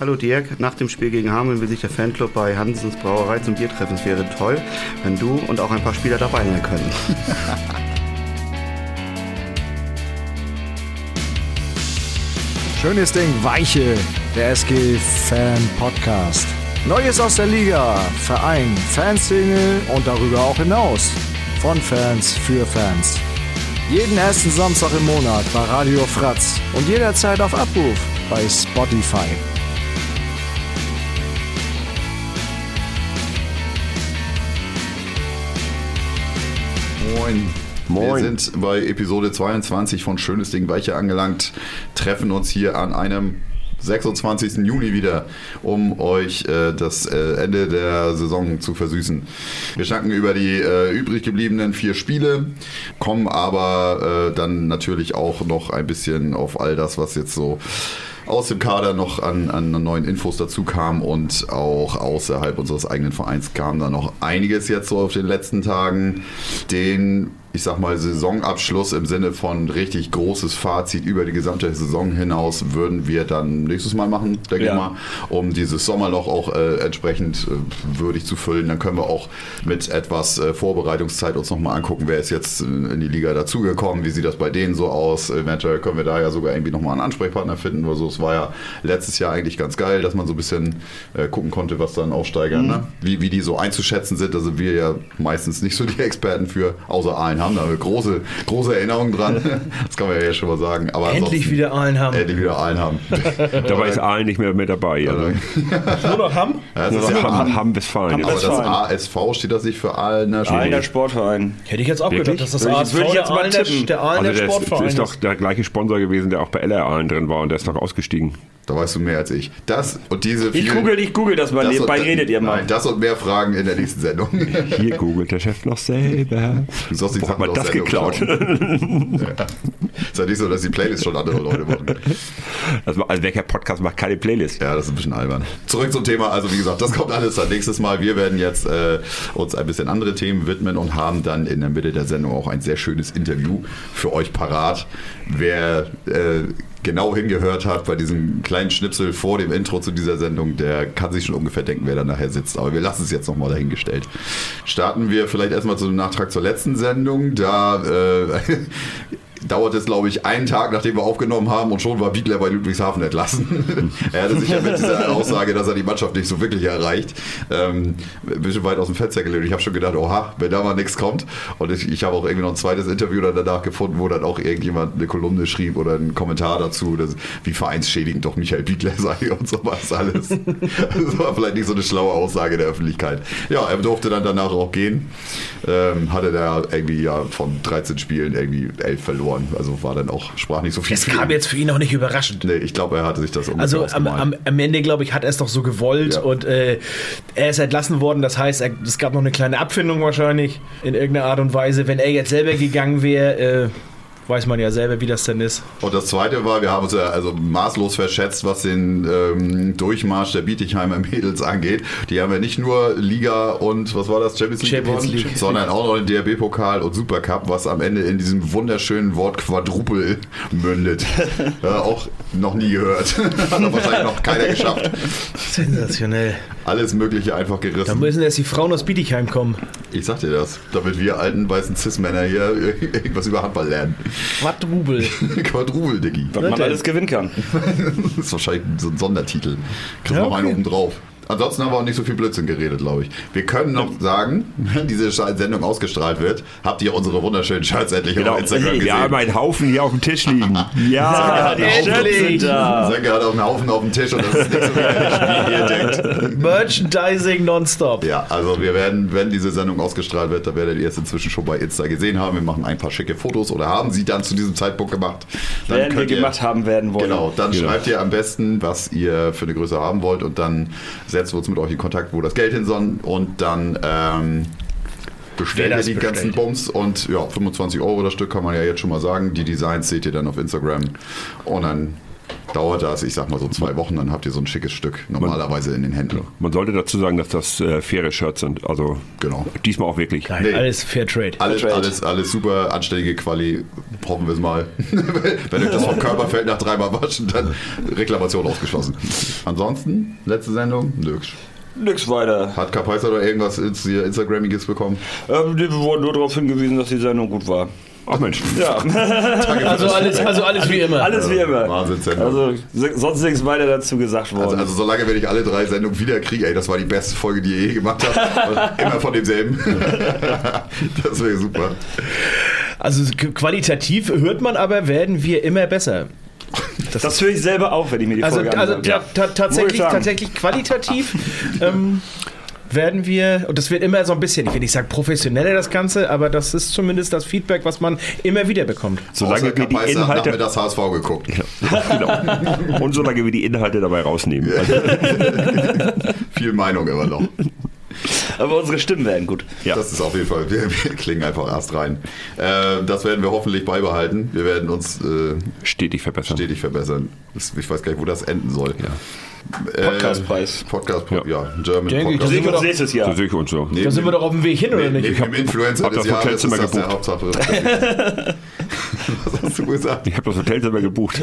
Hallo Dirk, nach dem Spiel gegen Hameln will sich der Fanclub bei Hansens Brauerei zum Bier treffen. Es wäre toll, wenn du und auch ein paar Spieler dabei sein können. Schönes Ding, Weiche, der SG Fan Podcast. Neues aus der Liga, Verein, Fanszene und darüber auch hinaus. Von Fans für Fans. Jeden ersten Samstag im Monat bei Radio Fratz und jederzeit auf Abruf bei Spotify. Moin. Moin. Wir sind bei Episode 22 von Schönes Ding Weiche angelangt, treffen uns hier an einem 26. Juni wieder, um euch äh, das äh, Ende der Saison zu versüßen. Wir schnacken über die äh, übrig gebliebenen vier Spiele, kommen aber äh, dann natürlich auch noch ein bisschen auf all das, was jetzt so aus dem Kader noch an, an neuen Infos dazu kam und auch außerhalb unseres eigenen Vereins kam da noch einiges jetzt so auf den letzten Tagen. Den ich sag mal, Saisonabschluss im Sinne von richtig großes Fazit über die gesamte Saison hinaus würden wir dann nächstes Mal machen, denke Ja. ich mal, um dieses Sommerloch auch äh, entsprechend äh, würdig zu füllen. Dann können wir auch mit etwas äh, Vorbereitungszeit uns nochmal angucken, wer ist jetzt äh, in die Liga dazugekommen, wie sieht das bei denen so aus. Eventuell können wir da ja sogar irgendwie nochmal einen Ansprechpartner finden oder so. Es war ja letztes Jahr eigentlich ganz geil, dass man so ein bisschen äh, gucken konnte, was dann Aufsteiger, ne? wie, wie die so einzuschätzen sind. Da sind wir ja meistens nicht so die Experten für, außer Aalen haben da eine große, große Erinnerung dran. Das kann man ja schon mal sagen. Aber Endlich wieder Aalen haben. Endlich wieder Aalen haben. Dabei ist Aalen nicht mehr mit dabei. Also. Nur noch haben? Ja, das Nur ist noch ja Hamm. Hamm Westfalen. Aber das. ASV steht das nicht für Aalener Aalener Sportverein. Hätte ich jetzt auch Wirklich? gedacht, dass das ASV würde ich der jetzt mal tippen. der Aalener Also der ist, Sportverein ist doch der gleiche Sponsor gewesen, der auch bei LR Aalen drin war und der ist doch ausgestiegen. Da weißt du mehr als ich. Das und diese Ich vielen- google, ich google das mal das nebenbei, und- redet ihr mal. Nein, das und mehr Fragen in der nächsten Sendung. Hier googelt der Chef noch selber. Du sollst die Sachen man aus das Sendung geklaut? ja. Ist ja nicht so, dass die Playlist schon andere Leute machen. Also, also welcher Podcast macht keine Playlist? Ja, das ist ein bisschen albern. Zurück zum Thema. Also wie gesagt, das kommt alles dann nächstes Mal. Wir werden jetzt äh, uns ein bisschen andere Themen widmen und haben dann in der Mitte der Sendung auch ein sehr schönes Interview für euch parat. Wer äh, genau hingehört hat bei diesem kleinen Schnipsel vor dem Intro zu dieser Sendung, der kann sich schon ungefähr denken, wer da nachher sitzt. Aber wir lassen es jetzt nochmal dahingestellt. Starten wir vielleicht erstmal zu dem Nachtrag zur letzten Sendung. Da äh, dauert es, glaube ich, einen Tag, nachdem wir aufgenommen haben und schon war Biegler bei Ludwigshafen entlassen. er hatte sich ja mit dieser Aussage, dass er die Mannschaft nicht so wirklich erreicht, ähm, ein bisschen weit aus dem Fenster gelehnt. Ich habe schon gedacht, oha, wenn da mal nichts kommt. Und ich, ich habe auch irgendwie noch ein zweites Interview dann danach gefunden, wo dann auch irgendjemand eine Kolumne schrieb oder einen Kommentar dazu, dass, wie vereinsschädigend doch Michael Biegler sei und sowas alles. Das war vielleicht nicht so eine schlaue Aussage der Öffentlichkeit. Ja, er durfte dann danach auch gehen. Ähm, hatte da irgendwie ja von 13 Spielen irgendwie 11 verloren. Also war dann auch, sprach nicht so viel. Es kam jetzt für ihn auch nicht überraschend. Nee, ich glaube, er hatte sich das Also am, am, am Ende, glaube ich, hat er es doch so gewollt Ja. und äh, er ist entlassen worden. Das heißt, er, es gab noch eine kleine Abfindung wahrscheinlich in irgendeiner Art und Weise. Wenn er jetzt selber gegangen wäre, äh, weiß man ja selber, wie das denn ist. Und das zweite war, wir haben uns ja also maßlos verschätzt, was den ähm, Durchmarsch der Bietigheimer Mädels angeht. Die haben ja nicht nur Liga und was war das, Champions League, Champions gewonnen, League. sondern auch noch den DRB-Pokal und Supercup, was am Ende in diesem wunderschönen Wort Quadrupel mündet. ja, auch noch nie gehört. Hat aber wahrscheinlich noch keiner geschafft. Sensationell. Alles Mögliche einfach Da gerissen. müssen jetzt die Frauen aus Bietigheim kommen. Ich sag dir das, damit wir alten weißen Cis-Männer hier irgendwas über Handball lernen. Quadrubel. Quadrupel, Diggi. Was man alles gewinnen kann. Das ist wahrscheinlich so ein Sondertitel. Kriegen Ja, noch einen okay. oben drauf. Ansonsten haben wir auch nicht so viel Blödsinn geredet, glaube ich. Wir können noch sagen, wenn diese Sendung ausgestrahlt wird, habt ihr unsere wunderschönen Shirts endlich auf Instagram gesehen. Wir haben einen Haufen hier auf dem Tisch liegen. Ja, die. Shirts sind da. Sönke hat auch einen Haufen auf dem Tisch und das ist nicht so wie ihr denkt. Merchandising nonstop. Ja, also wir werden, wenn diese Sendung ausgestrahlt wird, da werdet ihr es inzwischen schon bei Insta gesehen haben. Wir machen ein paar schicke Fotos oder haben sie dann zu diesem Zeitpunkt gemacht. Dann Werden wir könnt ihr- gemacht haben werden wollen. Genau, dann Genau. schreibt ihr am besten, was ihr für eine Größe haben wollt und dann wir uns mit euch in Kontakt, wo das Geld hin soll und dann ähm, bestellt ihr die ganzen bestellt. Bums und ja, 25 Euro das Stück kann man ja jetzt schon mal sagen. Die Designs seht ihr dann auf Instagram und dann dauert das, ich sag mal so zwei Wochen, dann habt ihr so ein schickes Stück normalerweise in den Händen. Man sollte dazu sagen, dass das äh, faire Shirts sind. Also Genau. diesmal auch wirklich. Nein, Nee. alles Fairtrade. Alles, Fairtrade. alles, alles super, anständige Quali, hoffen wir es mal. Wenn euch das vom Körper fällt nach dreimal waschen, dann Reklamation ausgeschlossen. Ansonsten, letzte Sendung, nix. Nix weiter. Hat Kapaiser oder irgendwas Instagramiges bekommen? Ähm, wir wurden nur darauf hingewiesen, dass die Sendung gut war. Ach Mensch. Ja, Also alles, also alles wie immer. alles wie immer. Wahnsinnssendung. Also sonst nichts weiter dazu gesagt Also, worden. also solange wenn ich alle drei Sendungen wieder kriege, ey, das war die beste Folge, die ihr je gemacht habt. Immer von demselben. das wäre super. Also qualitativ hört man aber, werden wir immer besser. das höre ich selber auch, wenn ich mir die Also, Folge also anhöre. ta ta tatsächlich, tatsächlich qualitativ ähm, werden wir, und das wird immer so ein bisschen, ich will nicht sagen professioneller das Ganze, aber das ist zumindest das Feedback, was man immer wieder bekommt. Solange wir die Kapaiser hat Inhalte. nachmittags HSV geguckt. genau. Und solange wir die Inhalte dabei rausnehmen. Also, Viel Meinung immer noch. Aber unsere Stimmen werden gut. Ja. Das ist auf jeden Fall, wir, wir klingen einfach erst rein. Äh, das werden wir hoffentlich beibehalten. Wir werden uns äh, stetig verbessern. stetig verbessern. Das, ich weiß gar nicht, wo das enden soll. Äh, Podcastpreis. Podcast, ja, Ja. German Denke ich, Podcast. Sehen wir uns doch- nächstes So Jahr. ich uns so. Da sind wir doch auf dem Weg hin, oder nicht? nee, im Influencer hab des das Jahres ist Hotelzimmer das der gebucht. Hauptsache. Was hast du gesagt? Ich habe das Hotelzimmer gebucht.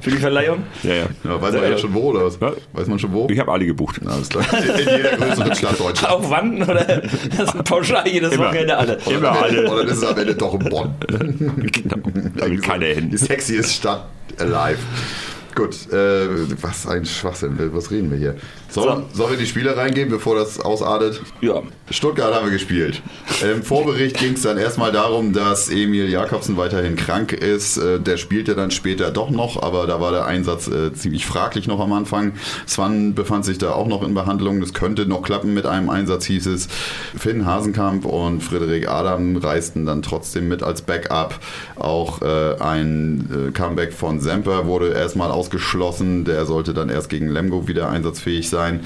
Für die Verleihung? ja, ja. Ja, weiß man jetzt schon wo oder was? Was? Weiß man schon wo? Ich habe alle gebucht. Na, alles klar. In jeder größeren Stadt Deutschlands. Auch Wanden oder das ist pauschal jedes Immer. Wochenende alle? Oder, Immer alle. oder ist es am Ende doch in Bonn. Genau. Da will keiner Die sexiest Stadt alive. Gut, äh, was ein Schwachsinn. Was reden wir hier? Sollen, sollen wir die Spiele reingehen, bevor das ausartet? Ja. Stuttgart haben wir gespielt. Im Vorbericht ging es dann erstmal darum, dass Emil Jakobsen weiterhin krank ist. Äh, Der spielte dann später doch noch, aber da war der Einsatz äh, ziemlich fraglich noch am Anfang. Swan befand sich da auch noch in Behandlung. Das könnte noch klappen mit einem Einsatz, hieß es. Finn Hasenkamp und Frederik Adam reisten dann trotzdem mit als Backup. Auch äh, ein äh, Comeback von Semper wurde erstmal ausgeschlossen. Der sollte dann erst gegen Lemgo wieder einsatzfähig sein.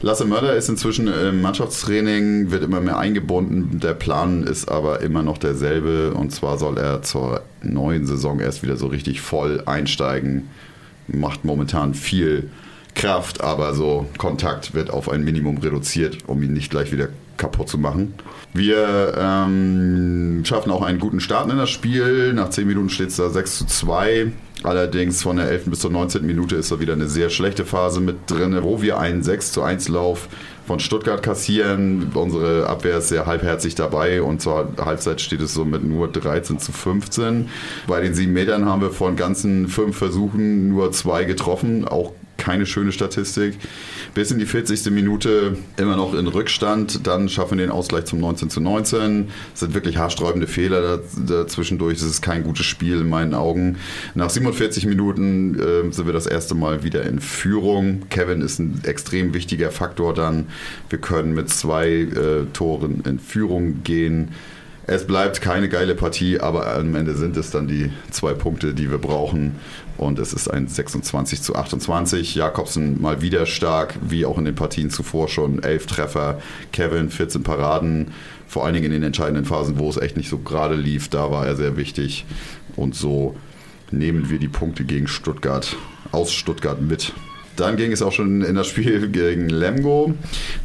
Lasse Mörder ist inzwischen im Mannschaftstraining, wird immer mehr eingebunden. Der Plan ist aber immer noch derselbe. Und zwar soll er zur neuen Saison erst wieder so richtig voll einsteigen. Macht momentan viel Kraft, aber so Kontakt wird auf ein Minimum reduziert, um ihn nicht gleich wieder kaputt zu machen. Wir ähm, schaffen auch einen guten Start in das Spiel. Nach 10 Minuten steht es da 6 zu 2. Allerdings von der 11. bis zur 19. Minute ist da wieder eine sehr schlechte Phase mit drin, wo wir einen 6 zu 1 Lauf von Stuttgart kassieren. Unsere Abwehr ist sehr halbherzig dabei und zur Halbzeit steht es so mit nur 13 zu 15. Bei den sieben Metern haben wir von ganzen fünf Versuchen nur zwei getroffen, auch keine schöne Statistik. Bis in die 40. Minute immer noch in Rückstand. Dann schaffen wir den Ausgleich zum 19 zu 19. Es sind wirklich haarsträubende Fehler dazwischendurch. Es ist kein gutes Spiel in meinen Augen. Nach 47 Minuten äh, sind wir das erste Mal wieder in Führung. Kevin ist ein extrem wichtiger Faktor dann. Wir können mit zwei äh, Toren in Führung gehen. Es bleibt keine geile Partie, aber am Ende sind es dann die zwei Punkte, die wir brauchen. Und es ist ein 26 zu 28. Jakobsen mal wieder stark, wie auch in den Partien zuvor schon. Elf Treffer, Kevin 14 Paraden. Vor allen Dingen in den entscheidenden Phasen, wo es echt nicht so gerade lief, da war er sehr wichtig. Und so nehmen wir die Punkte gegen Stuttgart, aus Stuttgart mit. Dann ging es auch schon in das Spiel gegen Lemgo.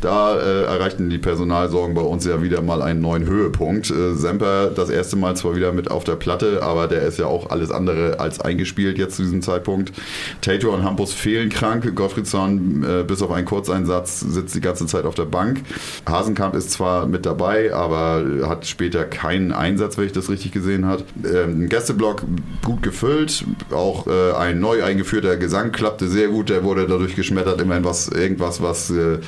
Da äh, erreichten die Personalsorgen bei uns ja wieder mal einen neuen Höhepunkt. Äh, Semper das erste Mal zwar wieder mit auf der Platte, aber der ist ja auch alles andere als eingespielt jetzt zu diesem Zeitpunkt. Tato und Hampus fehlen krank. Gottfriedson äh, bis auf einen Kurzeinsatz sitzt die ganze Zeit auf der Bank. Hasenkamp ist zwar mit dabei, aber hat später keinen Einsatz, wenn ich das richtig gesehen habe. Ähm, Gästeblock gut gefüllt. Auch äh, ein neu eingeführter Gesang klappte sehr gut. Der wurde dadurch geschmettert. Immerhin was, irgendwas, was äh,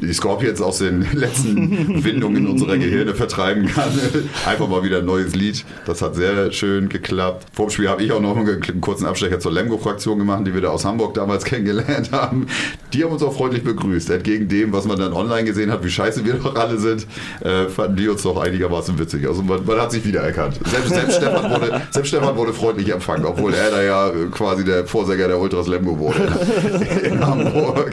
die Scorpions aus den letzten Windungen unserer Gehirne vertreiben kann. Einfach mal wieder ein neues Lied. Das hat sehr schön geklappt. Vor dem Spiel habe ich auch noch einen kurzen Abstecher zur Lemgo-Fraktion gemacht, die wir da aus Hamburg damals kennengelernt haben. Die haben uns auch freundlich begrüßt. Entgegen dem, was man dann online gesehen hat, wie scheiße wir doch alle sind, äh, fanden die uns doch einigermaßen witzig. Also man, man hat sich wiedererkannt. Selbst, selbst, Stefan wurde, selbst Stefan wurde freundlich empfangen, obwohl er da ja äh, quasi der Vorsänger der Ultras Lemgo wurde in Hamburg.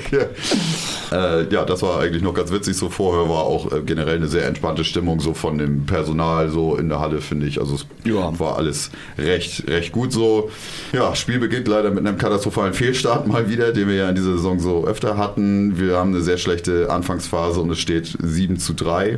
Äh, ja, das war eigentlich noch ganz witzig. So vorher war auch äh, generell eine sehr entspannte Stimmung so von dem Personal so in der Halle, finde ich. Also es Ja. war alles recht, recht gut so. Ja, Spiel beginnt leider mit einem katastrophalen Fehlstart mal wieder, den wir ja in dieser Saison so öfter hatten. Wir haben eine sehr schlechte Anfangsphase und es steht 7 zu 3.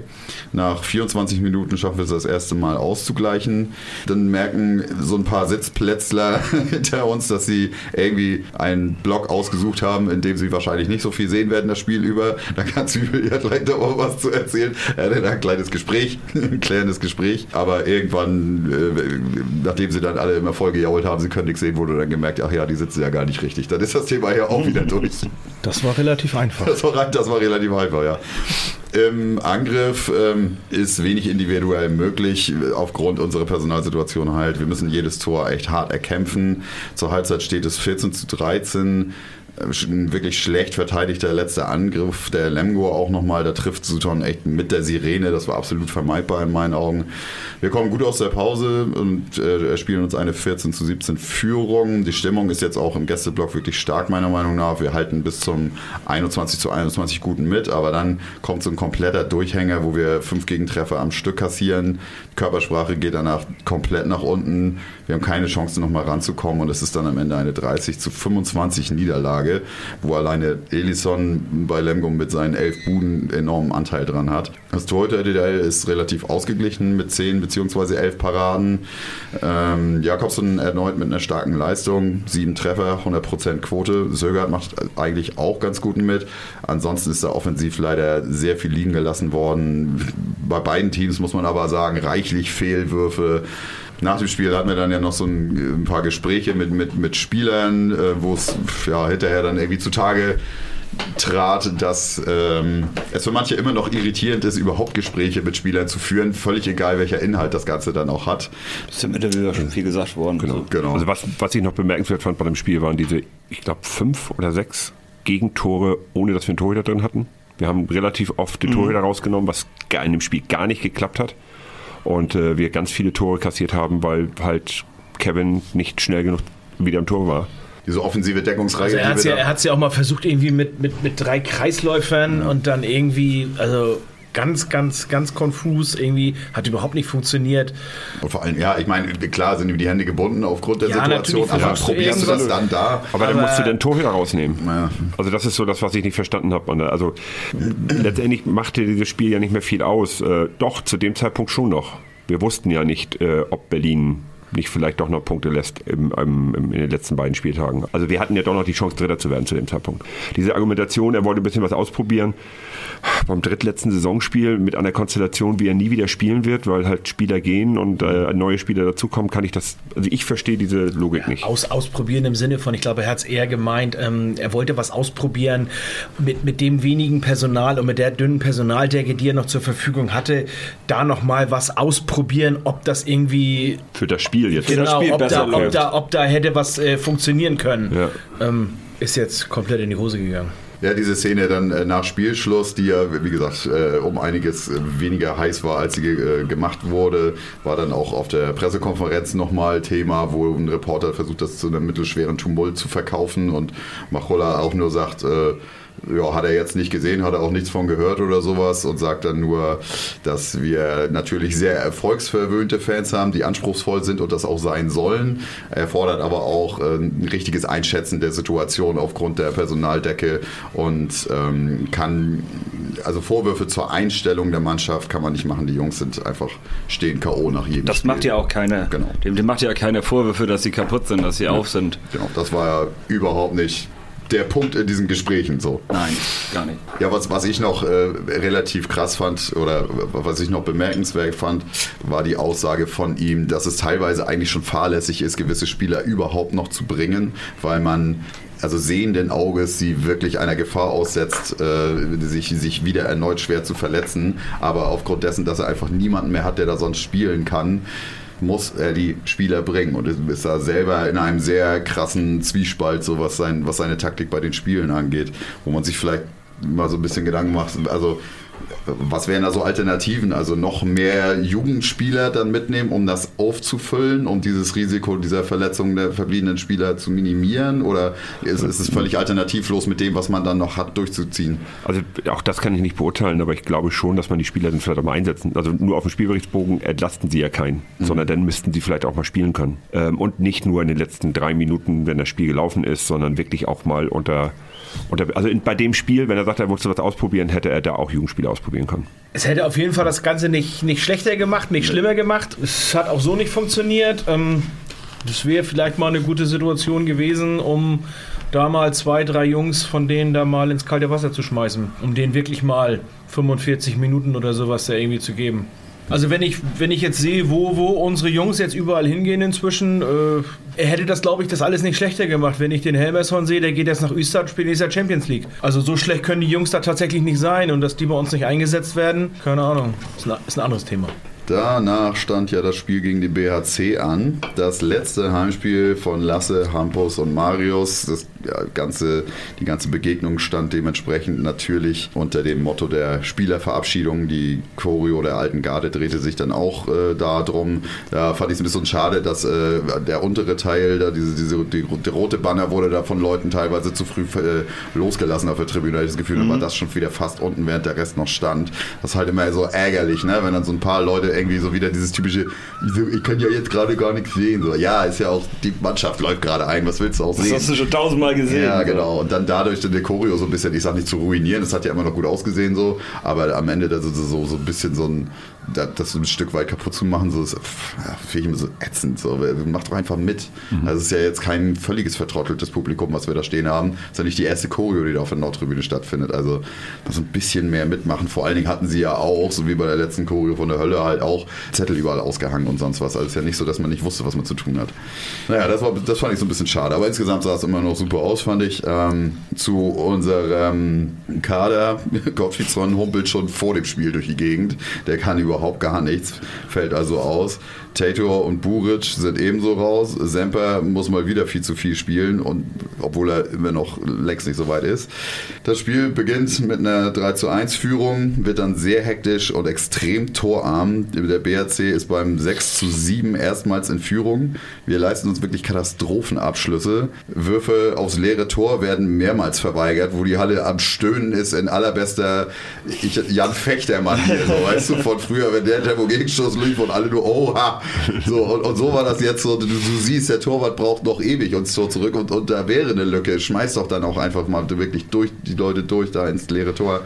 Nach 24 Minuten schaffen wir es das erste Mal auszugleichen. Dann merken so ein paar Sitzplätzler hinter uns, dass sie irgendwie einen Block ausgesucht haben, in dem sie wahrscheinlich nicht so viel sehen werden das Spiel über. Da kann Zwiebel ja gleich noch mal was zu erzählen. Er hatte da ein kleines Gespräch, ein klärendes Gespräch. Aber irgendwann, äh, nachdem sie dann alle immer voll gejault haben, sie können nichts sehen, wurde dann gemerkt, ach ja, die sitzen ja gar nicht richtig. Dann ist das Thema ja auch wieder durch. Das war relativ einfach. Das war, das war relativ einfach, ja. Im Angriff ähm, ist wenig individuell möglich, aufgrund unserer Personalsituation halt. Wir müssen jedes Tor echt hart erkämpfen. Zur Halbzeit steht es 14 zu 13. Äh, Ein wirklich schlecht verteidigter letzter Angriff der Lemgo auch nochmal. Da trifft Sutton echt mit der Sirene. Das war absolut vermeidbar in meinen Augen. Wir kommen gut aus der Pause und äh, spielen uns eine 14 zu 17 Führung. Die Stimmung ist jetzt auch im Gästeblock wirklich stark, meiner Meinung nach. Wir halten bis zum 21 zu 21 guten mit, aber dann kommt so ein kompletter Durchhänger, wo wir fünf Gegentreffer am Stück kassieren. Körpersprache geht danach komplett nach unten. Wir haben keine Chance, nochmal ranzukommen und es ist dann am Ende eine 30 zu 25 Niederlage, wo alleine Elison bei Lemgo mit seinen elf Buden enormen Anteil dran hat. Das Torhüter-DDL ist relativ ausgeglichen mit 10 bzw. 11 Paraden. Ähm, Jakobsen erneut mit einer starken Leistung, sieben Treffer, 100% Quote. Sögert macht eigentlich auch ganz gut mit. Ansonsten ist da offensiv leider sehr viel liegen gelassen worden. Bei beiden Teams muss man aber sagen, reichlich Fehlwürfe. Nach dem Spiel hatten wir dann ja noch so ein, ein paar Gespräche mit, mit, mit Spielern, äh, wo es ja, hinterher dann irgendwie zutage trat, dass ähm, es für manche immer noch irritierend ist, überhaupt Gespräche mit Spielern zu führen, völlig egal, welcher Inhalt das Ganze dann auch hat. Das ist im Interview ja schon viel gesagt worden. Genau. So. Genau. Also was, was ich noch bemerkenswert fand bei dem Spiel waren diese, ich glaube, fünf oder sechs Gegentore, ohne dass wir einen Torhüter drin hatten. Wir haben relativ oft den Torhüter rausgenommen, was in dem Spiel gar nicht geklappt hat. Und äh, wir ganz viele Tore kassiert haben, weil halt Kevin nicht schnell genug wieder im Tor war. Diese offensive Deckungsreihe, Also er hat es ja, ja auch mal versucht, irgendwie mit, mit, mit drei Kreisläufern und dann irgendwie, also ganz, ganz, ganz konfus, irgendwie hat überhaupt nicht funktioniert. Und vor allem, ja, ich meine, klar sind ihm die Hände gebunden aufgrund der Ja, Situation, aber du probierst du das dann da? Aber, dann Aber- musst du den Torhüter rausnehmen. Ja. Also das ist so das, was ich nicht verstanden habe. Also letztendlich machte dieses Spiel ja nicht mehr viel aus. Äh, doch, zu dem Zeitpunkt schon noch. Wir wussten ja nicht, äh, ob Berlin nicht vielleicht doch noch Punkte lässt im, im, im, in den letzten beiden Spieltagen. Also wir hatten ja doch noch die Chance, Dritter zu werden zu dem Zeitpunkt. Diese Argumentation, er wollte ein bisschen was ausprobieren, beim drittletzten Saisonspiel mit einer Konstellation, wie er nie wieder spielen wird, weil halt Spieler gehen und äh, neue Spieler dazukommen, kann ich das, also ich verstehe diese Logik nicht. Aus, ausprobieren im Sinne von, ich glaube, er hat es eher gemeint, ähm, er wollte was ausprobieren mit, mit dem wenigen Personal und mit der dünnen Personaldecke, die er noch zur Verfügung hatte, da nochmal was ausprobieren, ob das irgendwie Für das Spiel jetzt. das genau, Spiel ob, besser da, ob, da, ob da hätte was äh, funktionieren können. Ja. Ähm, ist jetzt komplett in die Hose gegangen. Ja, diese Szene dann äh, nach Spielschluss, die ja, wie gesagt, äh, um einiges äh, weniger heiß war, als sie ge äh, gemacht wurde, war dann auch auf der Pressekonferenz nochmal Thema, wo ein Reporter versucht, das zu einem mittelschweren Tumult zu verkaufen und Machola auch nur sagt, äh, ja, hat er jetzt nicht gesehen, hat er auch nichts von gehört oder sowas und sagt dann nur, dass wir natürlich sehr erfolgsverwöhnte Fans haben, die anspruchsvoll sind und das auch sein sollen. Er fordert aber auch äh, ein richtiges Einschätzen der Situation aufgrund der Personaldecke und ähm, kann, also Vorwürfe zur Einstellung der Mannschaft kann man nicht machen. Die Jungs sind einfach, stehen K.O. nach jedem Das Spiel. macht ja auch keine, Genau. dem, dem macht ja keiner Vorwürfe, dass sie kaputt sind, dass sie auf sind. Genau, das war ja überhaupt nicht der Punkt in diesen Gesprächen so. Nein, gar nicht. Ja, was, was ich noch äh, relativ krass fand oder was ich noch bemerkenswert fand, war die Aussage von ihm, dass es teilweise eigentlich schon fahrlässig ist, gewisse Spieler überhaupt noch zu bringen, weil man also sehenden Auges sie wirklich einer Gefahr aussetzt, äh, sich, sich wieder erneut schwer zu verletzen. Aber aufgrund dessen, dass er einfach niemanden mehr hat, der da sonst spielen kann, muss er die Spieler bringen. Und ist da selber in einem sehr krassen Zwiespalt, so was, sein, was seine Taktik bei den Spielen angeht, wo man sich vielleicht mal so ein bisschen Gedanken macht, also was wären da so Alternativen? Also noch mehr Jugendspieler dann mitnehmen, um das aufzufüllen, um dieses Risiko dieser Verletzung der verbliebenen Spieler zu minimieren? Oder ist, ist es völlig alternativlos mit dem, was man dann noch hat, durchzuziehen? Also auch das kann ich nicht beurteilen, aber ich glaube schon, dass man die Spieler dann vielleicht auch mal einsetzen. Also nur auf dem Spielberichtsbogen entlasten sie ja keinen, mhm. sondern dann müssten sie vielleicht auch mal spielen können. Ähm, und nicht nur in den letzten drei Minuten, wenn das Spiel gelaufen ist, sondern wirklich auch mal unter und also in, bei dem Spiel, wenn er sagt, er wollte was ausprobieren, hätte er da auch Jugendspiele ausprobieren können. Es hätte auf jeden Fall das Ganze nicht, nicht schlechter gemacht, nicht schlimmer gemacht. Es hat auch so nicht funktioniert. Ähm, das wäre vielleicht mal eine gute Situation gewesen, um da mal zwei, drei Jungs von denen da mal ins kalte Wasser zu schmeißen, um denen wirklich mal 45 Minuten oder sowas da irgendwie zu geben. Also wenn ich, wenn ich jetzt sehe, wo, wo unsere Jungs jetzt überall hingehen inzwischen, äh, hätte das, glaube ich, das alles nicht schlechter gemacht. Wenn ich den Helmerson sehe, der geht jetzt nach Österreich spielt nächstes Champions League. Also so schlecht können die Jungs da tatsächlich nicht sein und dass die bei uns nicht eingesetzt werden, keine Ahnung, ist ein, ist ein anderes Thema. Danach stand ja das Spiel gegen die BHC an. Das letzte Heimspiel von Lasse, Hampus und Marius. Das ganze, die ganze Begegnung stand dementsprechend natürlich unter dem Motto der Spielerverabschiedung. Die Choreo der alten Garde drehte sich dann auch äh, darum. Da fand ich es ein bisschen schade, dass äh, der untere Teil, da diese, diese die, die, rote Banner wurde da von Leuten teilweise zu früh äh, losgelassen auf der Tribüne. Da hatte ich das Gefühl, mhm. war das schon wieder fast unten, während der Rest noch stand. Das ist halt immer so ärgerlich, ne? wenn dann so ein paar Leute irgendwie so wieder dieses typische, ich kann ja jetzt gerade gar nichts sehen. So, ja, ist ja auch, die Mannschaft läuft gerade ein, was willst du auch sehen? Das hast du schon tausendmal gesehen. Ja, genau. Und dann dadurch den Choreo so ein bisschen, ich sag nicht zu ruinieren, das hat ja immer noch gut ausgesehen so, aber am Ende das ist so, so ein bisschen so ein, das ein Stück weit kaputt zu machen, so ist, finde ich immer so ätzend. So. Macht doch einfach mit. Mhm. Also es ist ja jetzt kein völliges vertrotteltes Publikum, was wir da stehen haben. Es ist ja nicht die erste Choreo, die da auf der Nordtribüne stattfindet. Also so ein bisschen mehr mitmachen. Vor allen Dingen hatten sie ja auch, so wie bei der letzten Choreo von der Hölle, halt auch Zettel überall ausgehangen und sonst was. Also es ist ja nicht so, dass man nicht wusste, was man zu tun hat. Naja, das, war, das fand ich so ein bisschen schade. Aber insgesamt sah es immer noch super aus, fand ich. Ähm, zu unserem Kader, Gottfriedson humpelt schon vor dem Spiel durch die Gegend. Der kann überhaupt gar nichts, fällt also aus. Tator und Buric sind ebenso raus. Semper muss mal wieder viel zu viel spielen, und, obwohl er immer noch längst nicht so weit ist. Das Spiel beginnt mit einer 3 zu 1 Führung, wird dann sehr hektisch und extrem torarm. Der BRC ist beim 6 zu 7 erstmals in Führung. Wir leisten uns wirklich Katastrophenabschlüsse. Würfe aufs leere Tor werden mehrmals verweigert, wo die Halle am Stöhnen ist in allerbester ich, Jan Fechtermann hier, so, weißt du, von früher, wenn der Tempo Gegenstoß lief und alle nur, oha, so, und, und, so war das jetzt so. Du, du, siehst, der Torwart braucht noch ewig ins Tor zurück und, und da wäre eine Lücke. Schmeiß doch dann auch einfach mal wirklich durch die Leute durch da ins leere Tor.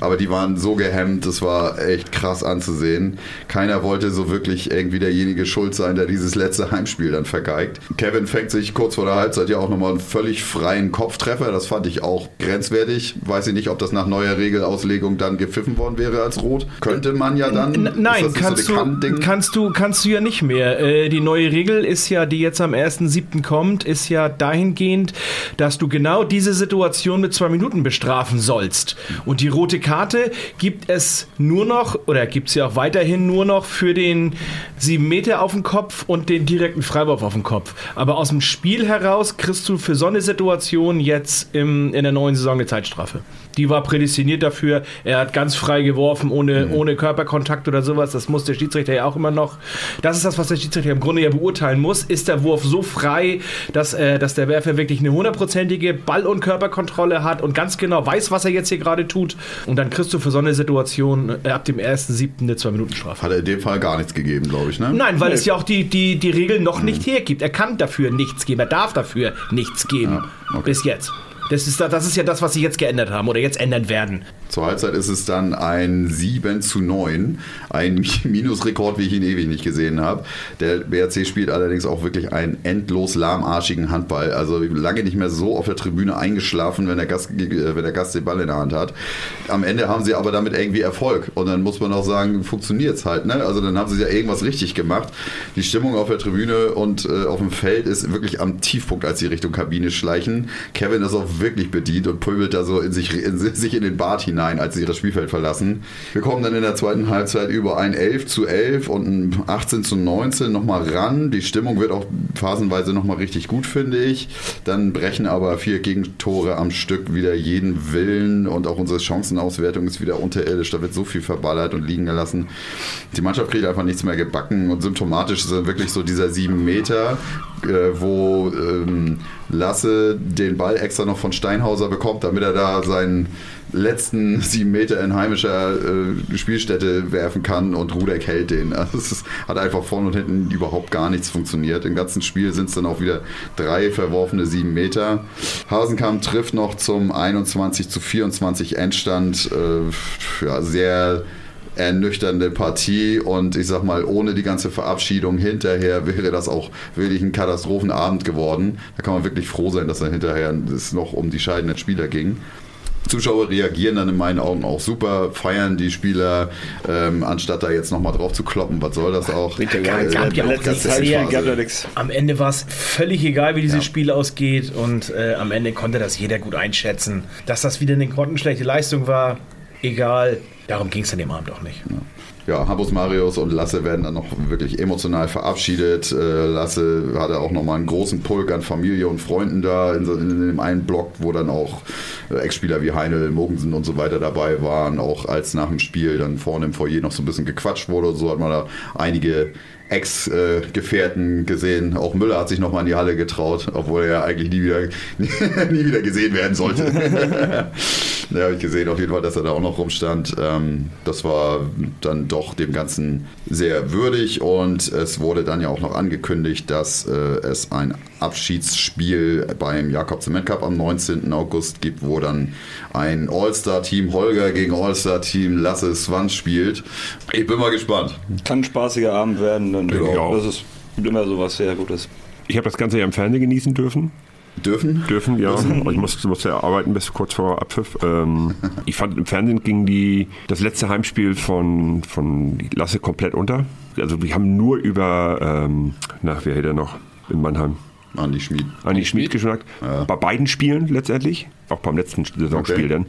Aber die waren so gehemmt, das war echt krass anzusehen. Keiner wollte so wirklich irgendwie derjenige schuld sein, der dieses letzte Heimspiel dann vergeigt. Kevin fängt sich kurz vor der Halbzeit ja auch nochmal einen völlig freien Kopftreffer. Das fand ich auch grenzwertig. Weiß ich nicht, ob das nach neuer Regelauslegung dann gepfiffen worden wäre als rot. Könnte man ja dann. N nein, kannst, so du, kannst, du, kannst du ja nicht mehr. Äh, die neue Regel ist ja, die jetzt am 1.7. kommt, ist ja dahingehend, dass du genau diese Situation mit zwei Minuten bestrafen sollst. Und die rote Karte gibt es nur noch, oder gibt es ja auch weiterhin nur noch für den 7 Meter auf dem Kopf und den direkten Freiwurf auf dem Kopf. Aber aus dem Spiel heraus kriegst du für so eine Situation jetzt im, in der neuen Saison eine Zeitstrafe. Die war prädestiniert dafür. Er hat ganz frei geworfen, ohne, mhm. ohne Körperkontakt oder sowas. Das muss der Schiedsrichter ja auch immer noch. Das ist das, was der Schiedsrichter im Grunde ja beurteilen muss. Ist der Wurf so frei, dass, äh, dass der Werfer wirklich eine hundertprozentige Ball- und Körperkontrolle hat und ganz genau weiß, was er jetzt hier gerade tut. Und dann kriegst du für so eine Situation äh, ab dem 1.7. eine 2-Minuten-Strafe. Hat er in dem Fall gar nichts gegeben, glaube ich, ne? Nein, weil nee. es ja auch die, die, die Regeln noch mhm. nicht hergibt. Er kann dafür nichts geben. Er darf dafür nichts geben. Ja, okay. Bis jetzt. Das ist, das ist ja das, was sie jetzt geändert haben oder jetzt ändern werden. Zur Halbzeit ist es dann ein 7 zu 9. Ein Minusrekord, wie ich ihn ewig nicht gesehen habe. Der BRC spielt allerdings auch wirklich einen endlos lahmarschigen Handball. Also lange nicht mehr so auf der Tribüne eingeschlafen, wenn der Gast, äh, wenn der Gast den Ball in der Hand hat. Am Ende haben sie aber damit irgendwie Erfolg. Und dann muss man auch sagen, funktioniert es halt. Ne? Also dann haben sie ja irgendwas richtig gemacht. Die Stimmung auf der Tribüne und äh, auf dem Feld ist wirklich am Tiefpunkt, als sie Richtung Kabine schleichen. Kevin ist auch wirklich bedient und pöbelt da so in sich, in sich in den Bart hinein, als sie das Spielfeld verlassen. Wir kommen dann in der zweiten Halbzeit über ein 11 zu 11 und ein 18 zu 19 nochmal ran. Die Stimmung wird auch phasenweise nochmal richtig gut, finde ich. Dann brechen aber vier Gegentore am Stück wieder jeden Willen und auch unsere Chancenauswertung ist wieder unterirdisch. Da wird so viel verballert und liegen gelassen. Die Mannschaft kriegt einfach nichts mehr gebacken und symptomatisch ist wirklich so dieser sieben Meter, äh, wo ähm, Lasse den Ball extra noch von Steinhauser bekommt, damit er da seinen letzten sieben Meter in heimischer äh, Spielstätte werfen kann und Rudek hält den. Also es ist, hat einfach vorne und hinten überhaupt gar nichts funktioniert. Im ganzen Spiel sind es dann auch wieder drei verworfene sieben Meter. Hasenkamp trifft noch zum 21 zu 24 Endstand. Äh, ja, sehr ernüchternde Partie und ich sag mal, ohne die ganze Verabschiedung hinterher wäre das auch wirklich ein Katastrophenabend geworden. Da kann man wirklich froh sein, dass er hinterher es noch um die scheidenden Spieler ging. Zuschauer reagieren dann in meinen Augen auch super, feiern die Spieler, ähm, anstatt da jetzt nochmal drauf zu kloppen. Was soll das auch? Äh, gab ja auch gab ja nichts. Am Ende war es völlig egal, wie dieses Ja. Spiel ausgeht und äh, am Ende konnte das jeder gut einschätzen. Dass das wieder eine grottenschlechte Leistung war, egal. Darum ging es an dem Abend auch nicht. Ja, Habus Marius und Lasse werden dann noch wirklich emotional verabschiedet. Äh, Lasse hatte auch nochmal einen großen Pulk an Familie und Freunden da in, in dem einen Block, wo dann auch äh, Ex-Spieler wie Heinel, Mogensen und so weiter dabei waren. Auch als nach dem Spiel dann vorne im Foyer noch so ein bisschen gequatscht wurde und so hat man da einige Ex-Gefährten gesehen. Auch Müller hat sich nochmal in die Halle getraut, obwohl er ja eigentlich nie wieder, nie wieder gesehen werden sollte. da habe ich gesehen auf jeden Fall, dass er da auch noch rumstand. Ähm, das war dann doch dem Ganzen sehr würdig und es wurde dann ja auch noch angekündigt, dass äh, es ein Abschiedsspiel beim Jakob Zement Cup am 19. August gibt, wo dann ein All-Star-Team Holger gegen All-Star-Team Lasse Swans spielt. Ich bin mal gespannt. Kann ein spaßiger Abend werden. Dann Denke ich auch. Das ist immer sowas sehr Gutes. Ich habe das Ganze ja im Fernsehen genießen dürfen. Dürfen? Dürfen, ja. Ich musste, musste ja arbeiten bis kurz vor Abpfiff. Ähm, ich fand, im Fernsehen ging die, das letzte Heimspiel von, von Lasse komplett unter. Also wir haben nur über, ähm, nach wer hätte er noch in Mannheim? Andi Schmid. Andi Schmid geschnackt. Bei beiden Spielen letztendlich, auch beim letzten Saisonspiel Okay. dann,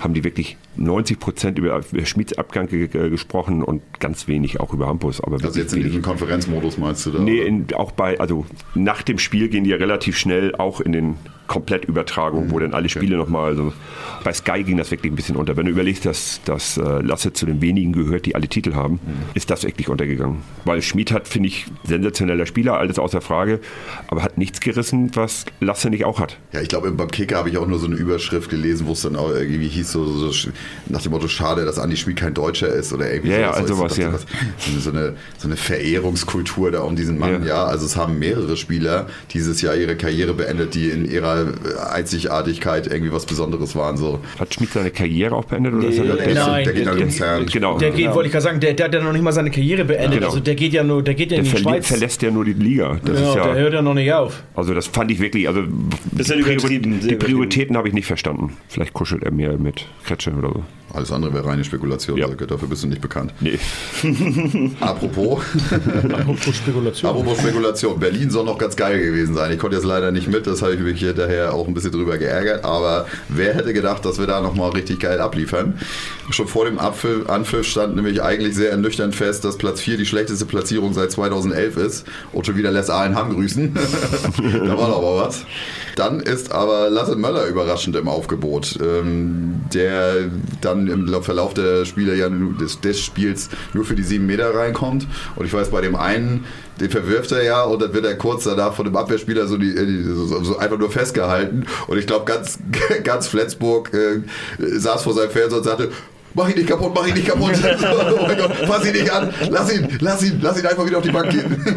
haben die wirklich 90 Prozent über Schmieds Abgang ge ge gesprochen und ganz wenig auch über Hampus. Aber Also jetzt in diesem Konferenzmodus meinst du da? Nee, in, auch bei, also nach dem Spiel gehen die ja relativ schnell auch in den Komplettübertragung, wo dann alle Spiele nochmal, also bei Sky ging das wirklich ein bisschen unter. Wenn du überlegst, dass, dass äh, Lasse zu den wenigen gehört, die alle Titel haben, ist das wirklich untergegangen. Weil Schmid hat, finde ich, sensationeller Spieler, alles außer Frage, aber hat nichts gerissen, was Lasse nicht auch hat. Ja, ich glaube, beim Kicker habe ich auch nur so eine Überschrift gelesen, wo es dann auch irgendwie hieß, so, so, so nach dem Motto, schade, dass Andi Schmid kein Deutscher ist oder irgendwie Ja, ja, sowas. also Ich was, dachte, ja. was- So eine, so eine Verehrungskultur da um diesen Mann, ja. Ja. Also es haben mehrere Spieler dieses Jahr ihre Karriere beendet, die in ihrer Einzigartigkeit irgendwie was Besonderes waren. So. Hat Schmid seine Karriere auch beendet? Oder Nee, ist er Der, Nein, der geht nach der- Luzern. genau. Der geht, wollte ich gerade sagen, der, der hat ja noch nicht mal seine Karriere beendet. Genau. Also der geht ja nur, der geht ja in der die Schweiz. verlässt ja nur die Liga. Das ja, ist der ja, hört ja noch nicht auf. also das fand ich wirklich, also die, Priori- die Prioritäten habe ich nicht verstanden. Vielleicht kuschelt er mehr mit Kretsche oder so. Alles andere wäre reine Spekulation, Ja. Silke, dafür bist du nicht bekannt. Nee. Apropos, Apropos Spekulation. Apropos Spekulation, Berlin soll noch ganz geil gewesen sein. Ich konnte jetzt leider nicht mit, das habe ich mich hinterher auch ein bisschen drüber geärgert. Aber wer hätte gedacht, dass wir da nochmal richtig geil abliefern? Schon vor dem Abpfiff, Anpfiff stand nämlich eigentlich sehr ernüchternd fest, dass Platz 4 die schlechteste Platzierung seit 2011 ist. Und schon wieder lässt Aalen Hamm grüßen. da war doch mal was. Dann ist aber Lasse Möller überraschend im Aufgebot, ähm, der dann im Verlauf der Spiele ja des, des Spiels nur für die sieben Meter reinkommt. Und ich weiß, bei dem einen, den verwirft er ja und dann wird er kurz danach von dem Abwehrspieler so, die, die, so, so einfach nur festgehalten. Und ich glaube, ganz, ganz Flensburg äh, saß vor seinem Fernseher und sagte, Mach ihn nicht kaputt, mach ihn nicht kaputt. oh mein Gott, fass ihn nicht an. Lass ihn, lass ihn, lass ihn einfach wieder auf die Bank gehen.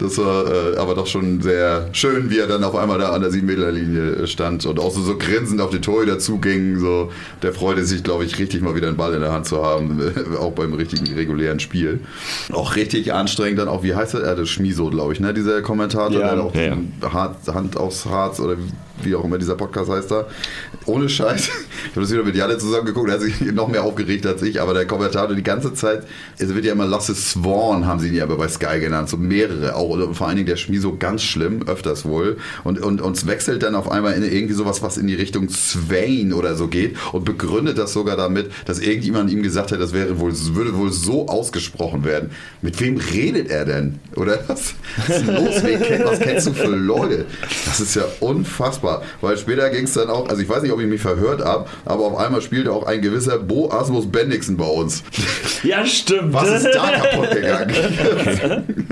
Das war äh, aber doch schon sehr schön, wie er dann auf einmal da an der 7-Meter-Linie stand und auch so, so grinsend auf die Torhüter zuging. So, der freute sich, glaube ich, richtig mal wieder einen Ball in der Hand zu haben, auch beim richtigen regulären Spiel. Auch richtig anstrengend dann auch, wie heißt er? Er das Schmiso, glaube ich, ne? Dieser Kommentator, Ja. der auch Ja, Hand aufs Harz oder wie auch immer dieser Podcast heißt da. Ohne Scheiß. Ich habe das wieder mit Jalle zusammen geguckt, er hat sich noch mehr aufgeregt als ich, aber der Kommentator die ganze Zeit, es wird ja immer Lasse Swan, haben sie ihn ja aber bei Sky genannt, so mehrere, auch oder vor allen Dingen der Schmieso ganz schlimm, öfters wohl. Und, und uns wechselt dann auf einmal in irgendwie sowas, was in die Richtung Swain oder so geht und begründet das sogar damit, dass irgendjemand ihm gesagt hat, das wäre wohl, würde wohl so ausgesprochen werden. Mit wem redet er denn? Oder was, was ist los? Was kennst du für Leute? Das ist ja unfassbar. Weil später ging es dann auch, also ich weiß nicht, ob ich mich verhört habe, aber auf einmal spielte auch ein gewisser Bo Asmus Bendixen bei uns. Ja, stimmt. Was ist da kaputt gegangen?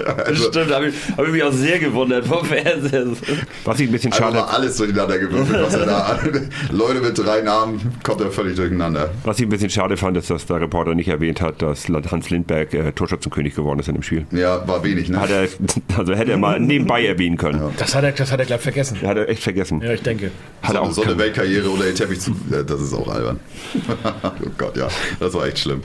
also, Stimmt, habe ich, hab ich mich auch sehr gewundert vom Fernseher. Was ich ein bisschen schade, mal alles durcheinander gewürfelt, was er da Leute mit drei Namen kommt er völlig durcheinander. was ich ein bisschen schade fand, ist, dass der Reporter nicht erwähnt hat, dass Hans Lindberg äh, Torschützenkönig geworden ist in dem Spiel. Ja, war wenig, ne? Hat er, also hätte er mal nebenbei erwähnen können. Das hat er, das hat er gleich vergessen. Hat er echt vergessen. Ja, ich denke. Hat so, auch so eine Weltkarriere oder den Teppich zu. Das ist auch albern. oh Gott, ja. Das war echt schlimm.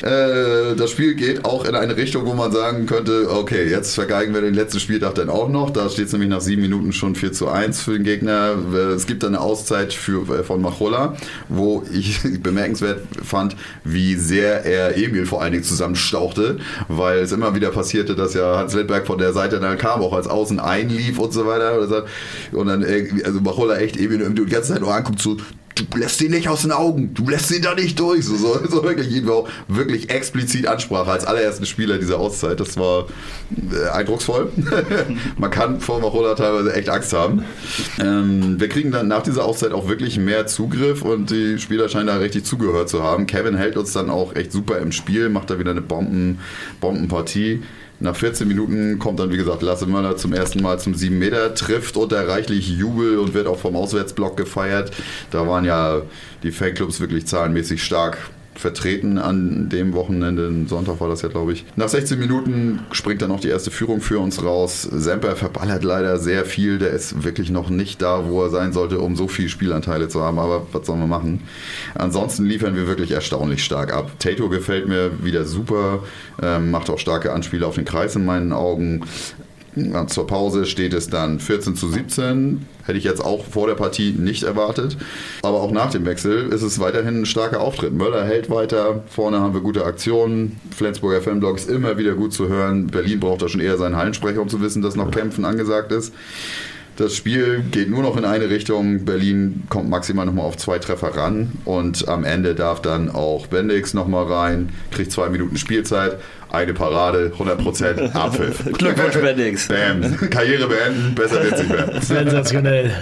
Äh, das Spiel geht auch in eine Richtung, wo man sagen könnte, okay, jetzt vergeigen wir den letzten Spieltag dann auch noch. Da steht es nämlich nach sieben Minuten schon 4 zu 1 für den Gegner. Äh, Es gibt dann eine Auszeit für, äh, von Machola, wo ich bemerkenswert fand, wie sehr er Emil vor allen Dingen zusammenstauchte, weil es immer wieder passierte, dass ja Hans Lindberg von der Seite dann kam, auch als Außen einlief und so weiter. Und dann, irgendwie- also Machola echt Emil irgendwie die ganze Zeit nur anguckt, so, du lässt ihn nicht aus den Augen, du lässt ihn da nicht durch. So, so, so wirklich, jeden auch wirklich explizit Ansprache als allerersten Spieler dieser Auszeit. Das war äh, eindrucksvoll. Man kann vor Machola teilweise echt Angst haben. Ähm, wir kriegen dann nach dieser Auszeit auch wirklich mehr Zugriff und die Spieler scheinen da richtig zugehört zu haben. Kevin hält uns dann auch echt super im Spiel, macht da wieder eine Bomben, Bombenpartie. Nach 14 Minuten kommt dann, wie gesagt, Lasse Möller zum ersten Mal zum 7 Meter, trifft unter reichlich Jubel und wird auch vom Auswärtsblock gefeiert. Da waren ja die Fanclubs wirklich zahlenmäßig stark vertreten an dem Wochenende. Sonntag war das ja, glaube ich. Nach 16 Minuten springt dann noch die erste Führung für uns raus. Semper verballert leider sehr viel. Der ist wirklich noch nicht da, wo er sein sollte, um so viele Spielanteile zu haben. Aber was sollen wir machen? Ansonsten liefern wir wirklich erstaunlich stark ab. Tato gefällt mir wieder super. Ähm, macht auch starke Anspiele auf den Kreis in meinen Augen. Zur Pause steht es dann 14 zu 17. Hätte ich jetzt auch vor der Partie nicht erwartet. Aber auch nach dem Wechsel ist es weiterhin ein starker Auftritt. Möller hält weiter. Vorne haben wir gute Aktionen. Flensburger Fanblog ist immer wieder gut zu hören. Berlin braucht da schon eher seinen Hallensprecher, um zu wissen, dass noch Kämpfen angesagt ist. Das Spiel geht nur noch in eine Richtung. Berlin kommt maximal nochmal auf zwei Treffer ran. Und am Ende darf dann auch Bendix nochmal rein, kriegt zwei Minuten Spielzeit, eine Parade, 100% Abpfiff. Glückwunsch, Bendix. Bam. Karriere beenden, besser wird's nicht mehr. Sensationell.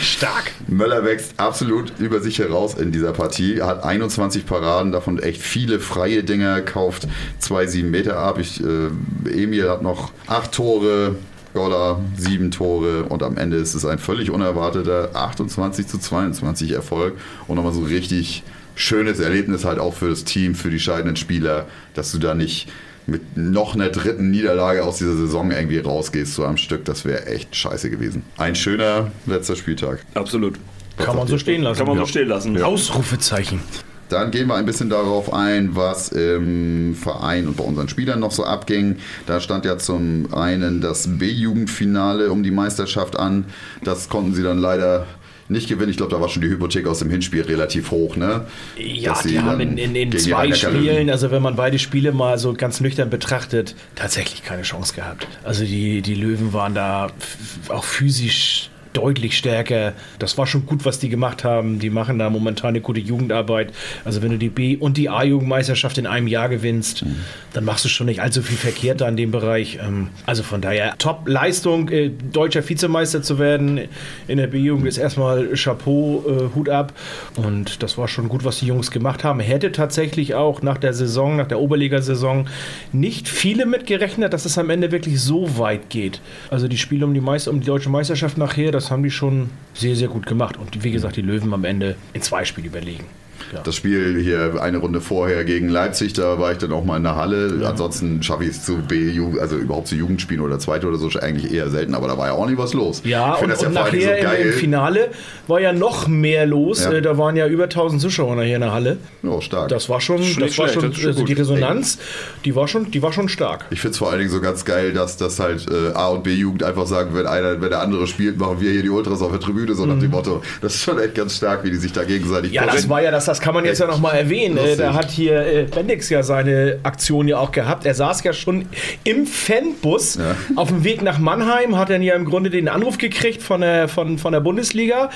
Stark. Möller wächst absolut über sich heraus in dieser Partie. Hat 21 Paraden, davon echt viele freie Dinger, kauft zwei 7 Meter ab. Ich, äh, Emil hat noch acht Tore. Goller, sieben Tore und am Ende ist es ein völlig unerwarteter 28 zu 22 Erfolg und nochmal so ein richtig schönes Erlebnis halt auch für das Team, für die scheidenden Spieler, dass du da nicht mit noch einer dritten Niederlage aus dieser Saison irgendwie rausgehst so am Stück. Das wäre echt scheiße gewesen. Ein schöner letzter Spieltag. Absolut. Kann man so stehen lassen. Kann man so stehen lassen. Ausrufezeichen. Dann gehen wir ein bisschen darauf ein, was im Verein und bei unseren Spielern noch so abging. Da stand ja zum einen das B-Jugendfinale um die Meisterschaft an. Das konnten sie dann leider nicht gewinnen. Ich glaube, da war schon die Hypothek aus dem Hinspiel relativ hoch. Ne? Ja, Dass die haben in, in, in zwei Spielen, also wenn man beide Spiele mal so ganz nüchtern betrachtet, tatsächlich keine Chance gehabt. Also die, die Löwen waren da auch physisch deutlich stärker. Das war schon gut, was die gemacht haben. Die machen da momentan eine gute Jugendarbeit. Also wenn du die B- und die A-Jugendmeisterschaft in einem Jahr gewinnst, dann machst du schon nicht allzu viel verkehrt da in dem Bereich. Ähm, Also von daher Top-Leistung, äh, deutscher Vizemeister zu werden in der B-Jugend ist erstmal Chapeau, äh, Hut ab. Und das war schon gut, was die Jungs gemacht haben. Hätte tatsächlich auch nach der Saison, nach der Oberligasaison nicht viele mitgerechnet, dass es am Ende wirklich so weit geht. Also die Spiele um die, Meister, um die deutsche Meisterschaft nachher, das haben die schon sehr, sehr gut gemacht. Und wie gesagt, die Löwen am Ende in zwei Spielen überlegen. Das Spiel hier eine Runde vorher gegen Leipzig, da war ich dann auch mal in der Halle. Ansonsten schaffe ich es zu B-Jugend, also überhaupt zu Jugendspielen oder zweite oder so eigentlich eher selten, aber da war ja auch nie was los. Ja, Ich und, das und vor allen Dingen nachher im, Finale war ja noch mehr los. Ja. Äh, Da waren ja über 1000 Zuschauer hier in der Halle. Ja, stark. Das war schon, das nicht war schon, das schon also die. Resonanz, die war schon, die war schon stark. Ich finde es vor allen Dingen so ganz geil, dass das halt äh, A und B Jugend einfach sagen, wenn einer, wenn der andere spielt, machen wir hier die Ultras auf der Tribüne, so nach dem Motto. Das ist schon echt ganz stark, wie die sich da gegenseitig Mhm. Ja, das war ja das, das kann man jetzt ja noch mal erwähnen. Äh, Lustig. Da hat hier äh, Bendix ja seine Aktion ja auch gehabt. Er saß ja schon im Fanbus Ja. auf dem Weg nach Mannheim, hat dann ja im Grunde den Anruf gekriegt von der, von, von der Bundesliga.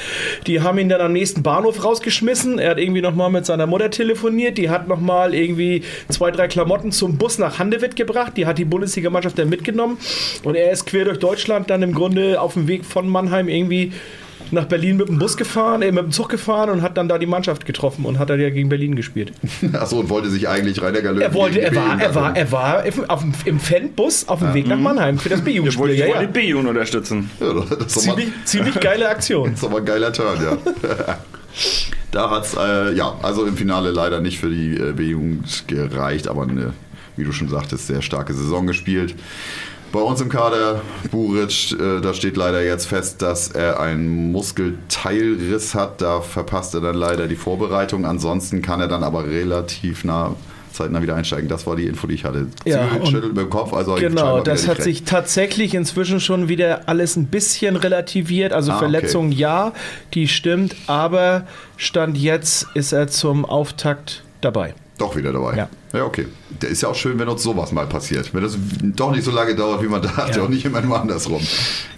Die haben ihn dann am nächsten Bahnhof rausgeschmissen. Er hat irgendwie noch mal mit seiner Mutter telefoniert. Die hat noch mal irgendwie zwei, drei Klamotten zum Bus nach Handewitt gebracht. Die hat die Bundesligamannschaft dann mitgenommen. Und er ist quer durch Deutschland dann im Grunde auf dem Weg von Mannheim irgendwie nach Berlin mit dem Bus gefahren, äh, mit dem Zug gefahren und hat dann da die Mannschaft getroffen und hat dann ja gegen Berlin gespielt. Achso, und wollte sich eigentlich Rainer Galöw Er wollte, er war, er war, B-Jugend er war im, auf dem, im Fanbus auf dem Weg nach Mannheim für das B-Jugendspiel. ich Ja, wollte ja. die B-Jugend unterstützen. Ja, das ist doch mal, Ziemlich, ziemlich geile Aktion. das ist mal ein geiler Turn, ja. da hat es, äh, ja, also im Finale leider nicht für die äh, B-Jugend gereicht, aber eine, wie du schon sagtest, sehr starke Saison gespielt. Bei uns im Kader, Buric, äh, da steht leider jetzt fest, dass er einen Muskelteilriss hat. Da verpasst er dann leider die Vorbereitung. Ansonsten kann er dann aber relativ nah zeitnah wieder einsteigen. Das war die Info, die ich hatte. Ja, schüttelt mit dem Kopf. Also Genau, das hat nicht sich tatsächlich inzwischen schon wieder alles ein bisschen relativiert. Also Ah, okay. Verletzung ja, die stimmt, aber Stand jetzt ist er zum Auftakt dabei. Doch wieder dabei. Ja. Ja, okay. Der ist ja auch schön, wenn uns sowas mal passiert. Wenn das doch nicht so lange dauert, wie man dachte Ja. und nicht immer nur andersrum.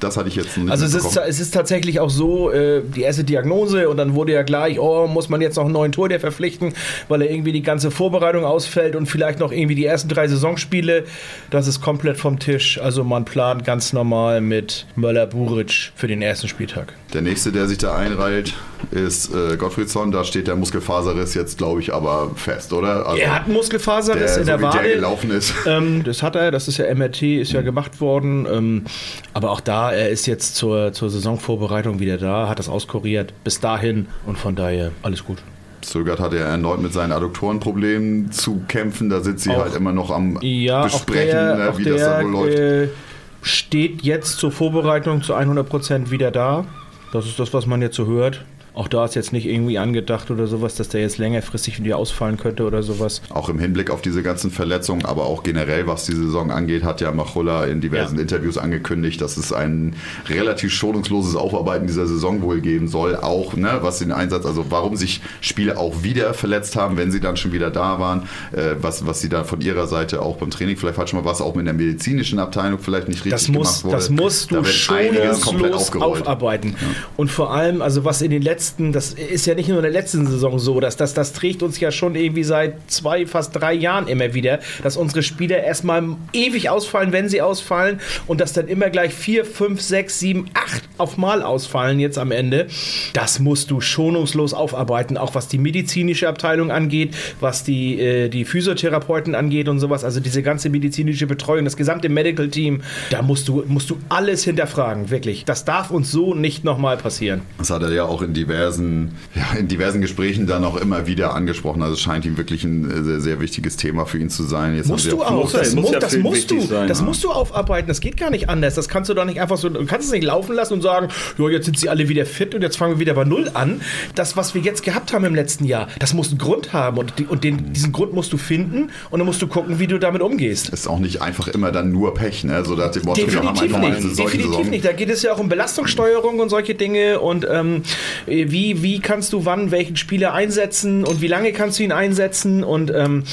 Das hatte ich jetzt nicht Also es ist, es ist tatsächlich auch so, äh, die erste Diagnose und dann wurde ja gleich, oh, muss man jetzt noch einen neuen Tor verpflichten, weil er irgendwie die ganze Vorbereitung ausfällt und vielleicht noch irgendwie die ersten drei Saisonspiele. Das ist komplett vom Tisch. Also man plant ganz normal mit Möller-Buric für den ersten Spieltag. Der nächste, der sich da einreiht, ist äh, Gottfriedson. Da steht der Muskelfaserriss jetzt, glaube ich, aber fest, oder? Also, Er hat einen Muskelfaserriss der, in der so wie der Wade. gelaufen ist. Ähm, das hat er, das ist ja MRT, ist ja gemacht worden. Ähm, aber auch da, er ist jetzt zur, zur Saisonvorbereitung wieder da, hat das auskuriert bis dahin und von daher alles gut. Zögert hat er erneut mit seinen Adduktorenproblemen zu kämpfen. Da sind sie Auch- halt immer noch am Ja, Besprechen, der, ne, wie das da wohl läuft. äh, steht jetzt zur Vorbereitung zu 100% wieder da. Das ist das, was man jetzt so hört. Auch da ist jetzt nicht irgendwie angedacht oder sowas, dass der jetzt längerfristig wieder ausfallen könnte oder sowas. Auch im Hinblick auf diese ganzen Verletzungen, aber auch generell, was die Saison angeht, hat ja Machulla in diversen Ja. Interviews angekündigt, dass es ein relativ schonungsloses Aufarbeiten dieser Saison wohl geben soll. Auch, ne, was den Einsatz, also warum sich Spieler auch wieder verletzt haben, wenn sie dann schon wieder da waren, äh, was, was sie da von ihrer Seite auch beim Training vielleicht falsch mal was auch mit der medizinischen Abteilung vielleicht nicht richtig Das muss, gemacht wurde. das musst Da du komplett schonungslos aufarbeiten. Und vor allem, also was in den letzten, das ist ja nicht nur in der letzten Saison so, dass das, das trägt uns ja schon irgendwie seit zwei, fast drei Jahren immer wieder, dass unsere Spieler erstmal ewig ausfallen, wenn sie ausfallen und dass dann immer gleich vier, fünf, sechs, sieben, acht auf Mal ausfallen jetzt am Ende. Das musst du schonungslos aufarbeiten, auch was die medizinische Abteilung angeht, was die, äh, die Physiotherapeuten angeht und sowas, also diese ganze medizinische Betreuung, das gesamte Medical Team, da musst du, musst du alles hinterfragen, wirklich. Das darf uns so nicht nochmal passieren. Das hat er ja auch in diversen, ja, in diversen Gesprächen dann auch immer wieder angesprochen. Also es scheint ihm wirklich ein äh, sehr, sehr wichtiges Thema für ihn zu sein. Jetzt Musst du auch. Das, muss mu ja das musst du. sein, das ja. musst du aufarbeiten. Das geht gar nicht anders. Das kannst du doch nicht einfach so. Du kannst es nicht laufen lassen und sagen, jo, jetzt sind sie alle wieder fit und jetzt fangen wir wieder bei Null an. Das, was wir jetzt gehabt haben im letzten Jahr, das muss einen Grund haben und, die, und den, diesen Grund musst du finden und dann musst du gucken, wie du damit umgehst. ist auch nicht einfach immer dann nur Pech, ne? So nach dem Motto, wir haben Definitiv nicht. Definitiv nicht. Da geht es ja auch um Belastungssteuerung und solche Dinge und ähm, wie, wie kannst du wann welchen Spieler einsetzen und wie lange kannst du ihn einsetzen und ähm,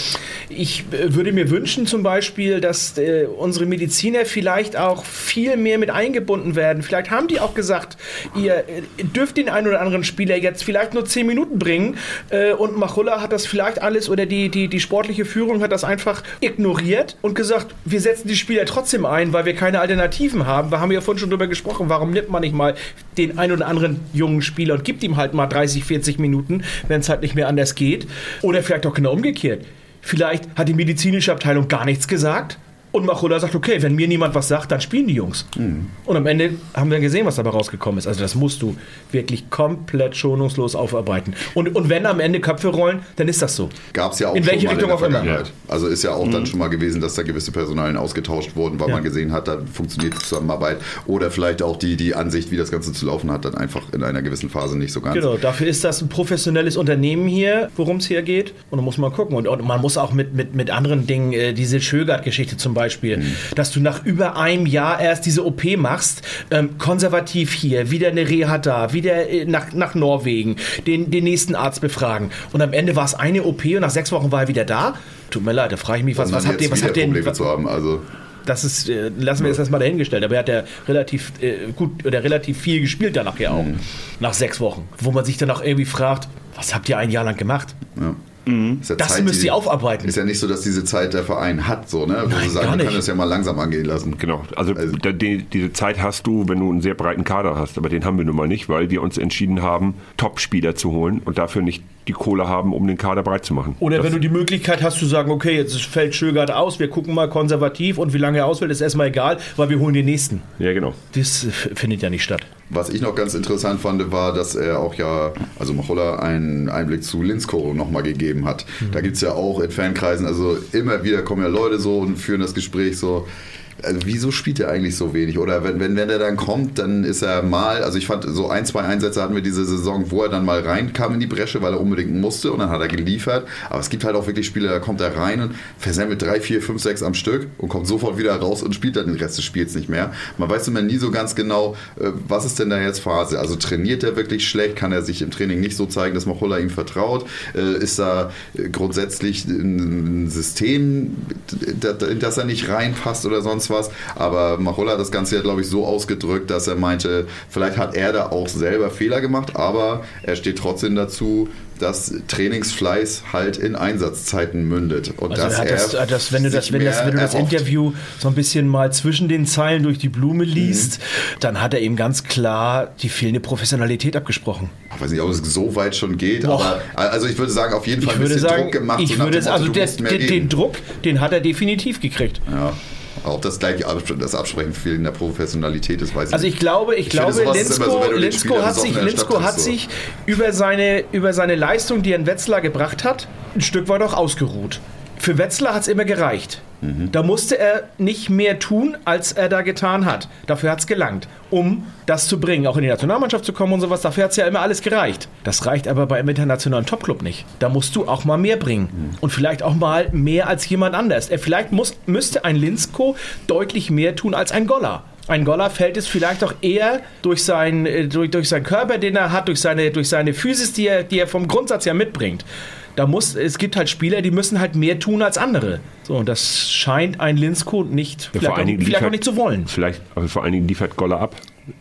ich äh, würde mir wünschen zum Beispiel, dass äh, unsere Mediziner vielleicht auch viel mehr mit eingebunden werden. Vielleicht haben die auch gesagt, ihr äh, dürft den einen oder anderen Spieler jetzt vielleicht nur zehn Minuten bringen äh, und Machulla hat das vielleicht alles oder die, die, die sportliche Führung hat das einfach ignoriert und gesagt, wir setzen die Spieler trotzdem ein, weil wir keine Alternativen haben. Wir haben ja vorhin schon drüber gesprochen, warum nimmt man nicht mal den einen oder anderen jungen Spieler und gibt ihm halt mal 30, 40 Minuten, wenn es halt nicht mehr anders geht. Oder vielleicht auch genau umgekehrt. Vielleicht hat die medizinische Abteilung gar nichts gesagt. Und Machulla sagt, okay, wenn mir niemand was sagt, dann spielen die Jungs. Und am Ende haben wir gesehen, was dabei rausgekommen ist. Also das musst du wirklich komplett schonungslos aufarbeiten. Und, und wenn am Ende Köpfe rollen, dann ist das so. Gab es ja auch In schon welche mal Richtung in auch der immer. Vergangenheit. Also ist ja auch dann schon mal gewesen, dass da gewisse Personalien ausgetauscht wurden, weil Ja. man gesehen hat, da funktioniert die Zusammenarbeit. Oder vielleicht auch die, die Ansicht, wie das Ganze zu laufen hat, dann einfach in einer gewissen Phase nicht so ganz. Genau, dafür ist das ein professionelles Unternehmen hier, worum es hier geht. Und da muss man gucken. Und, und man muss auch mit, mit, mit anderen Dingen, äh, diese Schögert-Geschichte zum Beispiel, Mhm. dass du nach über einem Jahr erst diese OP machst, ähm, konservativ hier, wieder eine Reha da, wieder äh, nach, nach Norwegen, den, den nächsten Arzt befragen. Und am Ende war es eine OP und nach sechs Wochen war er wieder da. Tut mir leid, da frage ich mich, was, was habt ihr, was habt ihr, was, zu haben. Also das ist, äh, lassen wir jetzt erstmal dahingestellt. Aber er hat ja relativ äh, gut oder relativ viel gespielt danach ja auch. Mhm. Nach sechs Wochen. Wo man sich dann auch irgendwie fragt, was habt ihr ein Jahr lang gemacht? ja. Ist ja Das Zeit, müsst die- ihr aufarbeiten. Ist ja nicht so, dass diese Zeit der Verein hat, so, ne? Wo Nein, sie sagen, gar man kann das ja mal langsam angehen lassen. Genau, also, Also- da, die, diese Zeit hast du, wenn du einen sehr breiten Kader hast, aber den haben wir nun mal nicht, weil wir uns entschieden haben, Top-Spieler zu holen und dafür nicht die Kohle haben, um den Kader breit zu machen. Oder das, wenn du die Möglichkeit hast zu sagen, okay, jetzt fällt Schögert aus, wir gucken mal konservativ und wie lange er ausfällt, ist erstmal egal, weil wir holen den nächsten. Ja, genau. Das äh, findet ja nicht statt. Was ich noch ganz interessant fand, war, dass er auch ja, also Macholla, einen Einblick zu Linsko nochmal gegeben hat. Da gibt es ja auch in Fankreisen, also immer wieder kommen ja Leute so und führen das Gespräch so. Also wieso spielt er eigentlich so wenig? Oder wenn, wenn, wenn er dann kommt, dann ist er mal, also ich fand so ein, zwei Einsätze hatten wir diese Saison, wo er dann mal reinkam in die Bresche, weil er unbedingt musste und dann hat er geliefert. Aber es gibt halt auch wirklich Spiele, da kommt er rein und versammelt drei, vier, fünf, sechs am Stück und kommt sofort wieder raus und spielt dann den Rest des Spiels nicht mehr. Man weiß immer nie so ganz genau, äh, was ist denn da jetzt Phase? Also trainiert er wirklich schlecht? Kann er sich im Training nicht so zeigen, dass Machulla ihm vertraut? Äh, Ist da äh, grundsätzlich ein System, in das er nicht reinpasst oder sonst was? Aber Machulla hat das Ganze ja, glaube ich, so ausgedrückt, dass er meinte, vielleicht hat er da auch selber Fehler gemacht, aber er steht trotzdem dazu, dass Trainingsfleiß halt in Einsatzzeiten mündet. Und Also dass hat das, er das, wenn du das, wenn das, wenn du das. Interview so ein bisschen mal zwischen den Zeilen durch die Blume liest, Mhm. dann hat er eben ganz klar die fehlende Professionalität abgesprochen. Ich weiß nicht, ob es so weit schon geht, Boah. aber also ich würde sagen, auf jeden Fall ein bisschen sagen, Druck gemacht. ich so würde es, Motto, also der, den, den Druck, den hat er definitiv gekriegt. Ja. Auch das gleiche Abs- das Absprechen fehlender Professionalität ist, weiß ich Also ich nicht. glaube, ich, Ich glaube, sowas ist immer Linsko, so, Linsko hat sich, Linsko hat so. sich über seine, über seine Leistung, die er in Wetzlar gebracht hat, ein Stück weit auch ausgeruht. Für Wetzlar hat es immer gereicht. Mhm. Da musste er nicht mehr tun, als er da getan hat. Dafür hat es gelangt, um das zu bringen, auch in die Nationalmannschaft zu kommen und sowas. Dafür hat es ja immer alles gereicht. Das reicht aber bei einem internationalen Topclub nicht. Da musst du auch mal mehr bringen. Mhm. Und vielleicht auch mal mehr als jemand anders. Er vielleicht muss, müsste ein Linsko deutlich mehr tun als ein Goller. Ein Goller fällt es vielleicht auch eher durch, sein, äh, durch, durch seinen Körper, den er hat, durch seine, durch seine Physis, die er, die er vom Grundsatz ja mitbringt. Da muss, es gibt halt Spieler, die müssen halt mehr tun als andere. So, und das scheint ein Linsko nicht, Ja, vielleicht, auch, vielleicht auch liefert- nicht zu wollen. Vielleicht, aber vor allen Dingen liefert Goller ab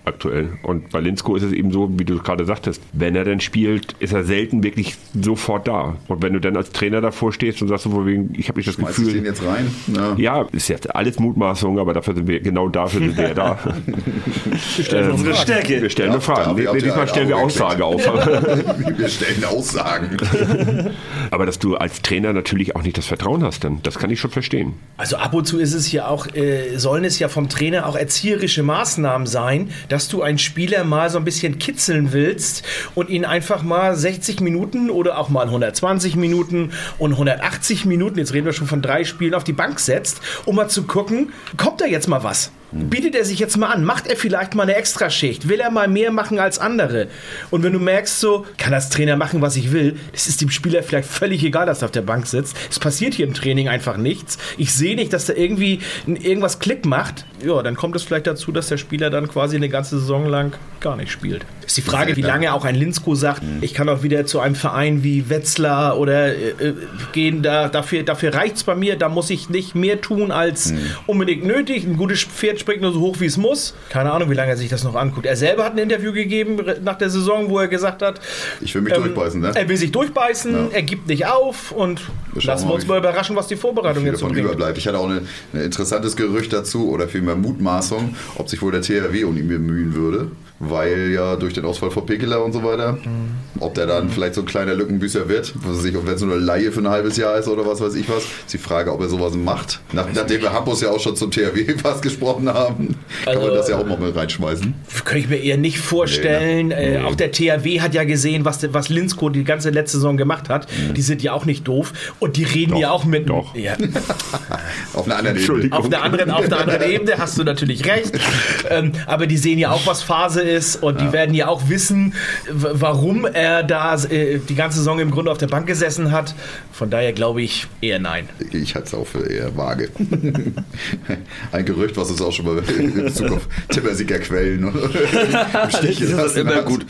aktuell. Und bei Linsko ist es eben so, wie du gerade sagtest, wenn er denn spielt, ist er selten wirklich sofort da. Und wenn du dann als Trainer davor stehst und sagst, so, wegen, ich habe nicht das Schmeiß ich den Gefühl. jetzt rein? Ja. Ja, ist jetzt alles Mutmaßung, aber dafür sind wir, genau dafür sind wir ja da. stellen Unsere Stärke. Wir stellen Ja, Fragen. da habt ihr Diesmal stellen wir Auge Aussage auf. Wir stellen Aussagen. Aber dass du als Trainer natürlich auch nicht das Vertrauen hast, dann, das kann ich schon verstehen. Also ab und zu ist es ja auch, äh, sollen es ja vom Trainer auch erzieherische Maßnahmen sein, dass du einen Spieler mal so ein bisschen kitzeln willst und ihn einfach mal 60 Minuten oder auch mal 120 Minuten und 180 Minuten, jetzt reden wir schon von drei Spielen, auf die Bank setzt, um mal zu gucken, kommt da jetzt mal was? Bietet er sich jetzt mal an? Macht er vielleicht mal eine Extraschicht? Will er mal mehr machen als andere? Und wenn du merkst, so, kann das Trainer machen, was ich will, das ist dem Spieler vielleicht völlig egal, dass er auf der Bank sitzt. Es passiert hier im Training einfach nichts. Ich sehe nicht, dass da irgendwie irgendwas Klick macht. Ja, dann kommt es vielleicht dazu, dass der Spieler dann quasi eine ganze Saison lang gar nicht spielt. Ist die Frage, wie lange auch ein Linsko sagt, ich kann auch wieder zu einem Verein wie Wetzlar oder äh, äh, gehen, da, dafür, dafür reicht es bei mir, da muss ich nicht mehr tun als unbedingt nötig. Ein gutes Pferd springt nur so hoch, wie es muss. Keine Ahnung, wie lange er sich das noch anguckt. Er selber hat ein Interview gegeben nach der Saison, wo er gesagt hat, Ich will mich ähm, durchbeißen, ne? er will sich durchbeißen, Ja. er gibt nicht auf und Wir lassen wir uns mal überraschen, was die Vorbereitung jetzt so überbleibt. Ich hatte auch ein interessantes Gerücht dazu oder vielmehr Mutmaßung, ob sich wohl der THW um ihn bemühen würde. Weil ja durch den Ausfall von Pekeler und so weiter, Mhm. ob der dann vielleicht so ein kleiner Lückenbüßer wird, was weiß ich, und wenn es nur eine Laie für ein halbes Jahr ist oder was weiß ich was, ist die Frage, ob er sowas macht. Nach, nachdem wir Hampus ja auch schon zum THW fast gesprochen haben, kann Also, man das ja auch mal mit reinschmeißen. Könnte ich mir eher nicht vorstellen. Nee, ne? äh, Nee. auch der THW hat ja gesehen, was, was Linsko die ganze letzte Saison gemacht hat. Die sind ja auch nicht doof. Und die reden ja auch mit. doch. Ja, Auf einer anderen Ebene. Entschuldigung. auf, einer anderen, auf einer anderen Ebene hast du natürlich recht. Ähm, aber die sehen ja auch, was Phase ist. Und die werden ja auch wissen, warum er da äh, die ganze Saison im Grunde auf der Bank gesessen hat. Von daher glaube ich eher nein. Ich halte es auch für eher vage. Ein Gerücht, was es auch schon mal in Bezug auf Timmersieger Quellen im Stich Das ist gelassen immer hat. gut.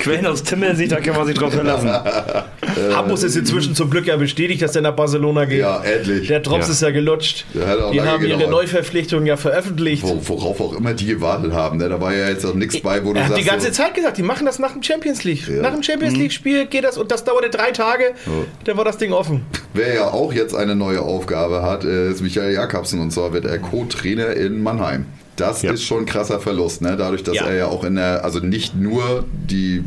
Quellen aus Timmelsicht, da kann man sich drauf verlassen. Hampus ist inzwischen zum Glück ja bestätigt, dass er nach Barcelona geht. Ja, endlich. Der Drops Ja. ist ja gelutscht. Der Die haben ihre. Neuverpflichtung ja veröffentlicht. Wo, worauf auch immer die gewartet haben. Ne? Da war ja jetzt auch nichts bei, wo du Er hat sagst. die ganze so, Zeit gesagt, die machen das nach dem Champions League. Ja. Nach dem Champions League Spiel geht das und das dauerte drei Tage. Dann war das Ding offen. Wer ja auch jetzt eine neue Aufgabe hat, ist Michael Jakobsen und zwar wird er Co-Trainer in Mannheim. Das Ja. ist schon ein krasser Verlust, ne? dadurch, dass Ja. er ja auch in der, also nicht nur die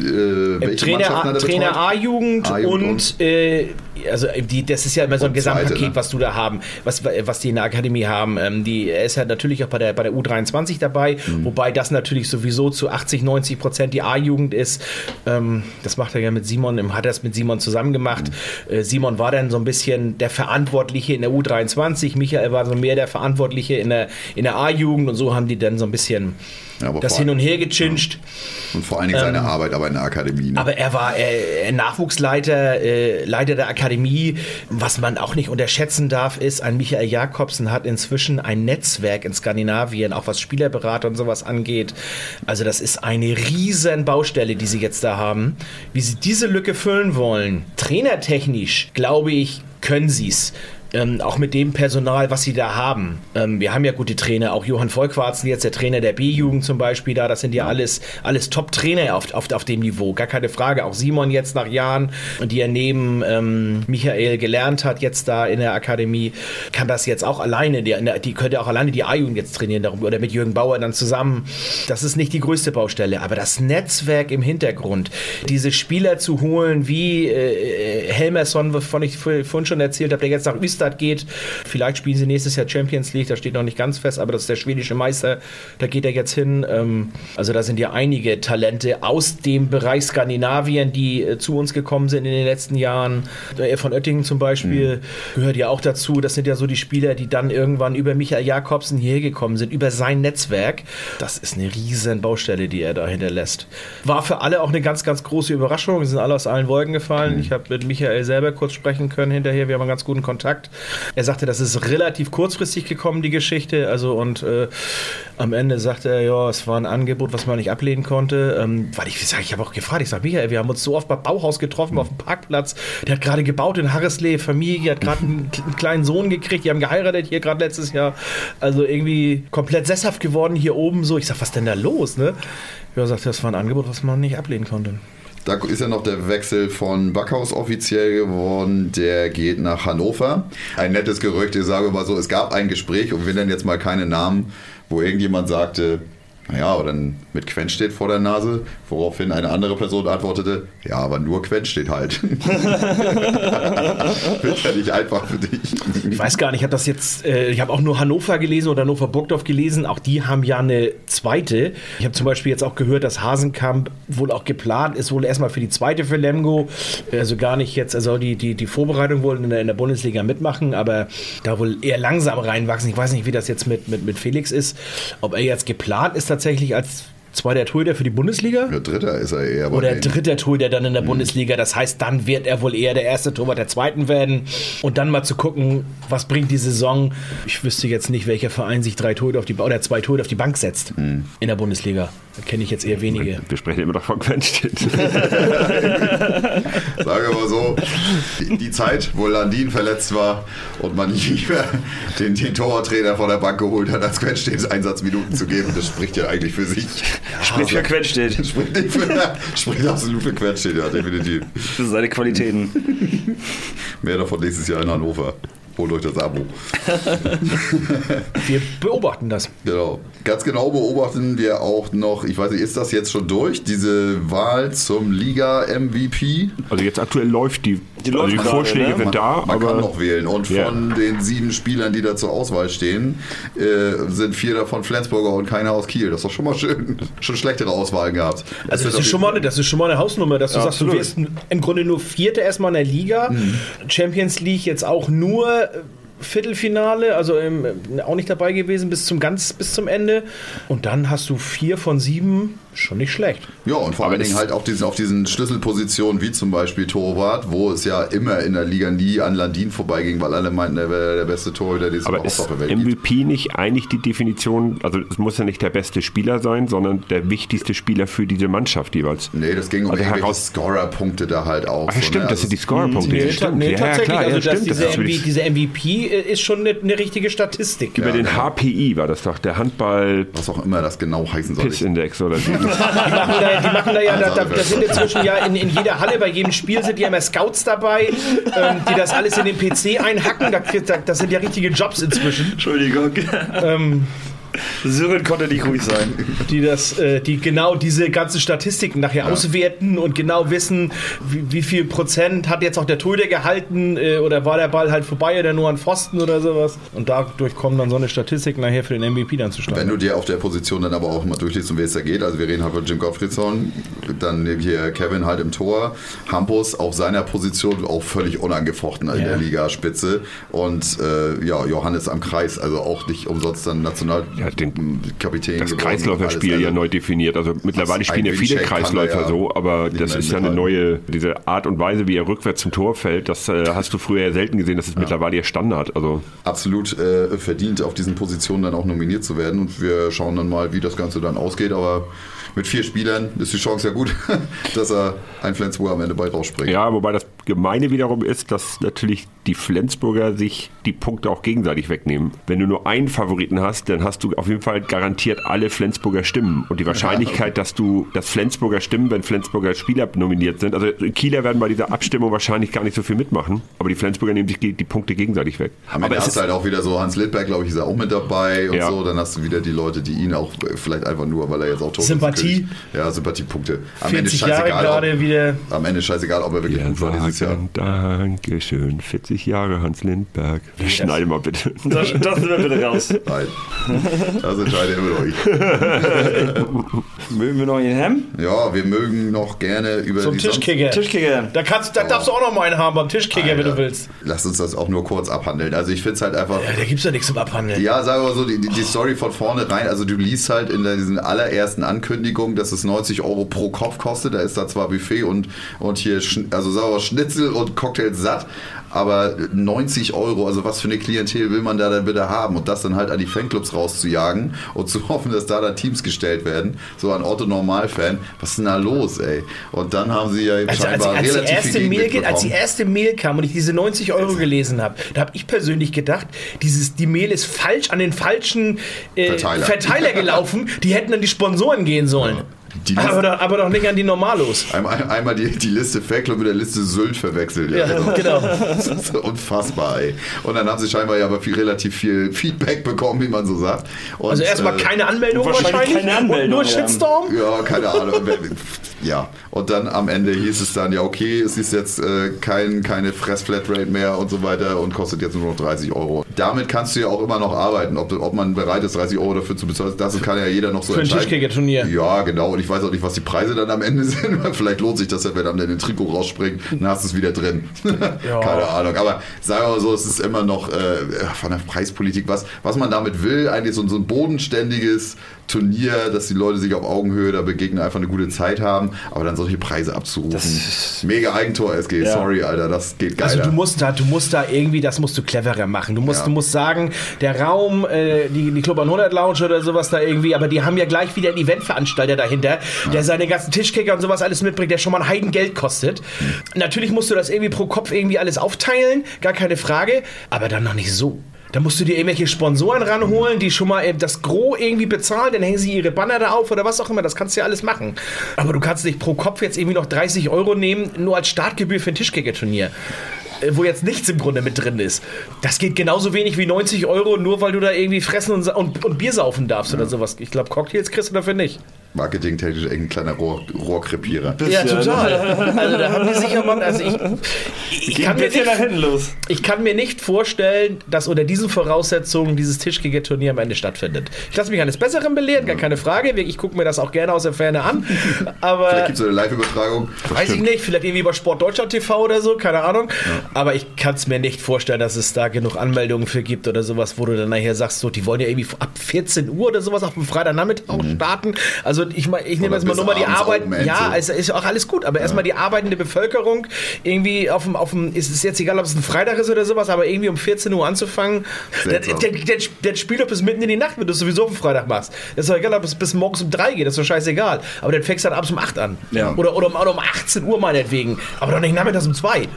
äh, Trainer, er Trainer? A-Jugend A-Jugend und, äh, also die, das ist ja immer so ein Und Gesamtpaket, ne? was du da haben, was, was die in der Akademie haben. Ähm, die, er ist ja natürlich auch bei der, bei der U23 dabei, Mhm. wobei das natürlich sowieso zu 80, 90 Prozent die A-Jugend ist. Ähm, das macht er ja mit Simon, im- hat er es mit Simon zusammen gemacht. Mhm. Äh, Simon war dann so ein bisschen der Verantwortliche in der U23, Michael war so mehr der Verantwortliche in der, in der A-Jugend und so haben die dann so ein bisschen Ja, das hin und her gechinscht. Und vor allen Dingen seine Arbeit aber in der Akademie. Ne? Ähm, Aber er war äh, Nachwuchsleiter, äh, Leiter der Akademie. Was man auch nicht unterschätzen darf, ist, ein Michael Jakobsen hat inzwischen ein Netzwerk in Skandinavien, auch was Spielerberater und sowas angeht. Also das ist eine riesen Baustelle, die sie jetzt da haben. Wie sie diese Lücke füllen wollen, trainertechnisch, glaube ich, können sie es. Ähm, auch mit dem Personal, was sie da haben. Ähm, wir haben ja gute Trainer, auch Johann Volkwarzen, jetzt der Trainer der B-Jugend zum Beispiel da, das sind ja alles, alles Top-Trainer auf, auf, auf dem Niveau, gar keine Frage. Auch Simon jetzt nach Jahren, die er neben ähm, Michael gelernt hat, jetzt da in der Akademie, kann das jetzt auch alleine, die, die könnte auch alleine die A-Jugend jetzt trainieren darum, oder mit Jürgen Bauer dann zusammen. Das ist nicht die größte Baustelle, aber das Netzwerk im Hintergrund, diese Spieler zu holen, wie äh, Helmerson, wovon ich vorhin schon erzählt habe, der jetzt nach Österreich geht. Vielleicht spielen sie nächstes Jahr Champions League, das steht noch nicht ganz fest, aber das ist der schwedische Meister, da geht er jetzt hin. Ähm, also da sind ja einige Talente aus dem Bereich Skandinavien, die äh, zu uns gekommen sind in den letzten Jahren. Der von Oettingen zum Beispiel gehört ja auch dazu. Das sind ja so die Spieler, die dann irgendwann über Michael Jakobsen hierher gekommen sind, über sein Netzwerk. Das ist eine riesen Baustelle, die er da hinterlässt. War für alle auch eine ganz, ganz große Überraschung. Sie sind alle aus allen Wolken gefallen. Ich habe mit Michael selber kurz sprechen können hinterher. Wir haben einen ganz guten Kontakt. Er sagte, das ist relativ kurzfristig gekommen, die Geschichte. Also und äh, am Ende sagte er, ja, es war ein Angebot, was man nicht ablehnen konnte. Ähm, weil ich sage, ich habe auch gefragt, ich sage, Michael, wir haben uns so oft beim Bauhaus getroffen, auf dem Parkplatz. Der hat gerade gebaut in Harrislee, Familie, hat gerade einen, einen kleinen Sohn gekriegt, die haben geheiratet hier gerade letztes Jahr. Also irgendwie komplett sesshaft geworden hier oben so. Ich sage, was denn da los, ne? Ja, sagt, das war ein Angebot, was man nicht ablehnen konnte. Da ist ja noch der Wechsel von Backhaus offiziell geworden. Der geht nach Hannover. Ein nettes Gerücht, ich sage mal so, es gab ein Gespräch und wir nennen jetzt mal keine Namen, wo irgendjemand sagte, naja, oder dann mit Quench steht vor der Nase, woraufhin eine andere Person antwortete, ja, aber nur Quench steht halt. Wird ja nicht einfach für dich. Ich weiß gar nicht, ich habe das jetzt, äh, ich habe auch nur Hannover gelesen oder Hannover Burgdorf gelesen. Auch die haben ja eine zweite. Ich habe zum Beispiel jetzt auch gehört, dass Hasenkamp wohl auch geplant ist, wohl erstmal für die zweite für Lemgo. Also gar nicht jetzt, also die, die, die Vorbereitung wohl in der, in der Bundesliga mitmachen, aber da wohl eher langsam reinwachsen. Ich weiß nicht, wie das jetzt mit, mit, mit Felix ist. Ob er jetzt geplant ist tatsächlich als zweiter Torhüter für die Bundesliga? Der Dritter ist er eher. Oder dritter Torhüter dann in der Bundesliga. Das heißt, dann wird er wohl eher der erste Torwart der zweiten werden. Und dann mal zu gucken, was bringt die Saison. Ich wüsste jetzt nicht, welcher Verein sich drei Torhüter auf die, oder zwei Torhüter auf die Bank setzt in der Bundesliga. Da kenne ich jetzt eher wenige. Wir sprechen immer noch von Quenstedt. Sage mal so, die, die Zeit, wo Landin verletzt war und man nicht mehr den, den Torwarttrainer von der Bank geholt hat, als Quench stets Einsatzminuten zu geben, das spricht ja eigentlich für sich. Spricht für Quetsch steht. Spricht, für, spricht absolut für Quench, ja, definitiv. Das sind seine Qualitäten. Mehr davon nächstes Jahr in Hannover. Holt euch das Abo. Wir beobachten das. Genau. Ganz genau beobachten wir auch noch, ich weiß nicht, ist das jetzt schon durch, diese Wahl zum Liga-MVP? Also jetzt aktuell läuft die, Die also die gerade, Vorschläge ne? sind da, Man kann aber noch wählen. Und Ja. von den sieben Spielern, die da zur Auswahl stehen, äh, sind vier davon Flensburger und keiner aus Kiel. Das ist doch schon mal schön. Schon schlechtere Auswahlen gehabt. Also das auf ist, schon mal, eine- das ist schon mal eine Hausnummer, dass du Ja, sagst, du absolut. wirst im Grunde nur Vierter erstmal in der Liga. Mhm. Champions League jetzt auch nur Viertelfinale, also ähm, auch nicht dabei gewesen bis zum ganz bis zum Ende. Und dann hast du vier von sieben, schon nicht schlecht. Ja, und vor Aber allen Dingen halt auf diesen, auf diesen Schlüsselpositionen, wie zum Beispiel Torwart, wo es ja immer in der Liga nie an Landin vorbeiging, weil alle meinten, er wäre der beste Torhüter, den es Aber überhaupt ist auf der Welt gibt. MVP nicht eigentlich die Definition, also es muss ja nicht der beste Spieler sein, sondern der wichtigste Spieler für diese Mannschaft jeweils. Nee, das ging um Also irgendwelche heraus- Scorer-Punkte da halt auch. Ach so, stimmt, ne? das sind die Also, Scorerpunkte. Nee, stimmt. nee, ja, tatsächlich, klar, also ja, stimmt. diese, MV, die- diese MVP ist schon eine, eine richtige Statistik. über Ja, den genau. HPI war das doch, der Handball Was auch immer das genau heißen soll. Pissindex oder so. Die machen da, die machen da ja, da, da, da sind inzwischen ja in, in jeder Halle, bei jedem Spiel sind ja immer Scouts dabei, ähm, die das alles in den PC einhacken. Da, das sind ja richtige Jobs inzwischen. Entschuldigung. Ähm, Sören konnte nicht ruhig sein. die das, äh, die genau diese ganzen Statistiken nachher auswerten und genau wissen, wie, wie viel Prozent hat jetzt auch der Torhüter gehalten äh, oder war der Ball halt vorbei oder nur an Pfosten oder sowas. Und dadurch kommen dann so eine Statistik nachher für den MVP dann zustande. Wenn du dir auf der Position dann aber auch mal durchliest, um wen es da geht, also wir reden halt von Jim Gottfriedson, dann hier Kevin halt im Tor, Hampus auf seiner Position auch völlig unangefochten in Ja. der Ligaspitze und äh, ja, Johannes am Kreis, also auch nicht umsonst dann Ja, den- Nationalkapitän das. Kreisläuferspiel ja also- neu definiert. Also mittlerweile spielen ja viele Kreisläufer er ja so, aber das ist ja eine neue, diese Art und Weise, wie er rückwärts zum Tor fällt, das äh, hast du früher ja selten gesehen, das ist mittlerweile ja Standard. Also absolut äh, verdient, auf diesen Positionen dann auch nominiert zu werden. Und wir schauen dann mal, wie das Ganze dann ausgeht. Aber mit vier Spielern ist die Chance ja gut, dass er ein Flensburger am Ende bei rausspringt. ja, wobei das Gemeine wiederum ist, dass natürlich die Flensburger sich die Punkte auch gegenseitig wegnehmen. Wenn du nur einen Favoriten hast, dann hast du auf jeden Fall garantiert alle Flensburger Stimmen. Und die Wahrscheinlichkeit, dass du das Flensburger Stimmen, wenn Flensburger Spieler nominiert sind, also Kieler werden bei dieser Abstimmung wahrscheinlich gar nicht so viel mitmachen, aber die Flensburger nehmen sich die Punkte gegenseitig weg. Am aber Ende es hast ist du halt auch wieder so, Hans Littberg, glaube ich, ist ja auch mit dabei und Ja. so. Dann hast du wieder die Leute, die ihn auch vielleicht einfach nur, weil er jetzt auch Tor Sympathie. Ja, Sympathiepunkte. Am 40 Jahre scheißegal, gerade ob, wieder. am Ende scheißegal, ob er wirklich Wir gut war dieses Jahr. Dankeschön. 40 Jahre Hans Lindberg. Schneide mal bitte. Das, das sind wir bitte raus. Nein. Das entscheidet immer euch. Mögen wir noch einen Hem? Ja, wir mögen noch gerne über Zum Tischkicker. Tischkicker. Da, kannst, da darfst du auch noch mal einen haben beim Tischkicker, wenn du Alter. willst. Lass uns das auch nur kurz abhandeln. Also ich finde es halt einfach. Ja, da gibt's ja nichts zum Abhandeln. Ja, sagen wir mal so, die, die die Story von vorne rein. Also du liest halt in diesen allerersten Ankündigung, dass es 90 Euro pro Kopf kostet. Da ist da zwar Buffet und, und hier, also mal Schnitzel und Cocktails satt, aber 90 Euro, also was für eine Klientel will man da dann bitte haben? Und das dann halt an die Fanclubs rauszujagen und zu hoffen, dass da dann Teams gestellt werden. So ein Otto-Normal-Fan. Was ist denn da los, ey? Und dann haben sie ja Also, als, scheinbar als, die relativ erste viel Mail, als die erste Mail kam und ich diese 90 Euro gelesen habe, da habe ich persönlich gedacht, dieses, die Mail ist falsch an den falschen äh, Verteiler. Verteiler. gelaufen. Die hätten an die Sponsoren gehen sollen. Die Liste- aber, doch, aber doch nicht an die Normalos. Einmal, einmal die, die Liste Fanclub mit der Liste Sylt verwechselt. Ja, also. genau. Das ist unfassbar, ey. Und dann haben sie scheinbar ja aber viel, relativ viel Feedback bekommen, wie man so sagt. Und, Also erstmal äh, keine Anmeldung wahrscheinlich wahrscheinlich. keine und Anmeldung, nur. Shitstorm. Ja, keine Ahnung. ja, und dann am Ende hieß es dann, ja, okay, es ist jetzt äh, kein, keine Fress-Flatrate mehr und so weiter und kostet jetzt nur noch 30 Euro. Damit kannst du ja auch immer noch arbeiten. Ob, ob man bereit ist, 30 Euro dafür zu bezahlen, das kann ja jeder noch so Für ein entscheiden. Tischkicker-Turnier. Ja, genau. Und ich weiß auch nicht, was die Preise dann am Ende sind. Vielleicht lohnt sich das ja, wenn am Ende ein Trikot rausspringt, dann hast du es wieder drin. Keine Ahnung. Aber sagen wir mal so, es ist immer noch äh, von der Preispolitik was, was man damit will, eigentlich so, so ein bodenständiges Turnier, dass die Leute sich auf Augenhöhe da begegnen, einfach eine gute Zeit haben, aber dann solche Preise abzurufen. Mega Eigentor, SG. Ja. Sorry, Alter, das geht geiler. Also du musst da, du musst da irgendwie, das musst du cleverer machen. Du musst, Ja. du musst sagen, der Raum, äh, die, die Club 100 Lounge oder sowas da irgendwie, aber die haben ja gleich wieder einen Eventveranstalter dahinter, der seine ganzen Tischkicker und sowas alles mitbringt, der schon mal ein Heidengeld kostet. Natürlich musst du das irgendwie pro Kopf irgendwie alles aufteilen, gar keine Frage, aber dann noch nicht so. Da musst du dir irgendwelche Sponsoren ranholen, die schon mal äh, das Gros irgendwie bezahlen, dann hängen sie ihre Banner da auf oder was auch immer, das kannst du ja alles machen. Aber du kannst nicht pro Kopf jetzt irgendwie noch 30 Euro nehmen, nur als Startgebühr für ein Tischkicker-Turnier. äh, wo jetzt nichts im Grunde mit drin ist. Das geht genauso wenig wie 90 Euro, nur weil du da irgendwie fressen und, und, und Bier saufen darfst oder sowas. Ich glaube, Cocktails kriegst du dafür nicht. Marketingtechnisch ein kleiner Rohr, Rohrkrepierer. Ja, total. Also da haben die sicher mal. Also ich, ich, Geht kann mir nicht, nach hinten los. ich kann mir nicht vorstellen, dass unter diesen Voraussetzungen dieses Tischkicker-Turnier am Ende stattfindet. Ich lasse mich eines Besseren belehren, gar keine Frage. Ich gucke mir das auch gerne aus der Ferne an. Vielleicht Aber gibt es eine Live-Übertragung. weiß ich nicht, vielleicht irgendwie über Sport Deutschland TV oder so, keine Ahnung. Aber ich kann es mir nicht vorstellen, dass es da genug Anmeldungen für gibt oder sowas, wo du dann nachher sagst, so, die wollen ja irgendwie ab 14 Uhr oder sowas auf dem Freitagnachmittag auch starten. Also ich, mein, ich nehme jetzt mal nur mal die Arbeit. Ja, so. also ist auch alles gut, aber erstmal die arbeitende Bevölkerung irgendwie auf dem, auf dem, ist es jetzt egal, ob es ein Freitag ist oder sowas, aber irgendwie um 14 Uhr anzufangen, der, spielt doch bis mitten in die Nacht, wenn du es sowieso am Freitag machst. Das ist doch egal, ob es bis morgens um 3 geht, das ist doch scheißegal. Aber dann fängst du dann abends um 8 an. Ja. Oder, oder, um, oder um 18 Uhr meinetwegen. Aber doch nicht nachmittags um 2.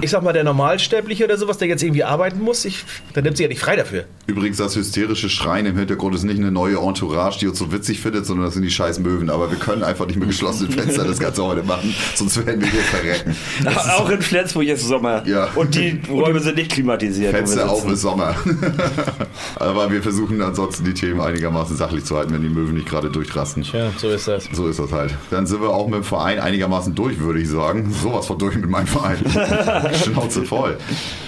Ich sag mal, der Normalsterbliche oder sowas, der jetzt irgendwie arbeiten muss, ich, der nimmt sich ja nicht frei dafür. Übrigens, das hysterische Schreien im Hintergrund ist nicht eine neue Entourage, die uns so witzig findet, sondern das sind die scheiß Möwen. Aber wir können einfach nicht mit geschlossenen Fenstern das Ganze heute machen, sonst werden wir hier verrecken. Auch in Flensburg ist Sommer. Ja. Und die Räume sind nicht klimatisiert. Fenster auf ist Sommer. Aber wir versuchen ansonsten die Themen einigermaßen sachlich zu halten, wenn die Möwen nicht gerade durchrasten. Ja, so ist das. So ist das halt. Dann sind wir auch mit dem Verein einigermaßen durch, würde ich sagen. Sowas von durch mit meinem Verein. Schnauze voll.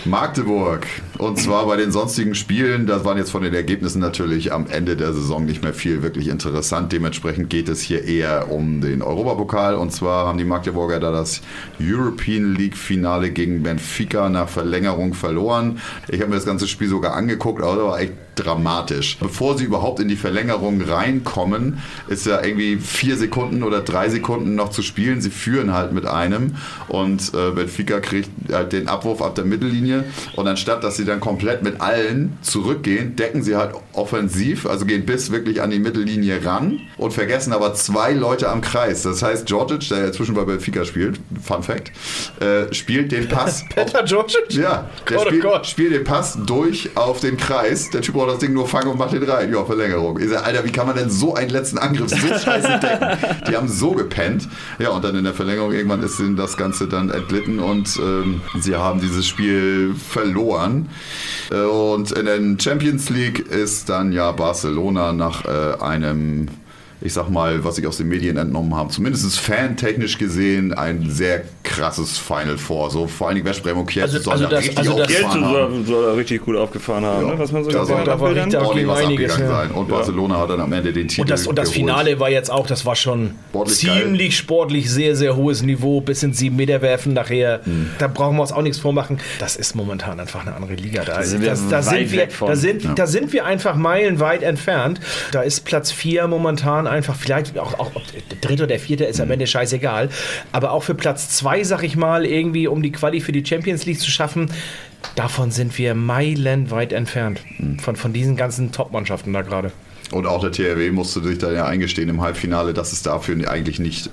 Magdeburg. Und zwar bei den sonstigen Spielen, das waren jetzt von den Ergebnissen natürlich am Ende der Saison nicht mehr viel wirklich interessant. Dementsprechend geht es hier eher um den Europapokal. Und zwar haben die Magdeburger da das European League Finale gegen Benfica nach Verlängerung verloren. Ich habe mir das ganze Spiel sogar angeguckt, aber war echt dramatisch. Bevor sie überhaupt in die Verlängerung reinkommen, ist ja irgendwie vier Sekunden oder drei Sekunden noch zu spielen. Sie führen halt mit einem und äh, Benfica kriegt halt den Abwurf ab der Mittellinie und anstatt, dass sie dann komplett mit allen zurückgehen, decken sie halt offensiv, also gehen bis wirklich an die Mittellinie ran und vergessen aber zwei Leute am Kreis. Das heißt, Georgic, der inzwischen bei Benfica spielt, Fun Fact, äh, spielt den Pass Peter Georgic? ja, der oh spielt, spielt den Pass durch auf den Kreis. Der Typ braucht das Ding nur fangen und macht den rein. Ja, Verlängerung. Ich sag, Alter, wie kann man denn so einen letzten Angriff so scheiße decken? Die haben so gepennt. Ja, und dann in der Verlängerung irgendwann ist ihnen das Ganze dann entglitten und ähm, sie haben dieses Spiel verloren. Äh, Und in der Champions League ist dann ja Barcelona nach äh, einem ich sag mal, was ich aus den Medien entnommen habe, zumindest fantechnisch gesehen, ein sehr krasses Final Four. So vor allen Dingen Westbrem und Kiel Also- sollen also da das- richtig also aufgefahren haben. soll, soll er richtig gut aufgefahren haben, Ja. ne? was man so Ja, gesehen hat da war richtig- ordentlich was einiges, abgegangen ja. sein. Und Barcelona hat dann am Ende den Titel Und das, und das. Finale war jetzt auch, das war schon Sportlich ziemlich sportlich, sehr, sehr hohes Niveau, bis in sieben Meter werfen nachher. Hm. Da brauchen wir uns auch nichts vormachen. Das ist momentan einfach eine andere Liga. Da, sind das, da, sind, wir, da, sind, da sind wir einfach meilenweit entfernt. Da ist Platz vier momentan einfach, vielleicht auch, auch ob der dritte oder der vierte ist am Hm. Ende scheißegal. Aber auch für Platz zwei, sag ich mal, irgendwie um die Quali für die Champions League zu schaffen, davon sind wir meilenweit entfernt. Hm. Von, von diesen ganzen Top-Mannschaften da gerade. Und auch der TRW musste sich dann ja eingestehen im Halbfinale, dass es dafür eigentlich nicht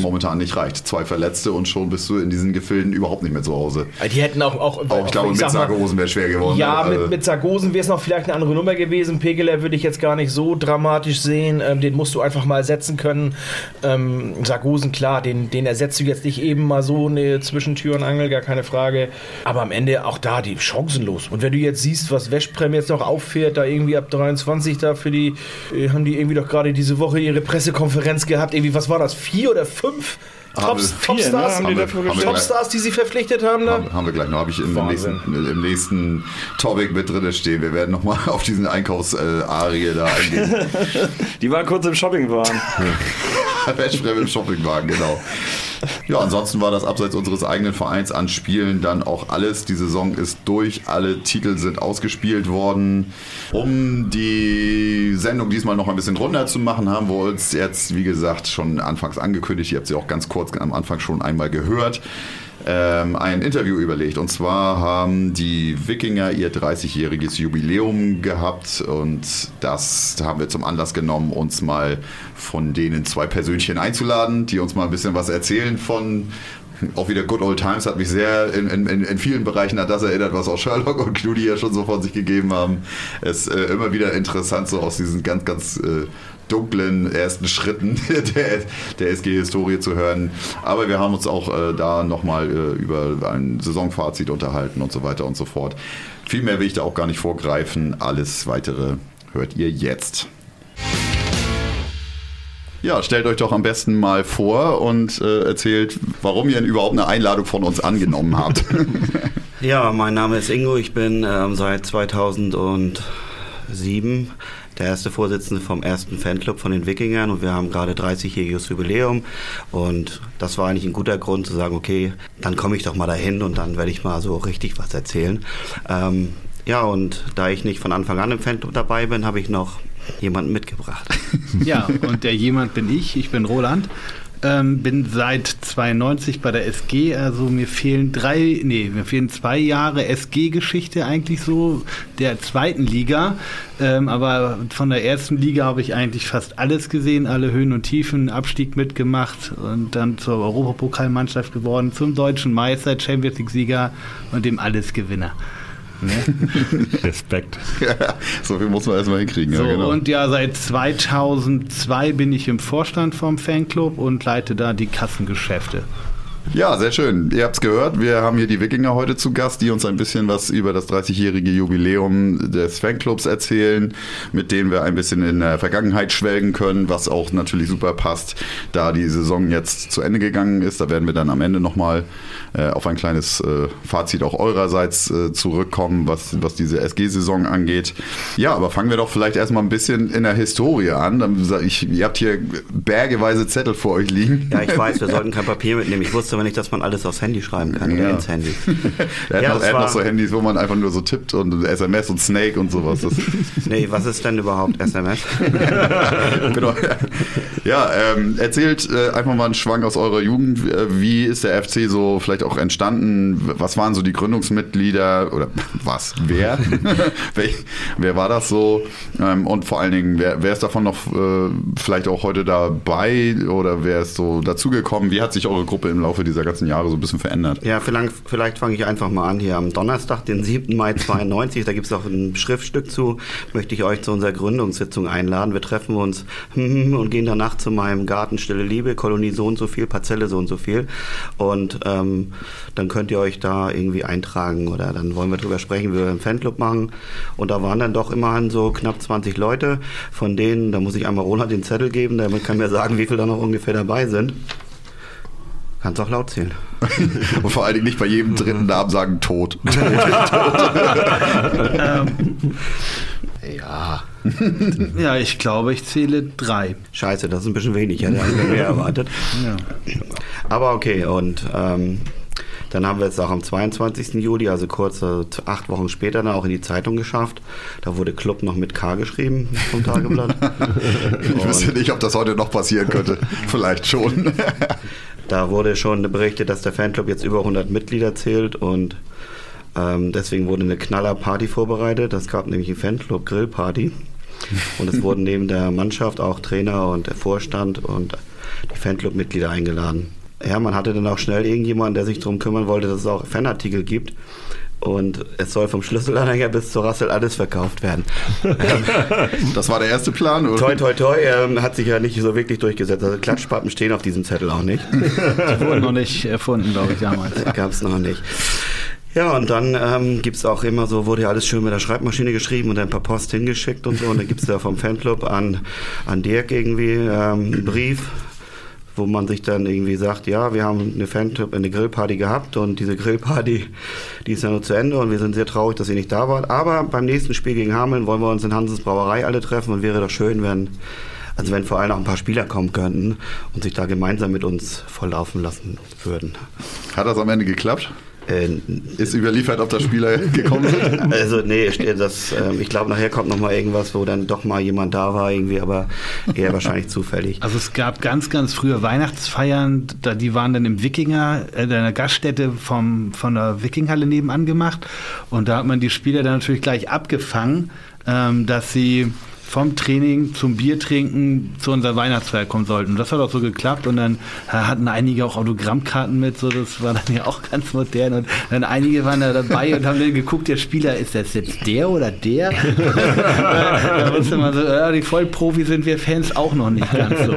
momentan nicht reicht. Zwei Verletzte und schon bist du in diesen Gefilden überhaupt nicht mehr zu Hause. Die hätten auch, auch, Auch ich glaube, mit sag mal, Sargosen wäre schwer geworden. Ja, Also, mit, mit Sargosen wäre es noch vielleicht eine andere Nummer gewesen. Pegeler würde ich jetzt gar nicht so dramatisch sehen. Ähm, den musst du einfach mal ersetzen können. Ähm, Sargosen, klar, den, den ersetzt du jetzt nicht eben mal so eine zwischen Tür und Angel, gar keine Frage. Aber am Ende auch da die chancenlos. Und wenn du jetzt siehst, was Westprem jetzt noch auffährt, da irgendwie ab 23 da für die, äh, haben die irgendwie doch gerade diese Woche ihre Pressekonferenz gehabt. Irgendwie, was war das? Vier oder fünf? Ne? Topstars? Haben die dafür haben? Topstars, die sie verpflichtet haben da? haben, haben wir gleich noch, habe ich im nächsten, im nächsten Topic mit drin stehen. Wir werden nochmal auf diesen Einkaufsarie da eingehen. Die waren kurz im Shoppingwaren. Westbrem im Shoppingwagen, genau. Ja, ansonsten war das abseits unseres eigenen Vereins an Spielen dann auch alles. Die Saison ist durch, alle Titel sind ausgespielt worden. Um die Sendung diesmal noch ein bisschen runder zu machen, haben wir uns jetzt, wie gesagt, schon anfangs angekündigt. Ihr habt sie auch ganz kurz am Anfang schon einmal gehört. Ähm, ein Interview überlegt. Und zwar haben die Wikinger ihr 30-jähriges Jubiläum gehabt und das haben wir zum Anlass genommen, uns mal von denen zwei Persönchen einzuladen, die uns mal ein bisschen was erzählen von auch wieder Good Old Times hat mich sehr in, in, in vielen Bereichen an das erinnert, was auch Sherlock und Knudi ja schon so von sich gegeben haben. Es ist äh, immer wieder interessant, so aus diesen ganz, ganz äh, dunklen ersten Schritten der, der SG-Historie zu hören. Aber wir haben uns auch äh, da nochmal äh, über ein Saisonfazit unterhalten und so weiter und so fort. Viel mehr will ich da auch gar nicht vorgreifen. Alles weitere hört ihr jetzt. Ja, stellt euch doch am besten mal vor und äh, erzählt, warum ihr überhaupt eine Einladung von uns angenommen habt. Ja, mein Name ist Ingo. Ich bin ähm, seit 2007 der erste Vorsitzende vom ersten Fanclub von den Wikingern und wir haben gerade 30-jähriges Jubiläum und das war eigentlich ein guter Grund zu sagen, okay, dann komme ich doch mal dahin und dann werde ich mal so richtig was erzählen. Ähm, ja, und da ich nicht von Anfang an im Fanclub dabei bin, habe ich noch jemanden mitgebracht. Ja, und der jemand bin ich. Ich bin Roland. Ähm, bin seit 92 bei der SG, also mir fehlen drei, nee, mir fehlen zwei Jahre SG-Geschichte eigentlich so der zweiten Liga. Ähm, aber von der ersten Liga habe ich eigentlich fast alles gesehen, alle Höhen und Tiefen, Abstieg mitgemacht und dann zur Europapokalmannschaft geworden, zum deutschen Meister, Champions League-Sieger und dem Allesgewinner. Ne? Respekt. Ja, so viel muss man erstmal hinkriegen. So, ja, genau. und ja, seit 2002 bin ich im Vorstand vom Fanclub und leite da die Kassengeschäfte. Ja, sehr schön. Ihr habt es gehört, wir haben hier die Wikinger heute zu Gast, die uns ein bisschen was über das 30-jährige Jubiläum des Fanclubs erzählen, mit denen wir ein bisschen in der Vergangenheit schwelgen können, was auch natürlich super passt, da die Saison jetzt zu Ende gegangen ist. Da werden wir dann am Ende nochmal äh, auf ein kleines äh, Fazit auch eurerseits äh, zurückkommen, was, was diese SG-Saison angeht. Ja, aber fangen wir doch vielleicht erstmal ein bisschen in der Historie an. Ich, ihr habt hier bergeweise Zettel vor euch liegen. Ja, ich weiß, wir sollten kein Papier mitnehmen. Ich wusste aber nicht, dass man alles aufs Handy schreiben kann oder Ja. ins Handy. Er hat, Ja, noch, das er hat noch so Handys, wo man einfach nur so tippt und SMS und Snake und sowas. Das, Nee, was ist denn überhaupt SMS? genau. Ja, ähm, erzählt äh, einfach mal einen Schwank aus eurer Jugend. Äh, Wie ist der FC so vielleicht auch entstanden? Was waren so die Gründungsmitglieder oder was? Wer? wer, wer war das so? Ähm, und vor allen Dingen, wer, wer ist davon noch äh, vielleicht auch heute dabei oder wer ist so dazugekommen? Wie hat sich eure Gruppe im Laufe dieser ganzen Jahre so ein bisschen verändert? Ja, vielleicht, vielleicht fange ich einfach mal an hier am Donnerstag, den 7. Mai 92. Da gibt es auch ein Schriftstück zu. Möchte ich euch zu unserer Gründungssitzung einladen. Wir treffen uns und gehen danach zu meinem Garten Stille Liebe, Kolonie so und so viel, Parzelle so und so viel. Und ähm, dann könnt ihr euch da irgendwie eintragen oder dann wollen wir drüber sprechen, wie wir einen Fanclub machen. Und da waren dann doch immerhin so knapp 20 Leute. Von denen, da muss ich einmal Roland den Zettel geben, damit kann mir sagen, wie viele da noch ungefähr dabei sind. Kannst auch laut zählen. Und vor allen Dingen nicht bei jedem dritten Namen sagen tot. Ja. ja, ich glaube, ich zähle drei. Scheiße, das ist ein bisschen wenig, ich hätte eigentlich mehr erwartet. Ja. Aber okay, und ähm, dann haben wir es auch am 22. Juli, also kurz äh, acht Wochen später, dann auch in die Zeitung geschafft. Da wurde Club noch mit K geschrieben vom Tageblatt. Ich wüsste nicht, ob das heute noch passieren könnte. Vielleicht schon. Da wurde schon berichtet, dass der Fanclub jetzt über 100 Mitglieder zählt und ähm, deswegen wurde eine Knaller-Party vorbereitet. Es gab nämlich eine Fanclub-Grillparty. Und es wurden neben der Mannschaft auch Trainer und der Vorstand und die Fanclub-Mitglieder eingeladen. Ja, man hatte dann auch schnell irgendjemanden, der sich darum kümmern wollte, dass es auch Fanartikel gibt. Und es soll vom Schlüsselanhänger bis zur Rassel alles verkauft werden. Das war der erste Plan, oder? toi, toi, toi, ähm, hat sich ja nicht so wirklich durchgesetzt. Also Klatschpappen stehen auf diesem Zettel auch nicht. Die wurden noch nicht erfunden, glaube ich, damals. Gab es noch nicht. Ja, und dann ähm, gibt es auch immer so, wurde ja alles schön mit der Schreibmaschine geschrieben und dann per Post hingeschickt und so. Und dann gibt es da vom Fanclub an, an Dirk irgendwie ähm, einen Brief, wo man sich dann irgendwie sagt, ja, wir haben eine Fanclub, eine Grillparty gehabt und diese Grillparty, die ist ja nur zu Ende und wir sind sehr traurig, dass ihr nicht da wart. Aber beim nächsten Spiel gegen Hameln wollen wir uns in Hansens Brauerei alle treffen und wäre doch schön, wenn, also wenn vor allem auch ein paar Spieler kommen könnten und sich da gemeinsam mit uns volllaufen lassen würden. Hat das am Ende geklappt? Äh, Ist überliefert, ob da Spieler gekommen sind? Also nee, das, ähm, ich glaube nachher kommt noch mal irgendwas, wo dann doch mal jemand da war irgendwie, aber eher wahrscheinlich zufällig. Also es gab ganz, ganz frühe Weihnachtsfeiern, da, die waren dann im Wikinger, äh, in einer Gaststätte vom, von der Wikinghalle nebenan gemacht. Und da hat man die Spieler dann natürlich gleich abgefangen, ähm, dass sie vom Training zum Biertrinken zu unserer Weihnachtsfeier kommen sollten. Und das hat auch so geklappt und dann hatten einige auch Autogrammkarten mit, so das war dann ja auch ganz modern und dann einige waren da dabei und haben dann geguckt, der Spieler, ist das jetzt der oder der? da wusste man so, ja, die Vollprofi sind wir Fans auch noch nicht ganz so.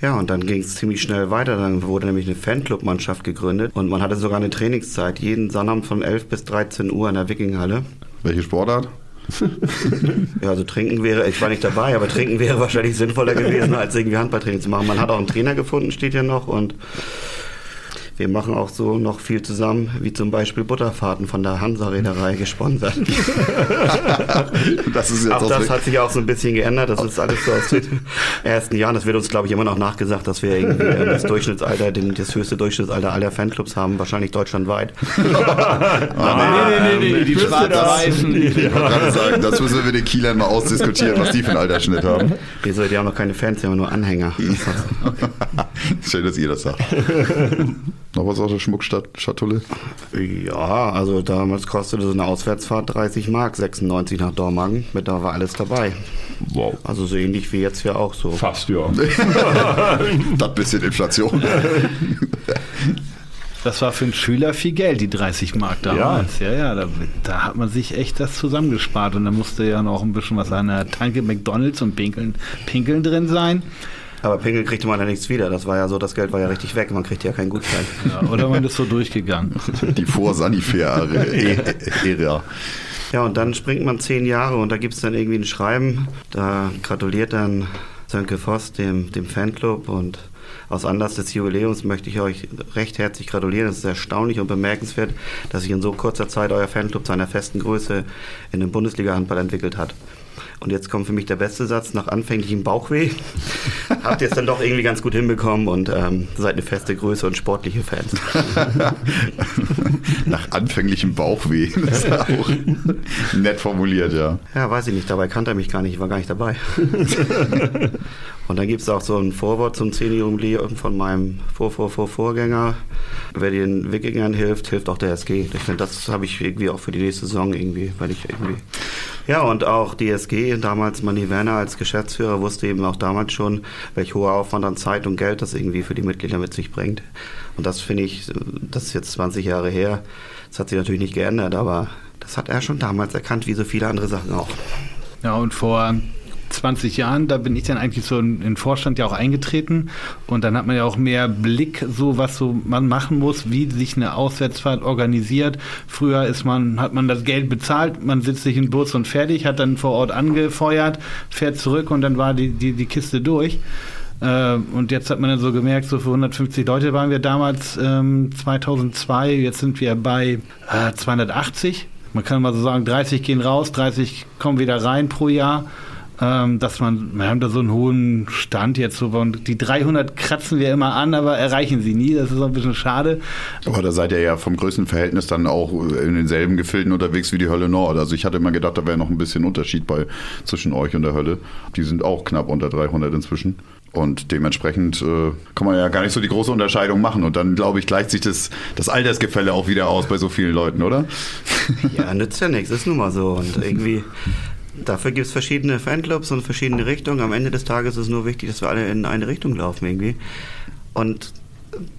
Ja, und dann ging es ziemlich schnell weiter. Dann wurde nämlich eine Fanclub-Mannschaft gegründet und man hatte sogar eine Trainingszeit, jeden Sonnabend von 11 bis 13 Uhr in der Wikinghalle. Welche Sportart? Ja, also trinken wäre, ich war nicht dabei, aber trinken wäre wahrscheinlich sinnvoller gewesen, als irgendwie Handballtraining zu machen. Man hat auch einen Trainer gefunden, steht hier noch und wir machen auch so noch viel zusammen, wie zum Beispiel Butterfahrten von der Hansa-Reederei gesponsert. Das ist jetzt Auch aus das hat sich auch so ein bisschen geändert. Das ist alles so aus den ersten Jahren. Das wird uns, glaube ich, immer noch nachgesagt, dass wir irgendwie ähm, das Durchschnittsalter, den, das höchste Durchschnittsalter aller Fanclubs haben, wahrscheinlich deutschlandweit. Ah, nee, nee, nee, die Schwarz-Weißen. Ich wollte gerade sagen, das müssen wir mit den Kielern mal ausdiskutieren, was die für einen Altersschnitt haben. Wieso, die haben noch keine Fans, die haben nur Anhänger. Schön, dass ihr das sagt. Noch was aus der Schmuckschatulle? Ja, also damals kostete so eine Auswärtsfahrt 30 Mark, 96 nach Dormagen. Mit da war alles dabei. Wow. Also so ähnlich wie jetzt ja auch so. Fast, ja. Das bisschen Inflation. Das war für einen Schüler viel Geld, die 30 Mark damals. Ja, ja, da, da hat man sich echt das zusammengespart und da musste ja noch ein bisschen was an der Tanke McDonalds und Pinkeln, Pinkeln drin sein. Aber Pingel kriegte man ja nichts wieder. Das war ja so, das Geld war ja richtig weg. Man kriegte ja keinen Gutschein. Ja, oder man ist so durchgegangen. Die Vor-Sanifair-Ära. Ja, und dann springt man zehn Jahre und da gibt es dann irgendwie ein Schreiben. Da gratuliert dann Sönke Voss dem, dem Fanclub und aus Anlass des Jubiläums möchte ich euch recht herzlich gratulieren. Es ist erstaunlich und bemerkenswert, dass sich in so kurzer Zeit euer Fanclub zu einer festen Größe in den Bundesliga-Handball entwickelt hat. Und jetzt kommt für mich der beste Satz nach anfänglichem Bauchweh. Habt ihr es dann doch irgendwie ganz gut hinbekommen und ähm, seid eine feste Größe und sportliche Fans. Nach anfänglichem Bauchweh. Das ist auch nett formuliert, ja. Ja, weiß ich nicht, dabei kannte er mich gar nicht, ich war gar nicht dabei. Und dann gibt es auch so ein Vorwort zum 10-Jubiläum von meinem Vor-Vor-Vor-Vorgänger. Wer den Wikingern hilft, hilft auch der SG. Ich finde, das habe ich irgendwie auch für die nächste Saison irgendwie, weil ich irgendwie. Ja, und auch die SG, damals Manny Werner als Geschäftsführer, wusste eben auch damals schon, welch hoher Aufwand an Zeit und Geld das irgendwie für die Mitglieder mit sich bringt. Und das finde ich, das ist jetzt 20 Jahre her. Das hat sich natürlich nicht geändert, aber das hat er schon damals erkannt, wie so viele andere Sachen auch. Ja, und vor 20 Jahren, da bin ich dann eigentlich so in den Vorstand ja auch eingetreten und dann hat man ja auch mehr Blick, so was so man machen muss, wie sich eine Auswärtsfahrt organisiert. Früher ist man, hat man das Geld bezahlt, man sitzt sich in Bus und fertig, hat dann vor Ort angefeuert, fährt zurück und dann war die, die, die Kiste durch. Äh, Und jetzt hat man dann so gemerkt, so für 150 Leute waren wir damals ähm, 2002, jetzt sind wir bei äh, 280. Man kann mal so sagen, 30 gehen raus, 30 kommen wieder rein pro Jahr. Ähm, dass man, wir haben da so einen hohen Stand jetzt so, und die 300 kratzen wir immer an, aber erreichen sie nie. Das ist auch ein bisschen schade. Aber da seid ihr ja vom Größenverhältnis dann auch in denselben Gefilden unterwegs wie die Hölle Nord. Also ich hatte immer gedacht, da wäre noch ein bisschen Unterschied bei, zwischen euch und der Hölle. Die sind auch knapp unter 300 inzwischen. Und dementsprechend äh, kann man ja gar nicht so die große Unterscheidung machen. Und dann, glaube ich, gleicht sich das, das Altersgefälle auch wieder aus bei so vielen Leuten, oder? Ja, nützt ja nichts, ist nun mal so. Und irgendwie, dafür gibt es verschiedene Fanclubs und verschiedene Richtungen. Am Ende des Tages ist es nur wichtig, dass wir alle in eine Richtung laufen irgendwie. Und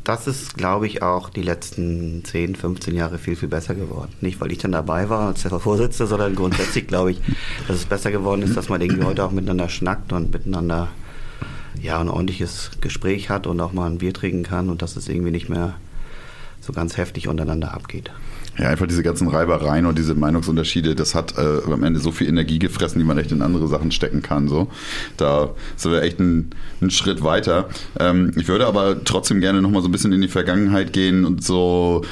das ist, glaube ich, auch die letzten 10, 15 Jahre viel, viel besser geworden. Nicht, weil ich dann dabei war als der Vorsitzende, sondern grundsätzlich glaube ich, dass es besser geworden ist, dass man irgendwie heute auch miteinander schnackt und miteinander ja, ein ordentliches Gespräch hat und auch mal ein Bier trinken kann und dass es irgendwie nicht mehr so ganz heftig untereinander abgeht. Ja, einfach diese ganzen Reibereien und diese Meinungsunterschiede, das hat äh, am Ende so viel Energie gefressen, die man echt in andere Sachen stecken kann. So, da sind wir echt einen, Schritt weiter. Ähm, ich würde aber trotzdem gerne noch mal so ein bisschen in die Vergangenheit gehen und so.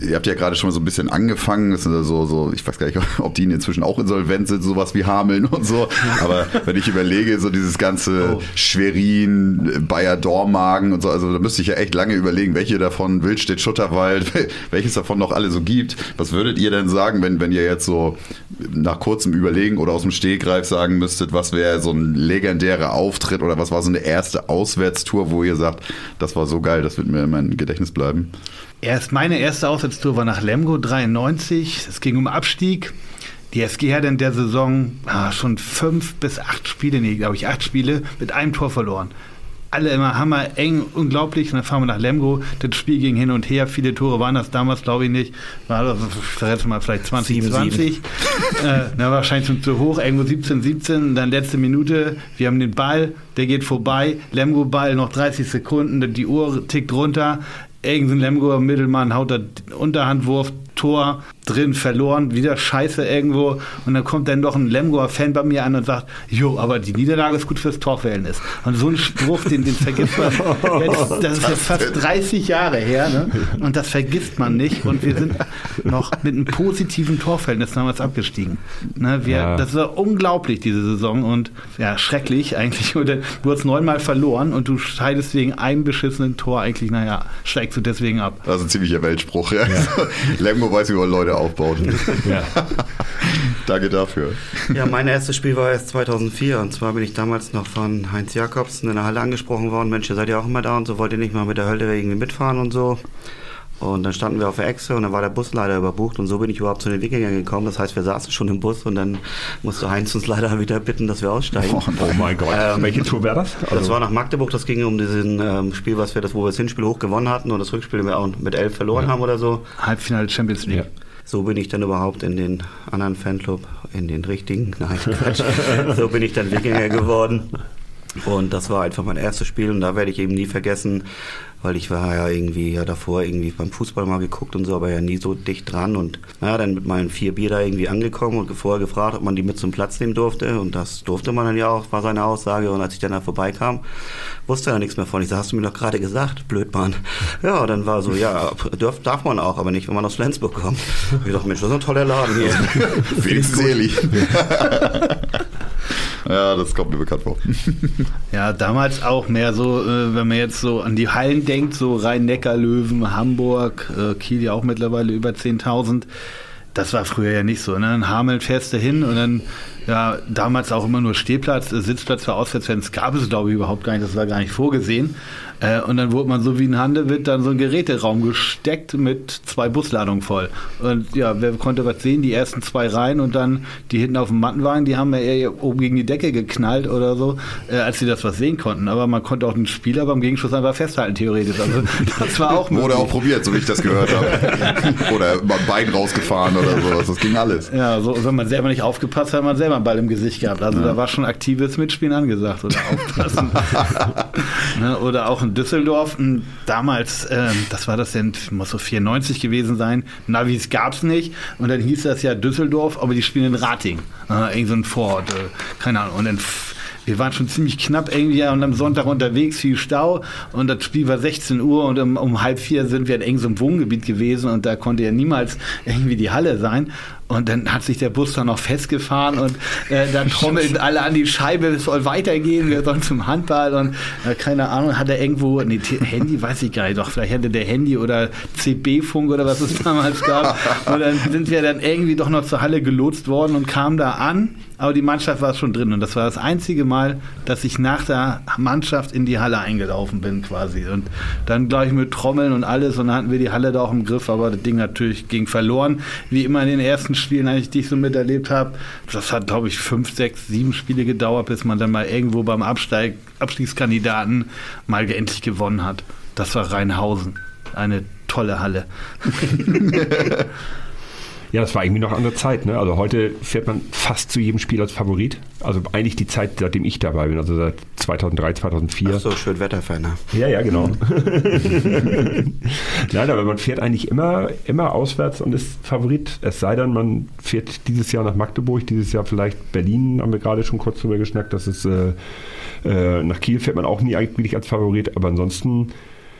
Ihr habt ja gerade schon mal so ein bisschen angefangen, das sind so, so, ich weiß gar nicht, ob die inzwischen auch insolvent sind, sowas wie Hameln und so. Aber wenn ich überlege, so dieses ganze Oh. Schwerin, Bayer Dormagen und so, also da müsste ich ja echt lange überlegen, welche davon Wildstedt, Schutterwald, welches davon noch alle so gibt. Was würdet ihr denn sagen, wenn, wenn ihr jetzt so nach kurzem Überlegen oder aus dem Stegreif sagen müsstet, was wäre so ein legendärer Auftritt oder was war so eine erste Auswärtstour, wo ihr sagt, das war so geil, das wird mir in meinem Gedächtnis bleiben? Erst meine erste Auswärtstour war nach Lemgo 93. Es ging um Abstieg. Die SG hat in der Saison ah, schon fünf bis acht Spiele, nee, glaube ich, acht Spiele mit einem Tor verloren alle immer hammer eng, unglaublich. Und dann fahren wir nach Lemgo. Das Spiel ging hin und her. Viele Tore waren das damals, glaube ich, nicht. War das, ich mal vielleicht 20, 7, 20. äh, na, wahrscheinlich schon zu hoch. Irgendwo 17, 17. Dann letzte Minute. Wir haben den Ball. Der geht vorbei. Lemgo Ball, noch 30 Sekunden. Die Uhr tickt runter. Irgendein Lemgo Mittelmann haut da Unterhandwurf, Tor drin, verloren, wieder Scheiße irgendwo. Und dann kommt dann doch ein Lemgoer-Fan bei mir an und sagt, jo, aber die Niederlage ist gut fürs Torverhältnis. Und so ein Spruch, den, den vergisst man. Jetzt, das ist ja fast 30 Jahre her. Ne? Und das vergisst man nicht. Und wir sind noch mit einem positiven Torverhältnis damals abgestiegen. Ne? Wir, Ja. Das war unglaublich, diese Saison. Und ja, schrecklich eigentlich. Und du hast neunmal verloren und du scheidest wegen einem beschissenen Tor eigentlich, naja, steigst du deswegen ab. Das ist ein ziemlicher Weltspruch. Ja. Lemgo weiß, wie man Leute aufbaut. Danke dafür. Ja, mein erstes Spiel war erst 2004 und zwar bin ich damals noch von Heinz Jakobsen in der Halle angesprochen worden. Mensch, ihr seid ja auch immer da und so, wollt ihr nicht mal mit der Hölle irgendwie mitfahren und so. Und dann standen wir auf der Echse und dann war der Bus leider überbucht und so bin ich überhaupt zu den Wikingern gekommen. Das heißt, wir saßen schon im Bus und dann musste Heinz uns leider wieder bitten, dass wir aussteigen. Oh mein Gott. Ähm, Welche Tour wäre das? das Also- war nach Magdeburg, das ging um diesen ähm, Spiel, was wir das, wo wir das Hinspiel hoch gewonnen hatten und das Rückspiel wir auch mit elf verloren haben oder so. Halbfinale Champions League. Ja. So bin ich dann überhaupt in den anderen Fanclub, in den richtigen, nein, Quatsch. so bin ich dann Wikinger geworden. Und das war einfach mein erstes Spiel und da werde ich eben nie vergessen, weil ich war ja irgendwie ja davor irgendwie beim Fußball mal geguckt und so, aber ja nie so dicht dran und naja, dann mit meinen vier Bier da irgendwie angekommen und vorher gefragt, ob man die mit zum Platz nehmen durfte und das durfte man dann ja auch, war seine Aussage und als ich dann da vorbeikam, wusste er nichts mehr von. Ich sag, hast du mir doch gerade gesagt, Blödmann. Ja, dann war so, ja, darf, darf man auch, aber nicht, wenn man aus Flensburg kommt. Ich dachte, Mensch, das ist ein toller Laden hier. Wenigstens ehrlich. ja, das kommt mir bekannt vor. Ja, damals auch mehr so, äh, wenn man jetzt so an die Hallen denkt, so Rhein-Neckar-Löwen, Hamburg, äh, Kiel ja auch mittlerweile über 10.000. Das war früher ja nicht so. Ne? In Hameln fährst du hin und dann, ja, damals auch immer nur Stehplatz, äh, Sitzplatz für Auswärtsfans gab es, glaube ich, überhaupt gar nicht. Das war gar nicht vorgesehen. Äh, und dann wurde man so wie ein Handewitt dann so ein Geräteraum gesteckt mit zwei Busladungen voll. Und ja, wer konnte was sehen? Die ersten zwei Reihen und dann die hinten auf dem Mattenwagen, die haben ja eher oben gegen die Decke geknallt oder so, äh, als sie das was sehen konnten. Aber man konnte auch den Spieler beim Gegenschuss einfach festhalten, theoretisch. Also das war auch Wurde möglich. auch probiert, so wie ich das gehört habe. oder ein Bein rausgefahren oder sowas. Das ging alles. Ja, so, wenn man selber nicht aufgepasst hat, hat man selber einen Ball im Gesicht gehabt. Also da war schon aktives Mitspielen angesagt oder aufpassen. ne, oder auch in Düsseldorf, m, damals, ähm, das war das denn, muss so 94 gewesen sein, Navis gab's nicht und dann hieß das ja Düsseldorf, aber die spielen in Rating. Äh, irgend so ein Vorort, äh, keine Ahnung. Und dann wir waren schon ziemlich knapp irgendwie und am Sonntag unterwegs, viel Stau und das Spiel war 16 Uhr und um, um halb vier sind wir in eng so einem Wohngebiet gewesen und da konnte ja niemals irgendwie die Halle sein. Und dann hat sich der Bus dann noch festgefahren und äh, dann trommelten alle an die Scheibe, es soll weitergehen, wir sollen zum Handball und äh, keine Ahnung, hat er irgendwo, nee, Handy weiß ich gar nicht, doch vielleicht hatte der Handy oder CB-Funk oder was es damals gab. Und dann sind wir dann irgendwie doch noch zur Halle gelotst worden und kamen da an, aber die Mannschaft war schon drin und das war das einzige Mal, dass ich nach der Mannschaft in die Halle eingelaufen bin quasi und dann gleich mit Trommeln und alles und dann hatten wir die Halle da auch im Griff, aber das Ding natürlich ging verloren, wie immer in den ersten Spielen, eigentlich, die ich so miterlebt habe. Das hat, glaube ich, fünf, sechs, sieben Spiele gedauert, bis man dann mal irgendwo beim Absteig, Abstiegskandidaten mal endlich gewonnen hat. Das war Rheinhausen. Eine tolle Halle. Ja, das war irgendwie noch andere Zeit. Ne? Also heute fährt man fast zu jedem Spiel als Favorit. Also eigentlich die Zeit, seitdem ich dabei bin, also seit 2003, 2004. Ach so, schön Wetterfan. ne? Ja, ja, genau. Nein, aber man fährt eigentlich immer, immer auswärts und ist Favorit. Es sei denn, man fährt dieses Jahr nach Magdeburg, dieses Jahr vielleicht Berlin, haben wir gerade schon kurz drüber geschnackt. Das ist, äh, äh, nach Kiel fährt man auch nie eigentlich als Favorit, aber ansonsten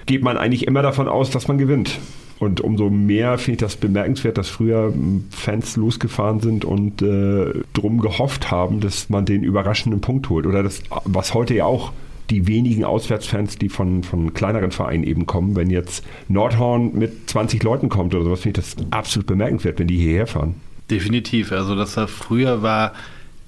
geht man eigentlich immer davon aus, dass man gewinnt. Und umso mehr finde ich das bemerkenswert, dass früher m, Fans losgefahren sind und äh, drum gehofft haben, dass man den überraschenden Punkt holt. Oder das, was heute ja auch die wenigen Auswärtsfans, die von, von kleineren Vereinen eben kommen, wenn jetzt Nordhorn mit 20 Leuten kommt oder sowas, finde ich das absolut bemerkenswert, wenn die hierher fahren. Definitiv. Also das war früher war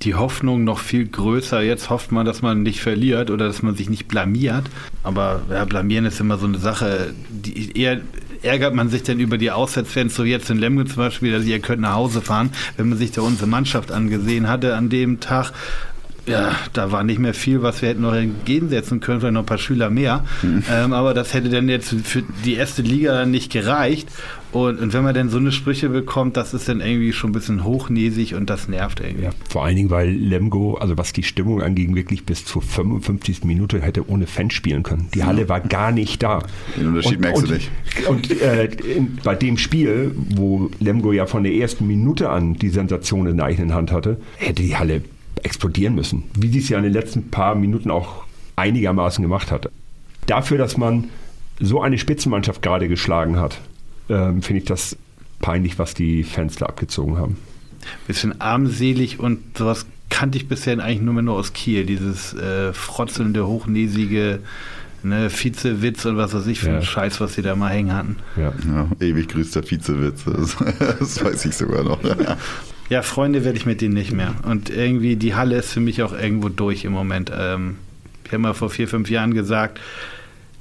die Hoffnung noch viel größer. Jetzt hofft man, dass man nicht verliert oder dass man sich nicht blamiert. Aber ja, blamieren ist immer so eine Sache, die eher ärgert man sich denn über die Auswärtsfans, so jetzt in Lemgo zum Beispiel, dass ihr könnt nach Hause fahren, wenn man sich da unsere Mannschaft angesehen hatte an dem Tag. Ja, da war nicht mehr viel, was wir hätten noch entgegensetzen können, vielleicht noch ein paar Schüler mehr. Mhm. Ähm, aber das hätte dann jetzt für die erste Liga nicht gereicht. Und, und, wenn man dann so eine Sprüche bekommt, das ist dann irgendwie schon ein bisschen hochnäsig und das nervt irgendwie. Ja, vor allen Dingen, weil Lemgo, also was die Stimmung anging, wirklich bis zur 55. Minute hätte ohne Fans spielen können. Die Halle war gar nicht da. Den Unterschied und, merkst und, du nicht. Und äh, in, bei dem Spiel, wo Lemgo ja von der ersten Minute an die Sensation in der eigenen Hand hatte, hätte die Halle explodieren müssen. Wie sie es ja in den letzten paar Minuten auch einigermaßen gemacht hat. Dafür, dass man so eine Spitzenmannschaft gerade geschlagen hat, ähm, finde ich das peinlich, was die Fans da abgezogen haben. Bisschen armselig und sowas kannte ich bisher eigentlich nur mehr nur aus Kiel. Dieses äh, frotzelnde, hochnäsige ne, Vizewitz und was weiß ich für ja. einen Scheiß, was sie da mal hängen hatten. Ja, ja ewig grüßt der Vizewitz. Das, das weiß ich sogar noch. Ja, Freunde werde ich mit denen nicht mehr. Und irgendwie die Halle ist für mich auch irgendwo durch im Moment. Ähm, ich habe mal vor vier, fünf Jahren gesagt,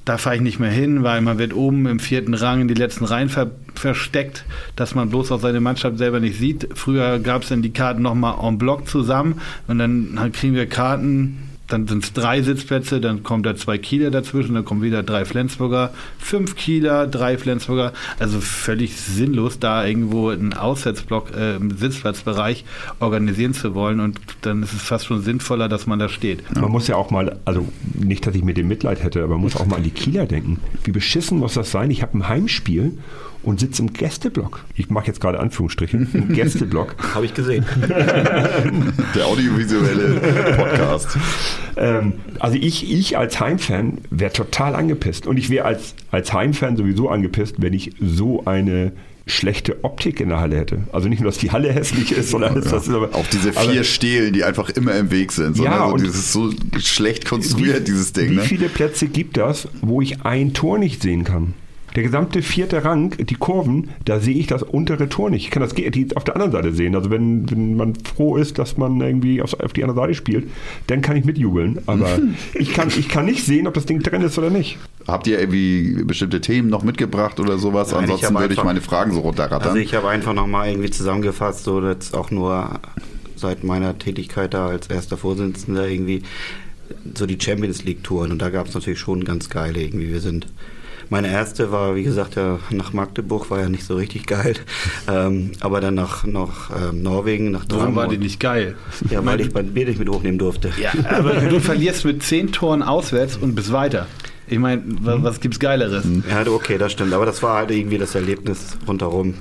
da fahre ich nicht mehr hin, weil man wird oben im vierten Rang in die letzten Reihen ver versteckt, dass man bloß auch seine Mannschaft selber nicht sieht. Früher gab es dann die Karten nochmal en bloc zusammen und dann kriegen wir Karten dann sind es drei Sitzplätze, dann kommt da zwei Kieler dazwischen, dann kommen wieder drei Flensburger, fünf Kieler, drei Flensburger. Also völlig sinnlos, da irgendwo einen Aussetzblock äh, im Sitzplatzbereich organisieren zu wollen. Und dann ist es fast schon sinnvoller, dass man da steht. Man muss ja auch mal, also nicht, dass ich mit dem Mitleid hätte, aber man muss auch mal an die Kieler denken. Wie beschissen muss das sein? Ich habe ein Heimspiel und sitze im Gästeblock. Ich mache jetzt gerade Anführungsstrichen, im Gästeblock. Habe ich gesehen. Der audiovisuelle Podcast. Ähm, also ich, ich als Heimfan wäre total angepisst. Und ich wäre als, als Heimfan sowieso angepisst, wenn ich so eine schlechte Optik in der Halle hätte. Also nicht nur, dass die Halle hässlich ist, sondern ja, das ist aber, auch diese vier aber, Stelen, die einfach immer im Weg sind. Ja, also und das ist so schlecht konstruiert, wie, dieses Ding. Wie ne? viele Plätze gibt das, wo ich ein Tor nicht sehen kann? Der gesamte vierte Rang, die Kurven, da sehe ich das untere Tor nicht. Ich kann das auf der anderen Seite sehen. Also wenn, wenn man froh ist, dass man irgendwie auf, auf die andere Seite spielt, dann kann ich mitjubeln. Aber ich, kann, ich kann nicht sehen, ob das Ding drin ist oder nicht. Habt ihr irgendwie bestimmte Themen noch mitgebracht oder sowas? Nein, Ansonsten ich würde ich meine Fragen so runterrattern. Also ich habe einfach nochmal irgendwie zusammengefasst, so jetzt auch nur seit meiner Tätigkeit da als erster Vorsitzender irgendwie so die Champions League Touren und da gab es natürlich schon ganz geile irgendwie. Wir sind meine erste war, wie gesagt, ja nach Magdeburg, war ja nicht so richtig geil. Ähm, aber dann nach, nach ähm, Norwegen, nach Warum war die nicht geil? Ja, weil ich mein Bier nicht mit hochnehmen durfte. Ja, aber du verlierst mit zehn Toren auswärts und bist weiter. Ich meine, was, was gibt's Geileres? Mhm. Ja, okay, das stimmt. Aber das war halt irgendwie das Erlebnis rundherum.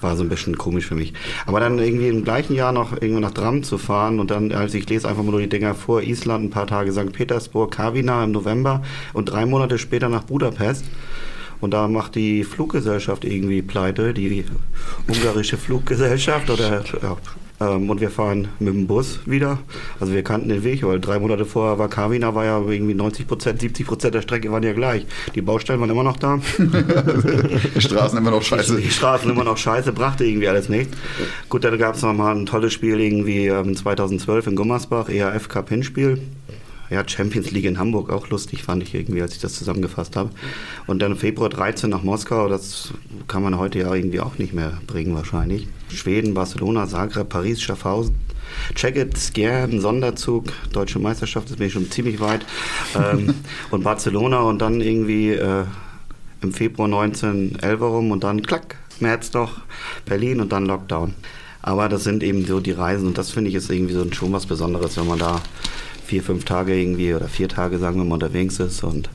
War so ein bisschen komisch für mich. Aber dann irgendwie im gleichen Jahr noch irgendwo nach Dram zu fahren und dann, also ich lese einfach mal nur die Dinger vor, Island, ein paar Tage St. Petersburg, Kavina im November und drei Monate später nach Budapest. Und da macht die Fluggesellschaft irgendwie pleite, die ungarische Fluggesellschaft oder ja, ähm, und wir fahren mit dem Bus wieder. Also wir kannten den Weg, weil drei Monate vorher war Kavina, war ja irgendwie 90 Prozent, 70 Prozent der Strecke waren ja gleich. Die Baustellen waren immer noch da. die Straßen immer noch scheiße. Die, die, Straßen immer noch scheiße, brachte irgendwie alles nicht. Gut, dann gab es nochmal ein tolles Spiel irgendwie ähm, 2012 in Gummersbach, ERF Cup Hinspiel ja, Champions League in Hamburg auch lustig, fand ich irgendwie, als ich das zusammengefasst habe. Und dann Februar 13 nach Moskau, das kann man heute ja irgendwie auch nicht mehr bringen wahrscheinlich. Schweden, Barcelona, Zagreb, Paris, Schaffhausen. Checket, Skjern, Sonderzug, Deutsche Meisterschaft, das bin ich schon ziemlich weit. Ähm, und Barcelona und dann irgendwie äh, im Februar 19 Elverum und dann klack, März doch, Berlin und dann Lockdown. Aber das sind eben so die Reisen und das finde ich ist irgendwie so schon was Besonderes, wenn man da vier, fünf Tage irgendwie oder vier Tage, sagen wir mal, unterwegs ist und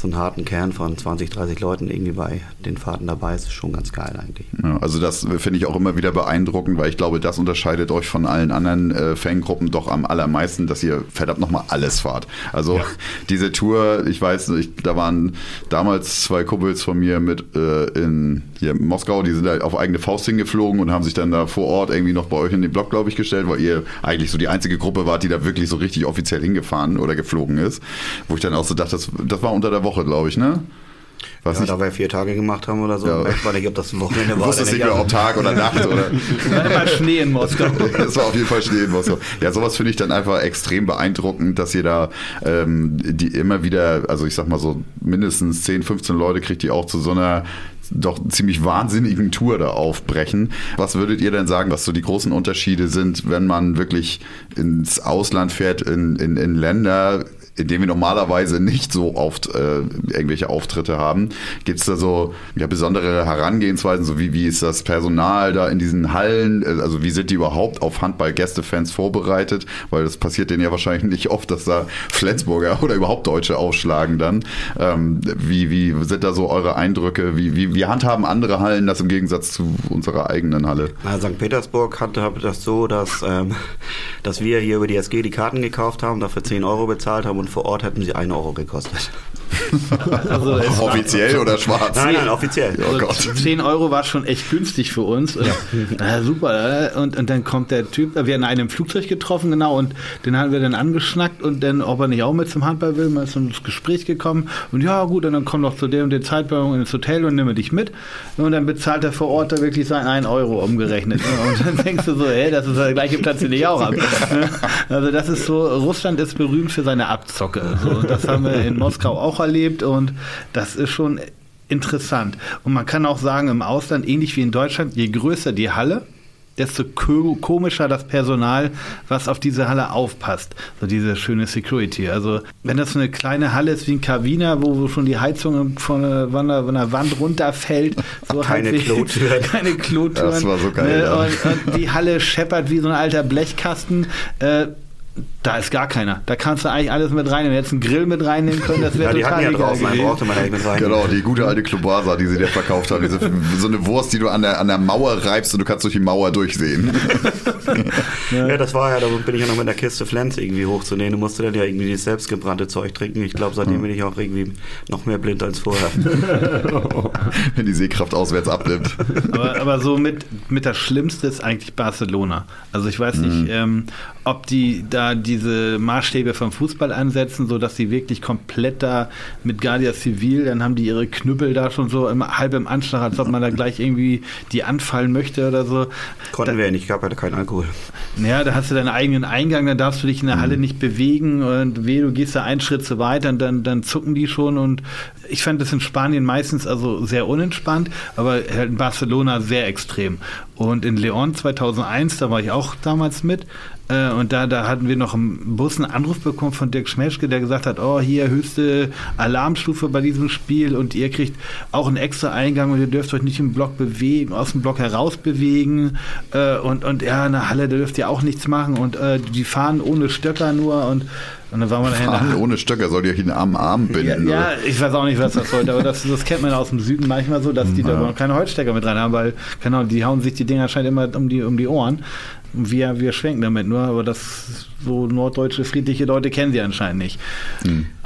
so einen harten Kern von 20, 30 Leuten irgendwie bei den Fahrten dabei ist, ist schon ganz geil eigentlich. Ja, also das finde ich auch immer wieder beeindruckend, weil ich glaube, das unterscheidet euch von allen anderen äh, Fangruppen doch am allermeisten, dass ihr verdammt nochmal alles fahrt. Also ja. diese Tour, ich weiß, ich, da waren damals zwei Kumpels von mir mit äh, in hier in Moskau, die sind halt auf eigene Faust hingeflogen und haben sich dann da vor Ort irgendwie noch bei euch in den Block, glaube ich, gestellt, weil ihr eigentlich so die einzige Gruppe wart, die da wirklich so richtig offiziell hingefahren oder geflogen ist. Wo ich dann auch so dachte, das, das war unter der Woche, glaube ich, ne? Was ja, nicht, da wir vier Tage gemacht haben oder so, ja. weiß man nicht, ob das ein Wochenende war. Wusste es nicht mehr, ob Tag oder Nacht oder. war immer Schnee in Moskau. Es war auf jeden Fall Schnee in Moskau. Ja, sowas finde ich dann einfach extrem beeindruckend, dass ihr da ähm, die immer wieder, also ich sag mal so mindestens 10, 15 Leute kriegt, die auch zu so einer doch ziemlich wahnsinnigen Tour da aufbrechen. Was würdet ihr denn sagen, was so die großen Unterschiede sind, wenn man wirklich ins Ausland fährt, in, in, in Länder, in dem wir normalerweise nicht so oft äh, irgendwelche Auftritte haben. Gibt es da so ja, besondere Herangehensweisen, so wie, wie ist das Personal da in diesen Hallen? Äh, Also wie sind die überhaupt auf Handball-Gästefans vorbereitet? Weil das passiert denen ja wahrscheinlich nicht oft, dass da Flensburger oder überhaupt Deutsche aufschlagen dann. Ähm, wie, wie sind da so eure Eindrücke? Wie, wie, wie handhaben andere Hallen das im Gegensatz zu unserer eigenen Halle? Na, St. Petersburg hatte das so, dass, ähm, dass wir hier über die SG die Karten gekauft haben, dafür 10 Euro bezahlt haben und vor Ort hätten sie 1 Euro gekostet. Also Offiziell oder schwarz? Nein, nein, offiziell. Oh Also Gott. 10 Euro war schon echt günstig für uns. Und, na, super. äh, Und, und dann kommt der Typ, wir hatten einen im Flugzeug getroffen, genau, und den haben wir dann angeschnackt und dann, ob er nicht auch mit zum Handball will, mal ist ins Gespräch gekommen. Und ja, gut, und dann komm doch zu dem und der Zeitpunkt ins Hotel und nimm dich mit. Und dann bezahlt er vor Ort da wirklich sein 1 Euro umgerechnet. Und dann denkst du so, ey, das ist der gleiche Platz, den ich auch habe. Also das ist so, Russland ist berühmt für seine Abzocke. So, das haben wir in Moskau auch erlebt und das ist schon interessant. Und man kann auch sagen, im Ausland, ähnlich wie in Deutschland, je größer die Halle, desto ko komischer das Personal, was auf diese Halle aufpasst. So diese schöne Security. Also wenn das so eine kleine Halle ist wie ein Kaviner, wo, wo schon die Heizung von der, von der Wand runterfällt. So Keine Klotüren. Keine Klotüren. Das war so geil, Ne. Und, und die Halle scheppert wie so ein alter Blechkasten. Äh, da ist gar keiner. Da kannst du eigentlich alles mit reinnehmen. Jetzt einen Grill mit reinnehmen können, das Ja, wäre die total hatten ja egal draußen, gewesen. brauchte man eigentlich mit rein. Genau, die gute alte Klobasa, die sie dir verkauft haben. Diese, so eine Wurst, die du an der, an der Mauer reibst und du kannst durch die Mauer durchsehen. Ja, das war ja, da bin ich ja noch mit der Kiste Flens irgendwie hochzunehmen. Du musst dann ja irgendwie das selbstgebrannte Zeug trinken. Ich glaube, seitdem bin ich auch irgendwie noch mehr blind als vorher. Wenn die Sehkraft auswärts abnimmt. aber, aber so mit, mit das Schlimmste ist eigentlich Barcelona. Also ich weiß nicht, ähm, ob die da diese Maßstäbe vom Fußball ansetzen, so dass sie wirklich komplett da mit Guardia Civil, dann haben die ihre Knüppel da schon so im, halb im Anschlag, als ob man da gleich irgendwie die anfallen möchte oder so. Konnten wir ja nicht, gab ja keinen Alkohol. Ja, da hast du deinen eigenen Eingang, dann darfst du dich in der Halle nicht bewegen und weh, du gehst da einen Schritt zu weit und dann, dann zucken die schon und ich fand das in Spanien meistens also sehr unentspannt, aber halt in Barcelona sehr extrem. Und in León 2001, da war ich auch damals mit, äh, und da, da hatten wir noch im Bus einen Anruf bekommen von Dirk Schmeschke, der gesagt hat, oh, hier höchste Alarmstufe bei diesem Spiel und ihr kriegt auch einen extra Eingang und ihr dürft euch nicht im Block bewegen, aus dem Block heraus bewegen äh, und, und ja, in der Halle da dürft ihr auch nichts machen und äh, die fahren ohne Stöcker nur und, und dann waren wir nachher in der Fahren Halle. ohne Stöcker, soll die euch am Arm Ja, binden? ja, oder? ich weiß auch nicht, was das sollte, aber das, das kennt man aus dem Süden manchmal so, dass die da noch keine Holzstecker mit rein haben, weil, genau, die hauen sich die Dinger scheint immer um die, um die Ohren. Wir, wir schwenken damit nur, aber das so norddeutsche friedliche Leute kennen sie anscheinend nicht.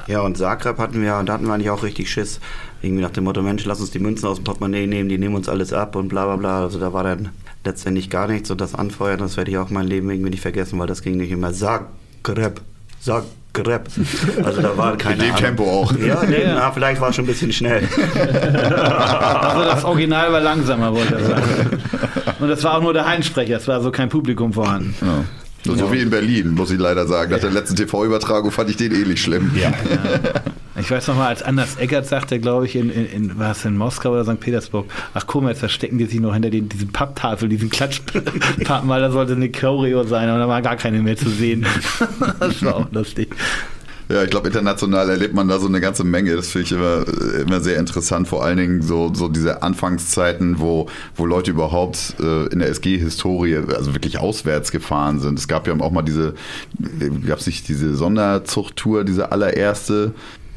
Ja, und Zagreb hatten wir, und da hatten wir eigentlich auch richtig Schiss. Irgendwie nach dem Motto, Mensch, lass uns die Münzen aus dem Portemonnaie nehmen, die nehmen uns alles ab und bla bla bla. Also da war dann letztendlich gar nichts und das Anfeuern, das werde ich auch mein Leben irgendwie nicht vergessen, weil das ging nicht immer Zagreb, Zagreb. Also da war keine In dem Ahnung. Tempo auch. Ja, nee, Ja. Na, vielleicht war es schon ein bisschen schnell. Also das Original war langsamer, wollte er sagen. Und das war auch nur der Heinsprecher, es war so kein Publikum vorhanden. Ja. So wie in Berlin, muss ich leider sagen. Nach der letzten TV-Übertragung fand ich den ähnlich schlimm. Ja. Ich weiß noch mal, als Anders Eggert sagte, glaube ich, in, in, in, war es in Moskau oder St. Petersburg, ach guck mal, jetzt verstecken die sich noch hinter den, diesen Papptafel, diesen Klatschpappen, weil da sollte eine Choreo sein, aber da war gar keine mehr zu sehen. das war auch lustig. Ja, ich glaube, international erlebt man da so eine ganze Menge. Das finde ich immer, immer sehr interessant. Vor allen Dingen so, so diese Anfangszeiten, wo, wo Leute überhaupt äh, in der SG-Historie, also wirklich auswärts gefahren sind. Es gab ja auch mal diese, gab es nicht diese Sonderzuchttour, diese allererste,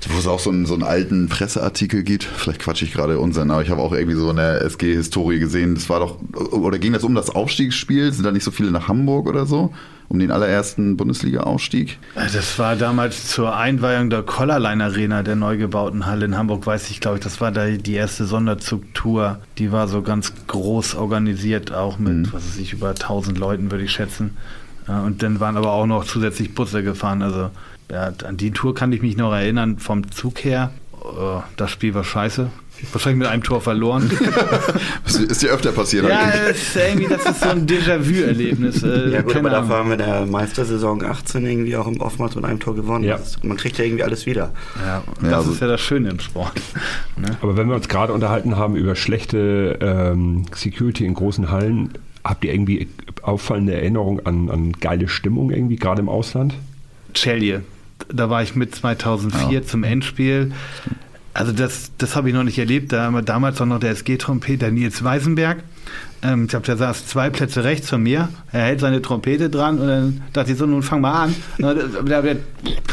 wo es auch so einen, so einen alten Presseartikel gibt. Vielleicht quatsche ich gerade unseren, aber ich habe auch irgendwie so eine SG-Historie gesehen. Das war doch, oder ging das um das Aufstiegsspiel? Sind da nicht so viele nach Hamburg oder so? Um den allerersten Bundesliga-Aufstieg? Das war damals zur Einweihung der Collarline Arena, der neu gebauten Halle in Hamburg, weiß ich, glaube ich, das war da die erste Sonderzugtour. Die war so ganz groß organisiert, auch mit, was weiß ich, über 1000 Leuten, würde ich schätzen. Und dann waren aber auch noch zusätzlich Busse gefahren. Also ja, an die Tour kann ich mich noch erinnern vom Zug her. Äh, Das Spiel war scheiße. Wahrscheinlich mit einem Tor verloren. Das ist dir öfter passiert. ja, eigentlich. das ist irgendwie, das ist so ein Déjà-vu-Erlebnis. Äh, Ja gut, aber Ahnung. dafür haben wir in der Meistersaison 18 irgendwie auch im oftmals mit einem Tor gewonnen. Ja. Das, man kriegt ja irgendwie alles wieder. Ja, Ja, das also- ist ja das Schöne im Sport. Ne? Aber wenn wir uns gerade unterhalten haben über schlechte ähm, Security in großen Hallen, habt ihr irgendwie auffallende Erinnerungen an, an geile Stimmung irgendwie, gerade im Ausland? Celje. Da war ich mit 2004 zum Endspiel. Also das, das habe ich noch nicht erlebt. Da haben wir damals auch noch der SG-Trompeter Nils Weisenberg. Ähm, ich glaube, der saß zwei Plätze rechts von mir. Er hält seine Trompete dran und dann dachte ich so, nun fang mal an. Da wird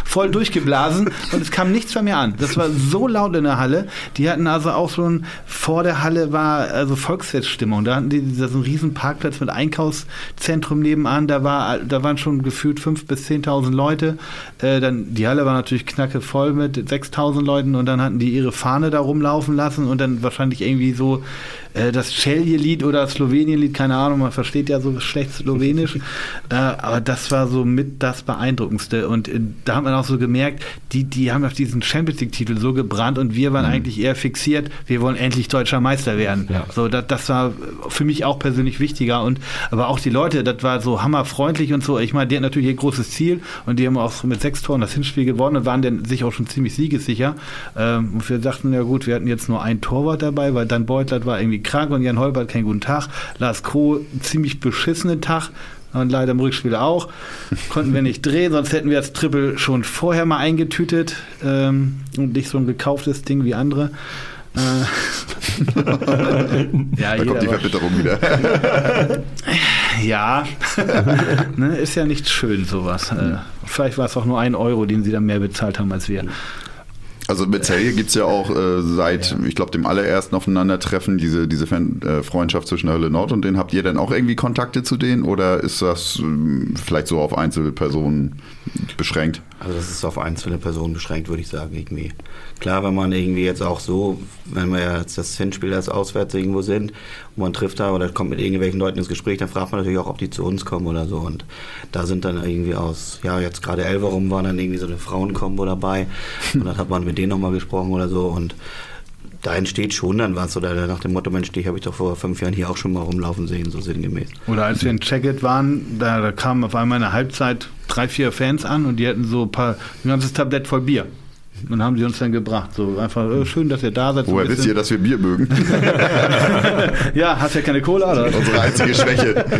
voll durchgeblasen und es kam nichts von mir an. Das war so laut in der Halle. Die hatten also auch so ein, vor der Halle war also Volksfeststimmung. Da hatten die so einen riesen Parkplatz mit Einkaufszentrum nebenan. Da, war, da waren schon gefühlt 5.000 bis 10.000 Leute. Äh, dann, die Halle war natürlich knacke voll mit 6.000 Leuten und dann hatten die ihre Fahne da rumlaufen lassen und dann wahrscheinlich irgendwie so äh, das Celje-Lied oder Slowenien-Lied, keine Ahnung, man versteht ja so schlecht Slowenisch. äh, aber das war so mit das Beeindruckendste. Und äh, da hat man auch so gemerkt, die, die haben auf diesen Champions League-Titel so gebrannt und wir waren eigentlich eher fixiert, wir wollen endlich deutscher Meister werden. Ja. So, das, das war für mich auch persönlich wichtiger. Und aber auch die Leute, das war so hammerfreundlich und so. Ich meine, die hatten natürlich ihr großes Ziel und die haben auch mit sechs Toren das Hinspiel gewonnen und waren dann sich auch schon ziemlich siegessicher. Ähm, und wir dachten, ja gut, wir hatten jetzt nur ein Torwart dabei, weil Dan Beutlert war irgendwie krank und Jan Holbert keinen guten Tag. Lars einen ziemlich beschissenen Tag. Und leider im Rückspiel auch. Konnten wir nicht drehen, sonst hätten wir das Triple schon vorher mal eingetütet ähm, und nicht so ein gekauftes Ding wie andere. Äh, ja, Da kommt die Verbitterung wieder. ja, ne, ist ja nicht schön sowas. Äh, vielleicht war es auch nur ein Euro, den sie dann mehr bezahlt haben als wir. Also mit Celje gibt es ja auch äh, seit, ich glaube, dem allerersten Aufeinandertreffen diese, diese Fan, äh, Freundschaft zwischen der Hölle Nord und denen. Habt ihr denn auch irgendwie Kontakte zu denen oder ist das ähm, vielleicht so auf Einzelpersonen beschränkt? Also das ist auf einzelne Personen beschränkt, würde ich sagen, irgendwie. Klar, wenn man irgendwie jetzt auch so, wenn wir jetzt das Hinspiel als auswärts irgendwo sind und man trifft da oder kommt mit irgendwelchen Leuten ins Gespräch, dann fragt man natürlich auch, ob die zu uns kommen oder so. Und da sind dann irgendwie aus, ja, jetzt gerade Elverum war dann irgendwie so eine Frauenkombo dabei und dann hat man mit denen nochmal gesprochen oder so und da entsteht schon dann was oder nach dem Motto, Mensch, dich habe ich doch vor fünf Jahren hier auch schon mal rumlaufen sehen, so sinngemäß. Oder als wir in Checkit waren, da, da kamen auf einmal in der Halbzeit drei, vier Fans an und die hatten so ein paar, ein ganzes Tablett voll Bier. Und haben sie uns dann gebracht. So einfach, äh, schön, dass ihr da seid. Woher wisst ihr, dass wir Bier mögen? ja, hast ja keine Cola, oder? Unsere einzige Schwäche.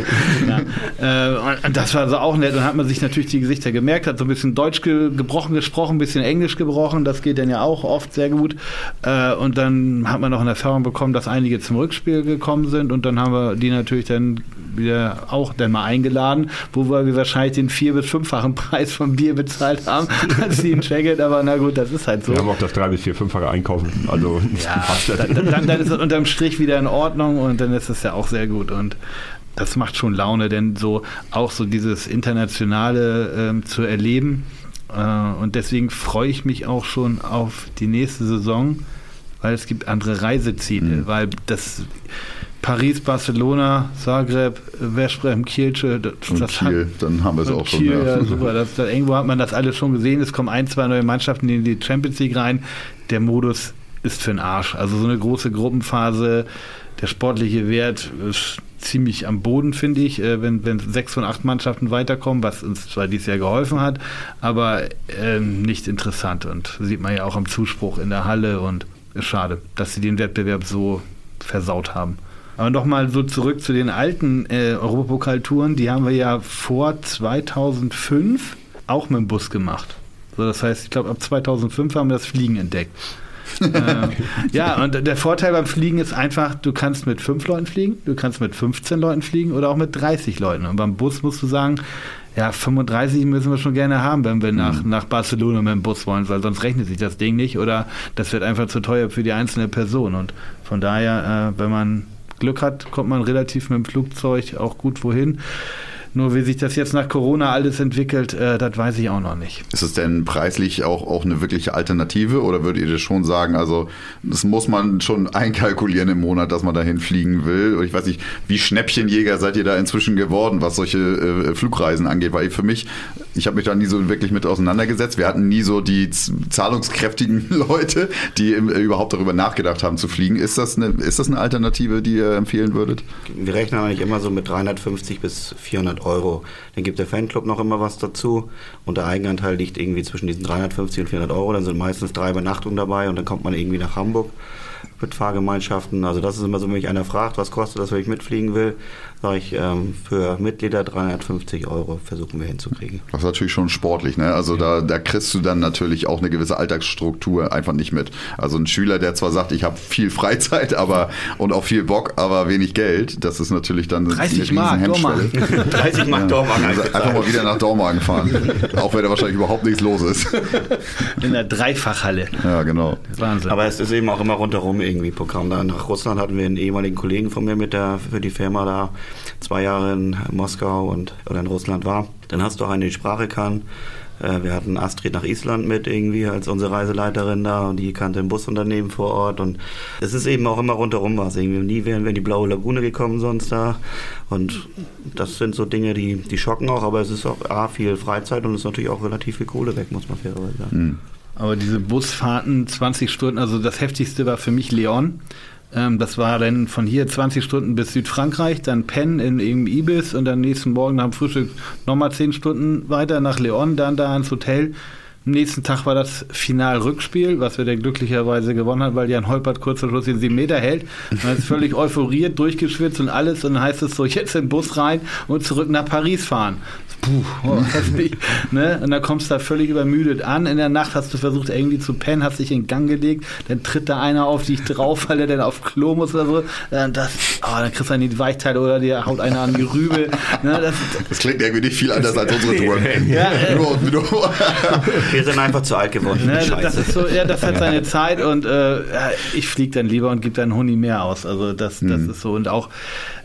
Ja. Äh, und- das war so auch nett. Und hat man sich natürlich die Gesichter gemerkt, hat so ein bisschen Deutsch ge gebrochen gesprochen, ein bisschen Englisch gebrochen. Das geht dann ja auch oft sehr gut. Äh, und dann hat man noch in Erfahrung bekommen, dass einige zum Rückspiel gekommen sind. Und dann haben wir die natürlich dann wieder auch dann mal eingeladen, wo wir wahrscheinlich den vier- bis fünffachen Preis vom Bier bezahlt haben, als die in Checkit. Aber na gut, das ist halt so. Wir haben auch das drei bis vier, fünffache Einkaufen. Also Ja, dann, dann, dann ist es unterm Strich wieder in Ordnung und dann ist es ja auch sehr gut. Und das macht schon Laune, denn so auch so dieses Internationale ähm, zu erleben. Äh, und deswegen freue ich mich auch schon auf die nächste Saison, weil es gibt andere Reiseziele, Mhm. weil das Paris, Barcelona, Zagreb, Veszprem, Kielce, das, Und das hat- Kiel, dann haben wir es auch schon. Kiel, ja. ja, super. Das, das, irgendwo hat man das alles schon gesehen. Es kommen ein, zwei neue Mannschaften in die Champions League rein. Der Modus ist für den Arsch. Also so eine große Gruppenphase, der sportliche Wert ist ziemlich am Boden, finde ich, äh, wenn, wenn sechs von acht Mannschaften weiterkommen, was uns zwar dieses Jahr geholfen hat, aber ähm, nicht interessant. Und sieht man ja auch am Zuspruch in der Halle und ist schade, dass sie den Wettbewerb so versaut haben. Aber nochmal so zurück zu den alten äh, Europapokaltouren, die haben wir ja vor 2005 auch mit dem Bus gemacht. So, das heißt, ich glaube, ab 2005 haben wir das Fliegen entdeckt. äh, ja, und der Vorteil beim Fliegen ist einfach, du kannst mit fünf Leuten fliegen, du kannst mit 15 Leuten fliegen oder auch mit 30 Leuten. Und beim Bus musst du sagen, ja, 35 müssen wir schon gerne haben, wenn wir nach, nach Barcelona mit dem Bus wollen, weil sonst rechnet sich das Ding nicht oder das wird einfach zu teuer für die einzelne Person. Und von daher, äh, wenn man Glück hat, kommt man relativ mit dem Flugzeug auch gut wohin. Nur wie sich das jetzt nach Corona alles entwickelt, äh, das weiß ich auch noch nicht. Ist es denn preislich auch, auch eine wirkliche Alternative oder würdet ihr das schon sagen, also das muss man schon einkalkulieren im Monat, dass man dahin fliegen will? Und ich weiß nicht, wie Schnäppchenjäger seid ihr da inzwischen geworden, was solche äh, Flugreisen angeht? Weil für mich, ich habe mich da nie so wirklich mit auseinandergesetzt. Wir hatten nie so die zahlungskräftigen Leute, die im, äh, überhaupt darüber nachgedacht haben zu fliegen. Ist das, eine, ist das eine Alternative, die ihr empfehlen würdet? Wir rechnen eigentlich immer so mit 350 bis 400 Euro. Dann gibt der Fanclub noch immer was dazu und der Eigenanteil liegt irgendwie zwischen diesen 350 und 400 Euro. Dann sind meistens drei Übernachtungen dabei und dann kommt man irgendwie nach Hamburg mit Fahrgemeinschaften. Also das ist immer so, wenn mich einer fragt, was kostet das, wenn ich mitfliegen will, sage ich, ähm, für Mitglieder 350 Euro versuchen wir hinzukriegen. Das ist natürlich schon sportlich, ne? Also da, da kriegst du dann natürlich auch eine gewisse Alltagsstruktur einfach nicht mit. Also ein Schüler, der zwar sagt, ich habe viel Freizeit, aber und auch viel Bock, aber wenig Geld, das ist natürlich dann 30 Mark, Hemmschwelle. 30 Mark Dormagen Also einfach mal wieder nach Dormagen fahren. auch wenn da wahrscheinlich überhaupt nichts los ist. In der Dreifachhalle. ja, genau. Wahnsinn. Aber es ist eben auch immer rundherum irgendwie Programm. Da nach Russland hatten wir einen ehemaligen Kollegen von mir mit der für die Firma da zwei Jahre in Moskau und oder in Russland war. Dann hast du auch einen, der die Sprache kann. Äh, Wir hatten Astrid nach Island mit irgendwie als unsere Reiseleiterin da und die kannte ein Busunternehmen vor Ort und es ist eben auch immer rundherum was. Irgendwie nie wären wir in die Blaue Lagune gekommen sonst da und das sind so Dinge, die, die schocken auch, aber es ist auch A, viel Freizeit und es ist natürlich auch relativ viel Kohle weg, muss man fairerweise sagen. Aber diese Busfahrten, 20 Stunden, also das heftigste war für mich Leon. Ähm, das war dann von hier 20 Stunden bis Südfrankreich, dann Penn in irgendeinem Ibis und dann nächsten Morgen dem Frühstück nochmal 10 Stunden weiter nach Leon, dann da ins Hotel. Am nächsten Tag war das Final-Rückspiel, was wir dann glücklicherweise gewonnen haben, weil Jan Holpert kurz vor Schluss den 7 Meter hält. Man ist völlig euphoriert, durchgeschwitzt und alles. Und dann heißt es so, jetzt in den Bus rein und zurück nach Paris fahren. Puh, oh, heftig. ne? Und dann kommst du da völlig übermüdet an. In der Nacht hast du versucht, irgendwie zu pennen, hast dich in Gang gelegt. Dann tritt da einer auf dich drauf, weil er dann auf Klo muss oder so. Dann, das, oh, dann kriegst du dann die Weichteile oder dir haut einer an die Rübe. Ne? Das, Das klingt irgendwie nicht viel anders als unsere Tour. Ja, äh, nur, nur, Wir sind einfach zu alt geworden. für Ne, die das Scheiße. ist so, ja, das hat seine Zeit und äh, ich fliege dann lieber und gebe dann Huni mehr aus. Also das, das ist so. Und auch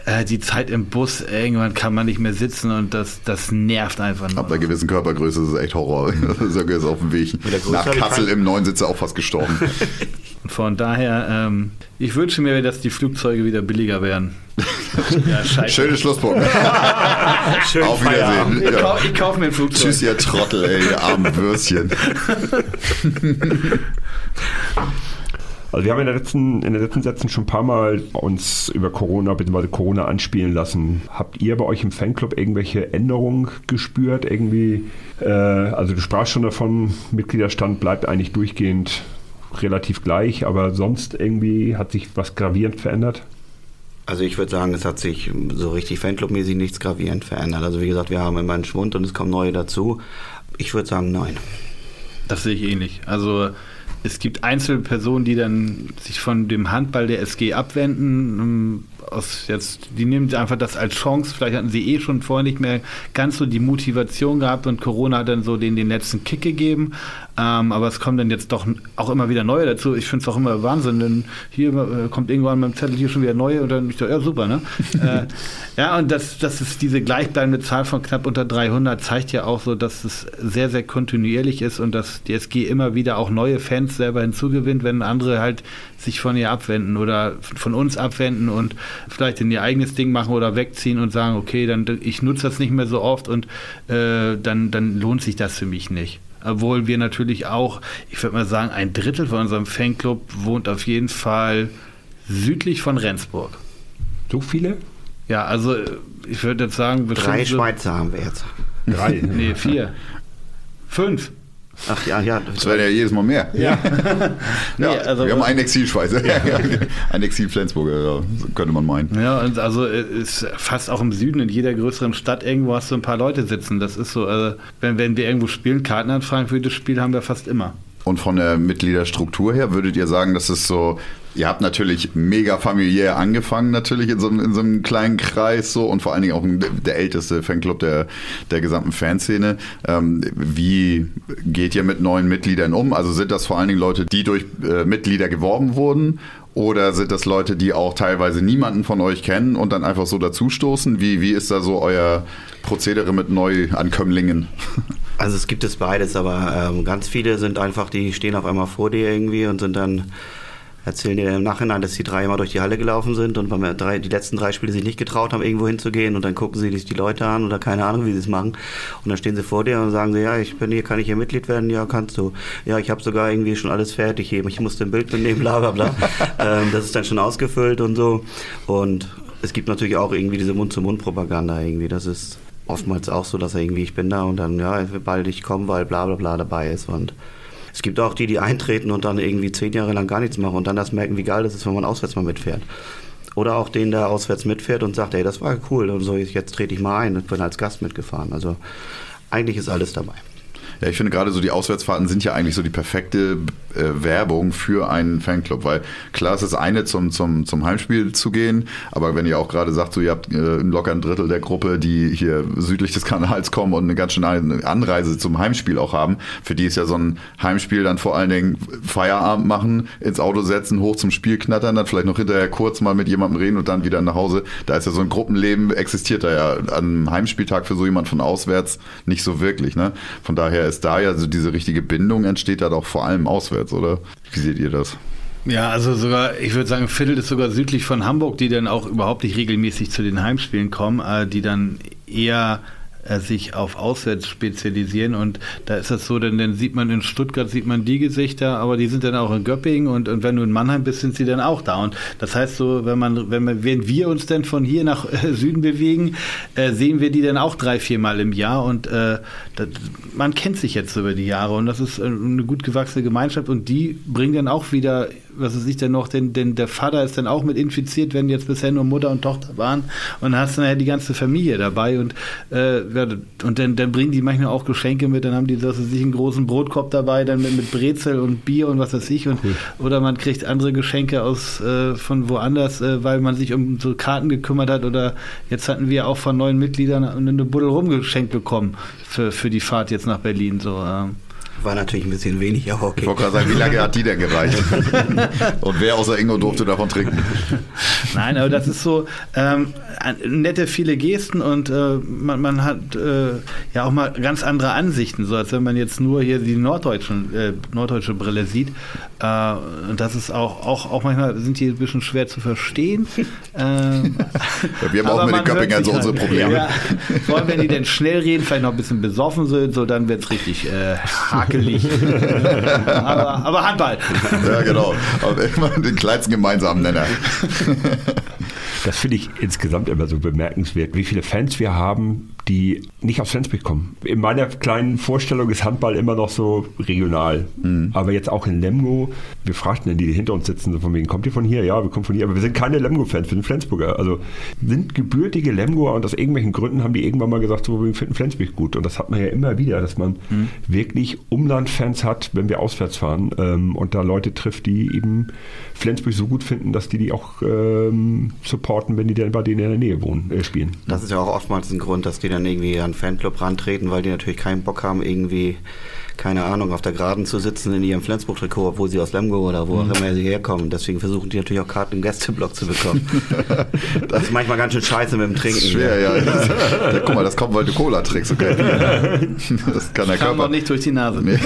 äh, die Zeit im Bus, irgendwann kann man nicht mehr sitzen und das, das nervt einfach nur. Ab einer gewissen Körpergröße ist es echt Horror. Sönke ist auf dem Weg nach Kassel im neuen Sitzer auch fast gestorben. Von daher, ähm, ich wünsche mir, dass die Flugzeuge wieder billiger werden. Ja, scheiße. Schlusspunkt. Schön Auf Feierabend. Wiedersehen. Ich, Ja. kaufe mir ein Flugzeug. Tschüss, ihr Trottel, ey, ihr armen Würstchen. Also wir haben in, der letzten, in den letzten Sätzen schon ein paar Mal uns über Corona bzw. Corona anspielen lassen. Habt ihr bei euch im Fanclub irgendwelche Änderungen gespürt? Irgendwie, äh, also du sprachst schon davon, Mitgliederstand bleibt eigentlich durchgehend relativ gleich, aber sonst irgendwie hat sich was gravierend verändert? Also ich würde sagen, es hat sich so richtig Fanclub-mäßig nichts gravierend verändert. Also wie gesagt, wir haben immer einen Schwund und es kommen neue dazu. Ich würde sagen, nein. Das sehe ich ähnlich. Also es gibt einzelne Personen, die dann sich von dem Handball der SG abwenden. Aus jetzt, die nehmen einfach das als Chance. Vielleicht hatten sie eh schon vorher nicht mehr ganz so die Motivation gehabt und Corona hat dann so den, den letzten Kick gegeben. Ähm, aber es kommen dann jetzt doch auch immer wieder neue dazu. Ich finde es auch immer Wahnsinn, denn hier äh, kommt irgendwann beim Zettel hier schon wieder neue und dann ich dachte, ja super, ne? äh, ja, und das, das ist diese gleichbleibende Zahl von knapp unter 300 zeigt ja auch so, dass es sehr, sehr kontinuierlich ist und dass die SG immer wieder auch neue Fans selber hinzugewinnt, wenn andere halt sich von ihr abwenden oder von uns abwenden und vielleicht in ihr eigenes Ding machen oder wegziehen und sagen, okay, dann ich nutze das nicht mehr so oft und äh, dann, dann lohnt sich das für mich nicht. Obwohl wir natürlich auch, ich würde mal sagen, ein Drittel von unserem Fanclub wohnt auf jeden Fall südlich von Rendsburg. So viele? Ja, also ich würde jetzt sagen, Drei so- Schweizer haben wir jetzt. Drei. Nee, vier. Fünf. Ach ja, ja. Das werden ja jedes Mal mehr. Ja, Nee, also- wir haben einen Exilschweizer. ein Exil-Flensburger, ja, könnte man meinen. Ja, und also äh, ist fast auch im Süden, in jeder größeren Stadt irgendwo hast du ein paar Leute sitzen. Das ist so, also, wenn, wenn wir irgendwo spielen, Karten anfragen für das Spiel haben wir fast immer. Und von der Mitgliederstruktur her würdet ihr sagen, dass es so Ihr habt natürlich mega familiär angefangen, natürlich in so, einem- in so einem kleinen Kreis so und vor allen Dingen auch der älteste Fanclub der, der gesamten Fanszene. Ähm, wie geht ihr mit neuen Mitgliedern um? Also sind das vor allen Dingen Leute, die durch äh, Mitglieder geworben wurden? Oder sind das Leute, die auch teilweise niemanden von euch kennen und dann einfach so dazustoßen? Wie, wie ist da so euer Prozedere mit Neuankömmlingen? Also es gibt es beides, aber ähm, ganz viele sind einfach, die stehen auf einmal vor dir irgendwie und sind dann erzählen dir im Nachhinein, dass die drei immer durch die Halle gelaufen sind und beim drei, die letzten drei Spiele sich nicht getraut haben, irgendwo hinzugehen und dann gucken sie sich die Leute an oder keine Ahnung, wie sie es machen und dann stehen sie vor dir und sagen sie, ja, ich bin hier, kann ich hier Mitglied werden? Ja, kannst du. Ja, ich habe sogar irgendwie schon alles fertig hier, ich musste ein Bild mitnehmen, bla bla bla. ähm, das ist dann schon ausgefüllt und so und es gibt natürlich auch irgendwie diese Mund-zu-Mund-Propaganda irgendwie, das ist oftmals auch so, dass er irgendwie, ich bin da und dann, ja, bald ich komme, weil bla bla bla dabei ist und es gibt auch die, die eintreten und dann irgendwie zehn Jahre lang gar nichts machen und dann das merken, wie geil das ist, wenn man auswärts mal mitfährt. Oder auch den, der auswärts mitfährt und sagt, ey, das war cool und so, jetzt trete ich mal ein und bin als Gast mitgefahren. Also eigentlich ist alles dabei. Ja, ich finde gerade so die Auswärtsfahrten sind ja eigentlich so die perfekte äh, Werbung für einen Fanclub, weil klar ist eine zum, zum, zum Heimspiel zu gehen, aber wenn ihr auch gerade sagt, so ihr habt äh, locker ein Drittel der Gruppe, die hier südlich des Kanals kommen und eine ganz schöne Anreise zum Heimspiel auch haben, für die ist ja so ein Heimspiel dann vor allen Dingen Feierabend machen, ins Auto setzen, hoch zum Spiel knattern, dann vielleicht noch hinterher kurz mal mit jemandem reden und dann wieder nach Hause. Da ist ja so ein Gruppenleben, existiert da ja an einem Heimspieltag für so jemand von auswärts nicht so wirklich. Ne? Von daher ist da ja so diese richtige Bindung entsteht da doch vor allem auswärts, oder? Wie seht ihr das? Ja, also sogar, ich würde sagen, Viertel ist sogar südlich von Hamburg, die dann auch überhaupt nicht regelmäßig zu den Heimspielen kommen, äh, die dann eher äh, sich auf Auswärts spezialisieren. Und da ist das so, denn dann sieht man in Stuttgart sieht man die Gesichter, aber die sind dann auch in Göppingen und, und wenn du in Mannheim bist, sind sie dann auch da. Und das heißt so, wenn man wenn man wenn wir uns dann von hier nach äh, Süden bewegen, äh, sehen wir die dann auch drei vier Mal im Jahr. Und äh, das, man kennt sich jetzt über die Jahre und das ist eine gut gewachsene Gemeinschaft. Und die bringen dann auch wieder was weiß ich denn noch, denn, denn der Vater ist dann auch mit infiziert, wenn jetzt bisher nur Mutter und Tochter waren. Und dann hast du nachher die ganze Familie dabei und, äh, ja, und dann, dann bringen die manchmal auch Geschenke mit, dann haben die was weiß ich, einen großen Brotkorb dabei, dann mit, mit Brezel und Bier und was weiß ich. Und oder man kriegt andere Geschenke aus äh, von woanders, äh, weil man sich um so Karten gekümmert hat. Oder jetzt hatten wir auch von neuen Mitgliedern eine Buddel rumgeschenkt bekommen für, für die Fahrt jetzt nach Berlin. So. Ähm. War natürlich ein bisschen wenig, aber okay. Ich wollte gerade sagen, wie lange hat die denn gereicht? Und wer außer Ingo durfte davon trinken? Nein, aber das ist so ähm, nette, viele Gesten und äh, man, man hat äh, ja auch mal ganz andere Ansichten, so als wenn man jetzt nur hier die norddeutschen, äh, norddeutsche Brille sieht. Äh, und das ist auch, auch, auch manchmal sind die ein bisschen schwer zu verstehen. ähm, Ja, wir haben auch mit den Köppingern so unsere. Probleme. Ja, vor allem, wenn die dann schnell reden, vielleicht noch ein bisschen besoffen sind, so dann wird es richtig äh, hakelig. aber, aber Handball. Ja, genau. Aber immer den kleinsten gemeinsamen Nenner. Das finde ich insgesamt immer so bemerkenswert, wie viele Fans wir haben, die nicht aus Flensburg kommen. In meiner kleinen Vorstellung ist Handball immer noch so regional. Aber jetzt auch in Lemgo, wir fragten dann die, die hinter uns sitzen, so von wegen, kommt ihr von hier? Ja, wir kommen von hier. Aber wir sind keine Lemgo-Fans, wir sind Flensburger. Also sind gebürtige Lemgoer und aus irgendwelchen Gründen haben die irgendwann mal gesagt, so, wir finden Flensburg gut. Und das hat man ja immer wieder, dass man wirklich Umlandfans hat, wenn wir auswärts fahren ähm, und da Leute trifft, die eben Flensburg so gut finden, dass die die auch ähm, supporten, wenn die dann bei denen in der Nähe wohnen, äh, spielen. Das ist ja auch oftmals ein Grund, dass die dann irgendwie an Fanclub rantreten, weil die natürlich keinen Bock haben, irgendwie, keine Ahnung, auf der Geraden zu sitzen in ihrem Flensburg-Trikot, obwohl sie aus Lemgo oder wo auch immer sie herkommen. Deswegen versuchen die natürlich auch Karten im Gästeblock zu bekommen. das ist manchmal ganz schön scheiße mit dem Trinken. Schwer, ja. Das, ja. Guck mal, das kommt, weil du Cola trinkst, okay? Das kann der Kam Körper. noch nicht durch die Nase. Nee.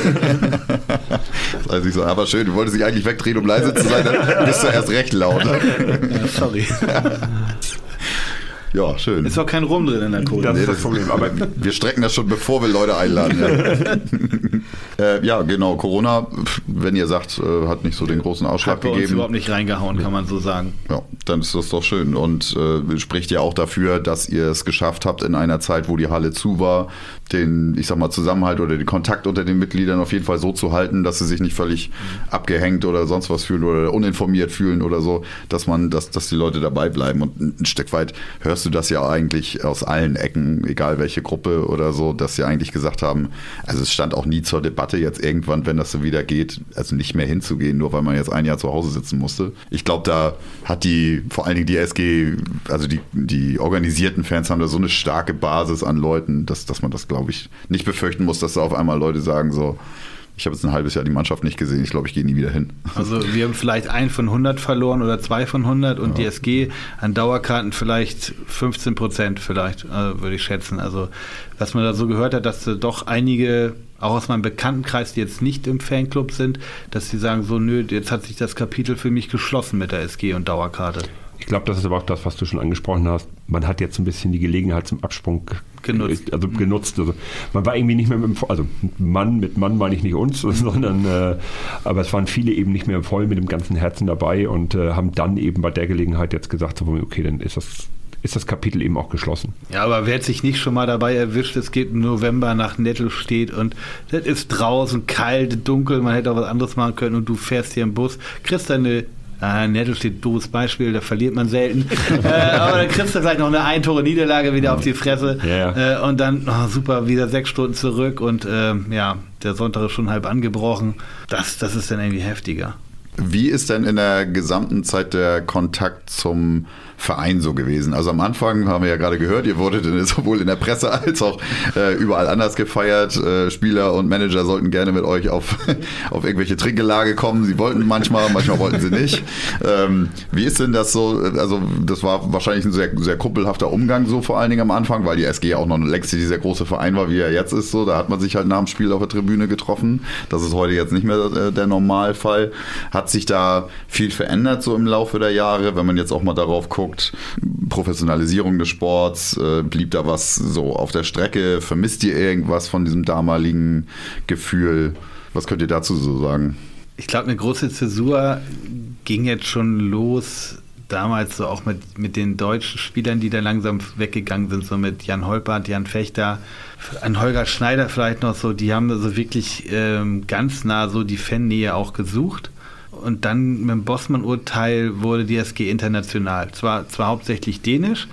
Das heißt nicht so, aber schön, du wolltest dich eigentlich wegdrehen, um leise zu sein, dann bist du erst recht laut. Ja, sorry. Ja, schön. Ist auch kein Rum drin in der Cola. Das Nee, ist das das- Problem. Aber Wir strecken das schon, bevor wir Leute einladen. Ja, äh, ja genau. Corona, wenn ihr sagt, äh, hat nicht so den großen Ausschlag Hat bei uns gegeben. überhaupt nicht reingehauen, kann man so sagen. Ja, dann ist das doch schön und äh, spricht ja auch dafür, dass ihr es geschafft habt, in einer Zeit, wo die Halle zu war, den, ich sag mal, Zusammenhalt oder den Kontakt unter den Mitgliedern auf jeden Fall so zu halten, dass sie sich nicht völlig abgehängt oder sonst was fühlen oder uninformiert fühlen oder so, dass man, dass, dass die Leute dabei bleiben. Und ein, Stück weit hörst hörst du das ja eigentlich aus allen Ecken, egal welche Gruppe oder so, dass sie eigentlich gesagt haben, also es stand auch nie zur Debatte, jetzt irgendwann, wenn das so wieder geht, also nicht mehr hinzugehen, nur weil man jetzt ein Jahr zu Hause sitzen musste. Ich glaube, da hat die, vor allen Dingen die SG, also die, die organisierten Fans haben da so eine starke Basis an Leuten, dass, dass man das, glaube ich, nicht befürchten muss, dass da auf einmal Leute sagen so, ich habe jetzt ein halbes Jahr die Mannschaft nicht gesehen. Ich glaube, ich gehe nie wieder hin. Also wir haben vielleicht ein von 100 verloren oder zwei von 100 und ja. die SG an Dauerkarten vielleicht 15 Prozent vielleicht, also würde ich schätzen. Also was man da so gehört hat, dass doch einige, auch aus meinem Bekanntenkreis, die jetzt nicht im Fanclub sind, dass sie sagen so, nö, jetzt hat sich das Kapitel für mich geschlossen mit der SG und Dauerkarte. Ich glaube, das ist aber auch das, was du schon angesprochen hast. Man hat jetzt ein bisschen die Gelegenheit zum Absprung genutzt. Also genutzt. Also man war irgendwie nicht mehr mit dem, also Mann, mit Mann meine ich nicht uns, sondern äh, aber es waren viele eben nicht mehr voll mit dem ganzen Herzen dabei und äh, haben dann eben bei der Gelegenheit jetzt gesagt, so, okay, dann ist das ist das Kapitel eben auch geschlossen. Ja, aber wer hat sich nicht schon mal dabei erwischt, es geht im November nach Nettelstedt und das ist draußen kalt, dunkel, man hätte auch was anderes machen können und du fährst hier im Bus, kriegst deine Ah, Netto steht doofes Beispiel, da verliert man selten. äh, aber dann kriegst du vielleicht noch eine Eintore-Niederlage wieder auf die Fresse. Yeah. Äh, und dann, oh, super, wieder sechs Stunden zurück und äh, ja, der Sonntag ist schon halb angebrochen. Das, das ist dann irgendwie heftiger. Wie ist denn in der gesamten Zeit der Kontakt zum Verein so gewesen? Also am Anfang haben wir ja gerade gehört, ihr wurdet sowohl in der Presse als auch äh, überall anders gefeiert. Äh, Spieler und Manager sollten gerne mit euch auf, auf irgendwelche Trinkgelage kommen. Sie wollten manchmal, manchmal wollten sie nicht. Ähm, wie ist denn das so? Also das war wahrscheinlich ein sehr, sehr kumpelhafter Umgang so vor allen Dingen am Anfang, weil die SG auch noch längst nicht dieser große Verein war, wie er jetzt ist. So, da hat man sich halt nach dem Spiel auf der Tribüne getroffen. Das ist heute jetzt nicht mehr äh, der Normalfall. Hat sich da viel verändert so im Laufe der Jahre, wenn man jetzt auch mal darauf guckt? Anguckt, Professionalisierung des Sports, äh, blieb da was so auf der Strecke? Vermisst ihr irgendwas von diesem damaligen Gefühl? Was könnt ihr dazu so sagen? Ich glaube, eine große Zäsur ging jetzt schon los damals so auch mit, mit den deutschen Spielern, die da langsam weggegangen sind, so mit Jan Holpert, Jan Fechter, ein Holger Schneider vielleicht noch so, die haben so wirklich ähm, ganz nah so die Fannähe auch gesucht und dann mit dem Bossmann-Urteil wurde die SG international. Zwar, zwar hauptsächlich dänisch,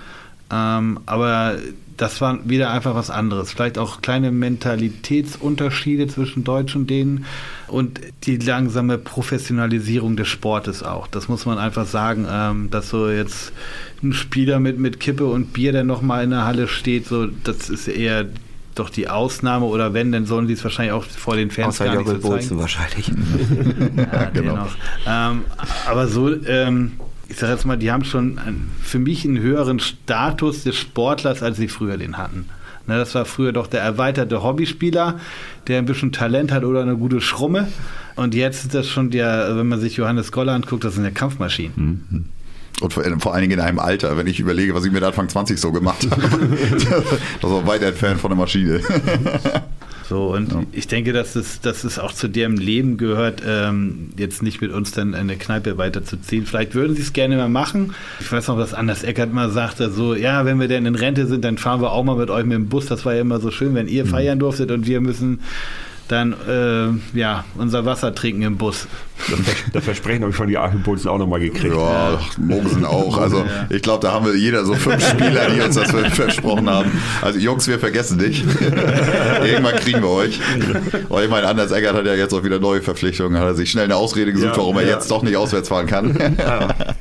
ähm, aber das war wieder einfach was anderes. Vielleicht auch kleine Mentalitätsunterschiede zwischen Deutschen und Dänen und die langsame Professionalisierung des Sportes auch. Das muss man einfach sagen, ähm, dass so jetzt ein Spieler mit, mit Kippe und Bier, der nochmal in der Halle steht, so, das ist eher doch die Ausnahme oder wenn, dann sollen sie es wahrscheinlich auch vor den Fans Außer gar nicht so Bolzen wahrscheinlich. ja, genau. Ähm, aber so, ähm, ich sage jetzt mal, die haben schon für mich einen höheren Status des Sportlers, als sie früher den hatten. Ne, das war früher doch der erweiterte Hobbyspieler, der ein bisschen Talent hat oder eine gute Schrumme. Und jetzt ist das schon der, wenn man sich Johannes Goller anguckt, das sind ja Kampfmaschinen. Mhm. Und vor, allen Dingen in einem Alter, wenn ich überlege, was ich mit Anfang 20 so gemacht habe. das war weit entfernt von der Maschine. So, und ja. ich denke, dass es, dass es auch zu deren Leben gehört, ähm, jetzt nicht mit uns dann eine Kneipe weiterzuziehen. Vielleicht würden sie es gerne mal machen. Ich weiß noch, dass Anders Eckert mal sagte, so, ja, wenn wir denn in Rente sind, dann fahren wir auch mal mit euch mit dem Bus. Das war ja immer so schön, wenn ihr mhm. feiern durftet und wir müssen dann äh, ja, unser Wasser trinken im Bus. Das, das Versprechen habe ich von die Archimpulsen auch nochmal gekriegt. Ja, Mogsen auch. Also ja. ich glaube, da haben wir jeder so fünf Spieler, die uns das versprochen haben. Also Jungs, wir vergessen dich. Irgendwann kriegen wir euch. Aber ich meine, Anders Eggert hat ja jetzt auch wieder neue Verpflichtungen, hat er sich schnell eine Ausrede gesucht, ja, warum er jetzt doch nicht auswärts fahren kann. Ja,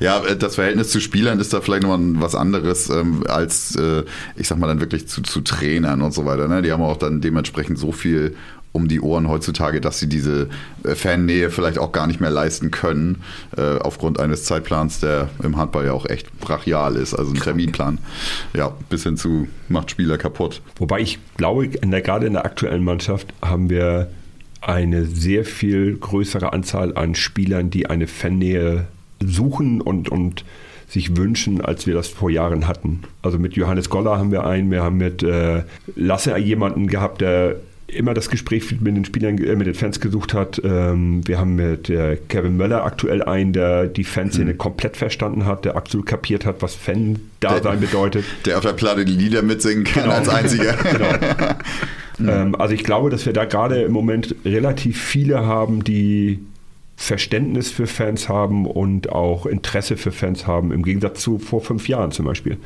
äh, das Verhältnis zu Spielern ist da vielleicht nochmal was anderes ähm, als, äh, ich sag mal, dann wirklich zu, zu Trainern und so weiter. Ne? Die haben auch dann dementsprechend so viel um die Ohren heutzutage, dass sie diese äh, Fannähe vielleicht auch gar nicht mehr leisten können, äh, aufgrund eines Zeitplans, der im Handball ja auch echt brachial ist, also ein Terminplan. Ja, bis hin zu macht Spieler kaputt. Wobei ich glaube, in der, gerade in der aktuellen Mannschaft haben wir eine sehr viel größere Anzahl an Spielern, die eine Fannähe suchen und, und sich wünschen, als wir das vor Jahren hatten. Also mit Johannes Goller haben wir einen, wir haben mit äh, Lasse jemanden gehabt, der immer das Gespräch mit den Spielern, äh, mit den Fans gesucht hat. Ähm, wir haben mit äh, Kevin Möller aktuell einen, der die Fanszene mhm. komplett verstanden hat, der absolut kapiert hat, was Fan-Dasein bedeutet. Der auf der Platte die Lieder mitsingen kann genau. als einziger. genau. mhm. ähm, also ich glaube, dass wir da gerade im Moment relativ viele haben, die Verständnis für Fans haben und auch Interesse für Fans haben, im Gegensatz zu vor fünf Jahren zum Beispiel,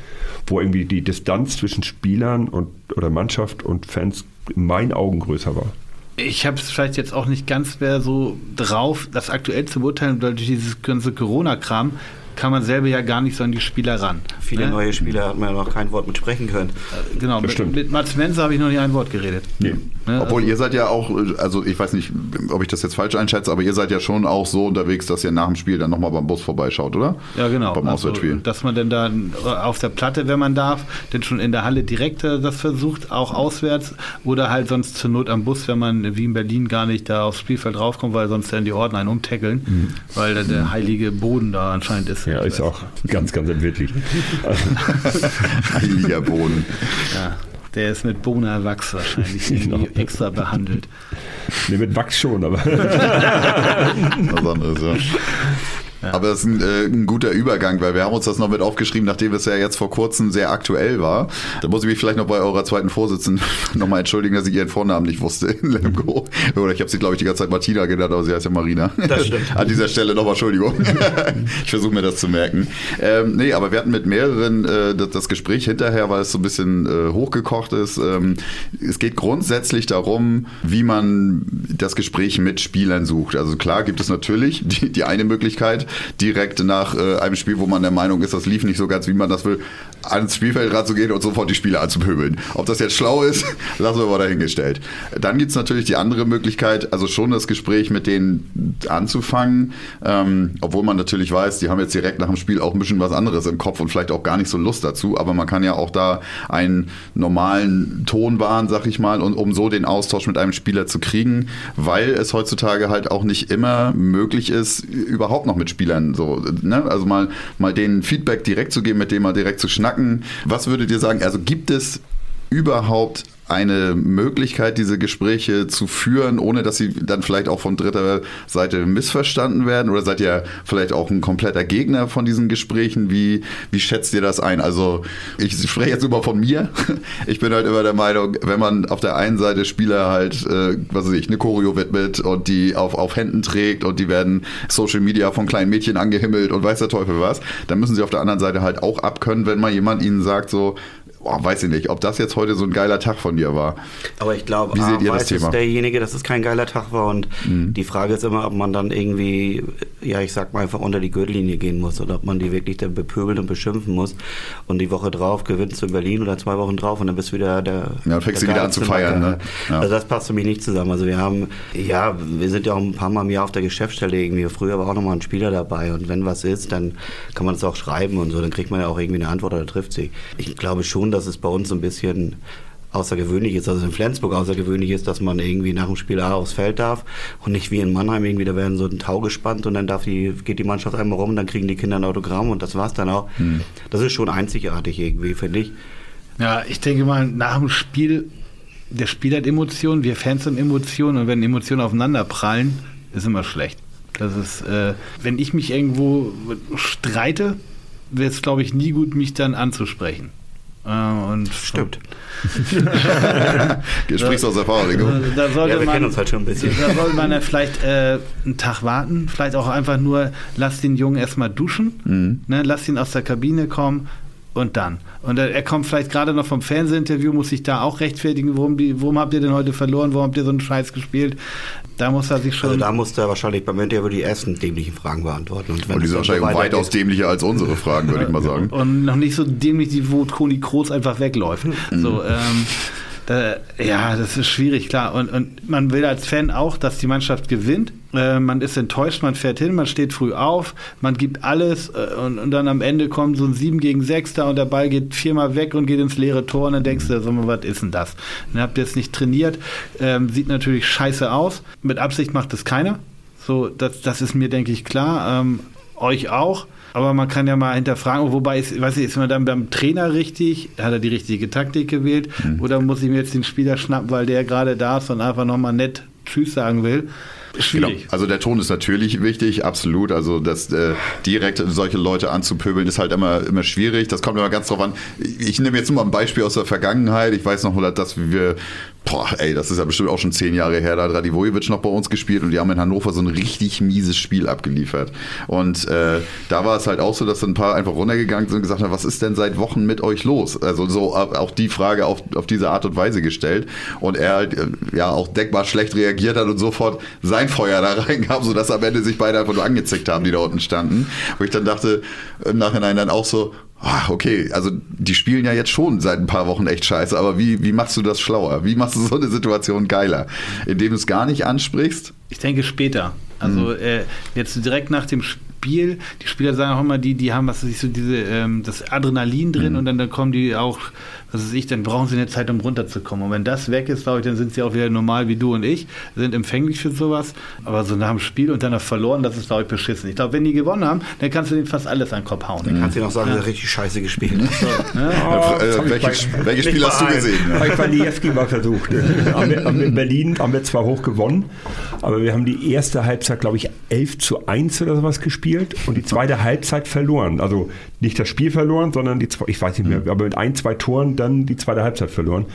wo irgendwie die Distanz zwischen Spielern und, oder Mannschaft und Fans in meinen Augen größer war. Ich habe es vielleicht jetzt auch nicht ganz mehr so drauf, das aktuell zu beurteilen, durch dieses ganze Corona-Kram kann man selber ja gar nicht so an die Spieler ran. Viele ne? neue Spieler hat man ja noch kein Wort mit sprechen können. Äh, Genau, mit, stimmt. mit Mats Menzer habe ich noch nicht ein Wort geredet. Nee. Ne, Obwohl also- ihr seid ja auch, also ich weiß nicht, ob ich das jetzt falsch einschätze, aber ihr seid ja schon auch so unterwegs, dass ihr nach dem Spiel dann nochmal beim Bus vorbeischaut, oder? Ja, genau. Beim Also, Auswärtsspiel. dass man denn dann auf der Platte, wenn man darf, denn schon in der Halle direkt äh, das versucht, auch auswärts oder halt sonst zur Not am Bus, wenn man wie in Berlin gar nicht da aufs Spielfeld draufkommt, weil sonst dann die Ordner einen umtackeln, Mhm. weil da der heilige Boden da anscheinend ist. Ja, ist auch ganz, ganz entwirklich. Heiliger Boden. Ja, der ist mit Bona-Wachs wahrscheinlich irgendwie extra behandelt. Nee, mit Wachs schon, aber Was anderes, ja. Aber das ist ein, äh, ein guter Übergang, weil wir haben uns das noch mit aufgeschrieben, nachdem es ja jetzt vor kurzem sehr aktuell war. Da muss ich mich vielleicht noch bei eurer zweiten Vorsitzenden nochmal entschuldigen, dass ich ihren Vornamen nicht wusste in Lemgo. Oder ich habe sie, glaube ich, die ganze Zeit Martina genannt, aber sie heißt ja Marina. Das stimmt. An dieser Stelle nochmal Entschuldigung. ich versuche mir das zu merken. Ähm, nee, aber wir hatten mit mehreren äh, das, das Gespräch hinterher, weil es so ein bisschen äh, hochgekocht ist. Ähm, es geht grundsätzlich darum, wie man das Gespräch mit Spielern sucht. Also klar gibt es natürlich die, die eine Möglichkeit, direkt nach äh, einem Spiel, wo man der Meinung ist, das lief nicht so ganz, wie man das will, ans Spielfeld ranzugehen und sofort die Spieler anzupöbeln. Ob das jetzt schlau ist, lassen wir mal dahingestellt. Dann gibt's natürlich die andere Möglichkeit, also schon das Gespräch mit denen anzufangen, ähm, obwohl man natürlich weiß, die haben jetzt direkt nach dem Spiel auch ein bisschen was anderes im Kopf und vielleicht auch gar nicht so Lust dazu, aber man kann ja auch da einen normalen Ton wahren, sag ich mal, und um so den Austausch mit einem Spieler zu kriegen, weil es heutzutage halt auch nicht immer möglich ist, überhaupt noch mit Spielern so, ne? also mal, mal denen Feedback direkt zu geben, mit dem mal direkt zu schnacken. Was würdet ihr sagen? Also gibt es überhaupt eine Möglichkeit, diese Gespräche zu führen, ohne dass sie dann vielleicht auch von dritter Seite missverstanden werden? Oder seid ihr vielleicht auch ein kompletter Gegner von diesen Gesprächen? Wie, wie schätzt ihr das ein? Also ich spreche jetzt immer von mir. Ich bin halt immer der Meinung, wenn man auf der einen Seite Spieler halt, äh, was weiß ich, eine Choreo widmet und die auf, auf Händen trägt und die werden Social Media von kleinen Mädchen angehimmelt und weiß der Teufel was, dann müssen sie auf der anderen Seite halt auch abkönnen, wenn mal jemand ihnen sagt so, boah, weiß ich nicht, ob das jetzt heute so ein geiler Tag von dir war. Aber ich glaube, Wie seht ihr das Thema? derjenige, dass es kein geiler Tag war und die Frage ist immer, ob man dann irgendwie, ja, ich sag mal einfach unter die Gürtellinie gehen muss oder ob man die wirklich dann bepöbeln und beschimpfen muss und die Woche drauf gewinnst du in Berlin oder zwei Wochen drauf und dann bist du wieder der. Ja, dann fängst du wieder an zu feiern, ne? Ja. Also das passt für mich nicht zusammen. Also wir haben, ja, wir sind ja auch ein paar Mal im Jahr auf der Geschäftsstelle irgendwie. Früher war auch nochmal ein Spieler dabei und wenn was ist, dann kann man es auch schreiben und so, dann kriegt man ja auch irgendwie eine Antwort oder trifft sich. Ich glaube schon, dass es bei uns so ein bisschen außergewöhnlich ist, also in Flensburg außergewöhnlich ist, dass man irgendwie nach dem Spiel A aufs Feld darf und nicht wie in Mannheim irgendwie, da werden so ein Tau gespannt und dann darf die, geht die Mannschaft einmal rum und dann kriegen die Kinder ein Autogramm und das war's dann auch. Das ist schon einzigartig irgendwie, finde ich. Ja, ich denke mal, nach dem Spiel, der Spieler hat Emotionen, wir Fans haben Emotionen und wenn Emotionen aufeinander prallen, ist immer schlecht. Das ist, äh, wenn ich mich irgendwo streite, wäre es, glaube ich, nie gut, mich dann anzusprechen. Äh, und Stimmt. Du sprichst aus Erfahrung. Da sollte Ja, wir man, kennen uns halt schon ein bisschen. Da sollte man dann vielleicht äh, einen Tag warten, vielleicht auch einfach nur, lass den Jungen erstmal duschen, Mhm. ne, lass ihn aus der Kabine kommen und dann. Und er, er kommt vielleicht gerade noch vom Fernsehinterview, muss sich da auch rechtfertigen, warum, die, warum habt ihr denn heute verloren, warum habt ihr so einen Scheiß gespielt? Da muss er sich schon. Also da musste er wahrscheinlich beim Interview die ersten dämlichen Fragen beantworten. Und, wenn Und die es sind so wahrscheinlich weitergeht- weitaus dämlicher als unsere Fragen, würde ich mal sagen. und noch nicht so dämlich, wo Toni Kroos einfach wegläuft. So, ähm, da, ja, das ist schwierig, klar. Und, und man will als Fan auch, dass die Mannschaft gewinnt. Äh, man ist enttäuscht, man fährt hin, man steht früh auf, man gibt alles äh, und, und dann am Ende kommt so ein 7 gegen 6 da und der Ball geht viermal weg und geht ins leere Tor und dann denkst du, mal, was ist denn das? Dann habt ihr es nicht trainiert, ähm, sieht natürlich scheiße aus. Mit Absicht macht es keiner. So, das, das ist mir, denke ich, klar. Ähm, euch auch. Aber man kann ja mal hinterfragen, wobei ist, weiß ich, ist man dann beim Trainer richtig? Hat er die richtige Taktik gewählt? Oder muss ich mir jetzt den Spieler schnappen, weil der gerade da ist und einfach nochmal nett Tschüss sagen will? Schwierig. Genau. Also der Ton ist natürlich wichtig, absolut. Also das äh, direkt solche Leute anzupöbeln ist halt immer immer schwierig. Das kommt immer ganz drauf an. Ich nehme jetzt nur mal ein Beispiel aus der Vergangenheit. Ich weiß noch, dass wir Boah, ey, das ist ja bestimmt auch schon zehn Jahre her, da hat Radivojevic noch bei uns gespielt und die haben in Hannover so ein richtig mieses Spiel abgeliefert. Und äh, da war es halt auch so, dass ein paar einfach runtergegangen sind und gesagt haben, was ist denn seit Wochen mit euch los? Also so auch die Frage auf, auf diese Art und Weise gestellt. Und er halt äh, ja auch denkbar schlecht reagiert hat und sofort sein Feuer da reingab, sodass am Ende sich beide einfach nur angezickt haben, die da unten standen. Wo ich dann dachte, im Nachhinein dann auch so, okay, also die spielen ja jetzt schon seit ein paar Wochen echt scheiße, aber wie, wie machst du das schlauer? Wie machst du so eine Situation geiler? Indem du es gar nicht ansprichst? Ich denke später. Also mhm. äh, jetzt direkt nach dem Spiel, die Spieler sagen auch immer, die, die haben was weiß ich, so diese, ähm, das Adrenalin drin mhm. und dann, dann kommen die auch was weiß ich, dann brauchen sie eine Zeit, um runterzukommen. Und wenn das weg ist, glaube ich, dann sind sie auch wieder normal wie du und ich, sind empfänglich für sowas. Aber so nach dem Spiel und dann noch verloren, das ist, glaube ich, beschissen. Ich glaube, wenn die gewonnen haben, dann kannst du denen fast alles an den Kopf hauen. Dann kannst du ihnen auch sagen, ja. richtig scheiße gespielt. So, ne? oh, äh, welche, bei, welche Spiel hast du gesehen? Habe ich bei mal versucht. in Berlin haben wir zwar hoch gewonnen, aber wir haben die erste Halbzeit, glaube ich, 11 zu 1 oder sowas gespielt und die zweite Halbzeit verloren. Also nicht das Spiel verloren, sondern die zwei, ich weiß nicht mehr, mhm. aber mit ein, zwei Toren dann die zweite Halbzeit verloren.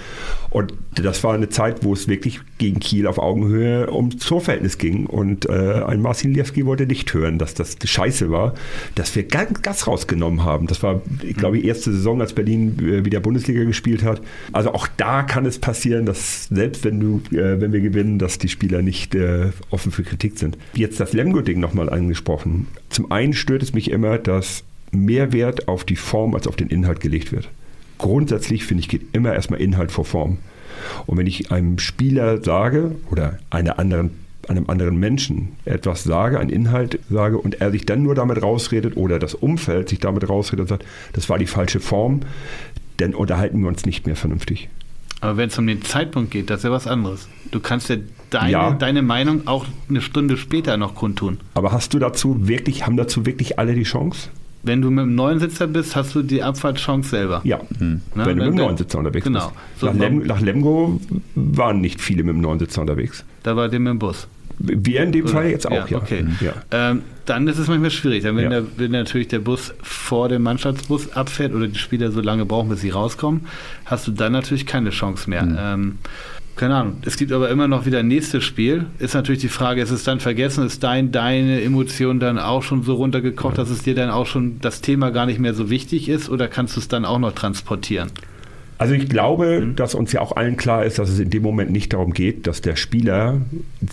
Und das war eine Zeit, wo es wirklich gegen Kiel auf Augenhöhe ums Torverhältnis ging. Und äh, ein Marcin Liewski wollte nicht hören, dass das scheiße war, dass wir Gas rausgenommen haben. Das war, ich glaube, die erste Saison, als Berlin äh, wieder Bundesliga gespielt hat. Also auch da kann es passieren, dass selbst wenn du, äh, wenn wir gewinnen, dass die Spieler nicht äh, offen für Kritik sind. Jetzt das Lemgo-Ding nochmal angesprochen. Zum einen stört es mich immer, dass mehr Wert auf die Form als auf den Inhalt gelegt wird grundsätzlich finde ich, geht immer erstmal Inhalt vor Form. Und wenn ich einem Spieler sage oder einer anderen, einem anderen Menschen etwas sage, einen Inhalt sage und er sich dann nur damit rausredet oder das Umfeld sich damit rausredet und sagt, das war die falsche Form, dann unterhalten wir uns nicht mehr vernünftig. Aber wenn es um den Zeitpunkt geht, das ist ja was anderes. Du kannst ja deine, ja. deine Meinung auch eine Stunde später noch kundtun. Aber hast du dazu wirklich, haben dazu wirklich alle die Chance? Wenn du mit dem neuen Sitzer bist, hast du die Abfahrtschance selber. Ja, hm. wenn du mit dem neuen Sitzer unterwegs genau. bist. So nach, Lem, nach, Lemgo waren nicht viele mit dem neuen Sitzer unterwegs. Da war der mit dem Bus. Wir in dem Oder? Fall jetzt auch, ja. ja. Okay. Ja. Ähm, dann ist es manchmal schwierig. Dann, wenn, ja. der, wenn natürlich der Bus vor dem Mannschaftsbus abfährt oder die Spieler so lange brauchen, bis sie rauskommen, hast du dann natürlich keine Chance mehr. Mhm. Ähm, keine Ahnung. Es gibt aber immer noch wieder ein nächstes Spiel. Ist natürlich die Frage, ist es dann vergessen? Ist dein, deine Emotion dann auch schon so runtergekocht, dass es dir dann auch schon das Thema gar nicht mehr so wichtig ist? Oder kannst du es dann auch noch transportieren? Also ich glaube, mhm. dass uns ja auch allen klar ist, dass es in dem Moment nicht darum geht, dass der Spieler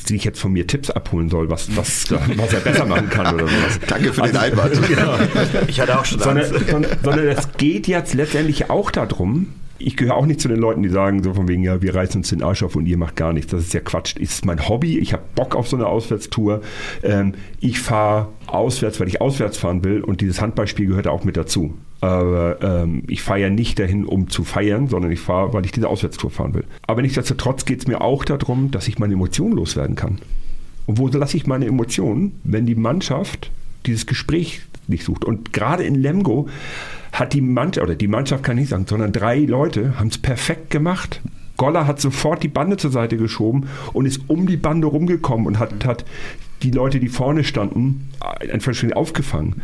sich jetzt von mir Tipps abholen soll, was, was, was er besser machen kann oder sowas. Danke für also, den Einwand. Ja. Ich hatte auch schon sondern, sondern, sondern es geht jetzt letztendlich auch darum, ich gehöre auch nicht zu den Leuten, die sagen so von wegen, ja, wir reißen uns den Arsch auf und ihr macht gar nichts. Das ist ja Quatsch. Das ist mein Hobby. Ich habe Bock auf so eine Auswärtstour. Ähm, ich fahre auswärts, weil ich auswärts fahren will und dieses Handballspiel gehört auch mit dazu. Aber ähm, ich fahre ja nicht dahin, um zu feiern, sondern ich fahre, weil ich diese Auswärtstour fahren will. Aber nichtsdestotrotz geht es mir auch darum, dass ich meine Emotionen loswerden kann. Und wo lasse ich meine Emotionen, wenn die Mannschaft dieses Gespräch nicht sucht? Und gerade in Lemgo hat die Mannschaft, oder die Mannschaft kann ich sagen, sondern drei Leute haben es perfekt gemacht. Goller hat sofort die Bande zur Seite geschoben und ist um die Bande rumgekommen und hat, hat die Leute, die vorne standen, einfach schön aufgefangen.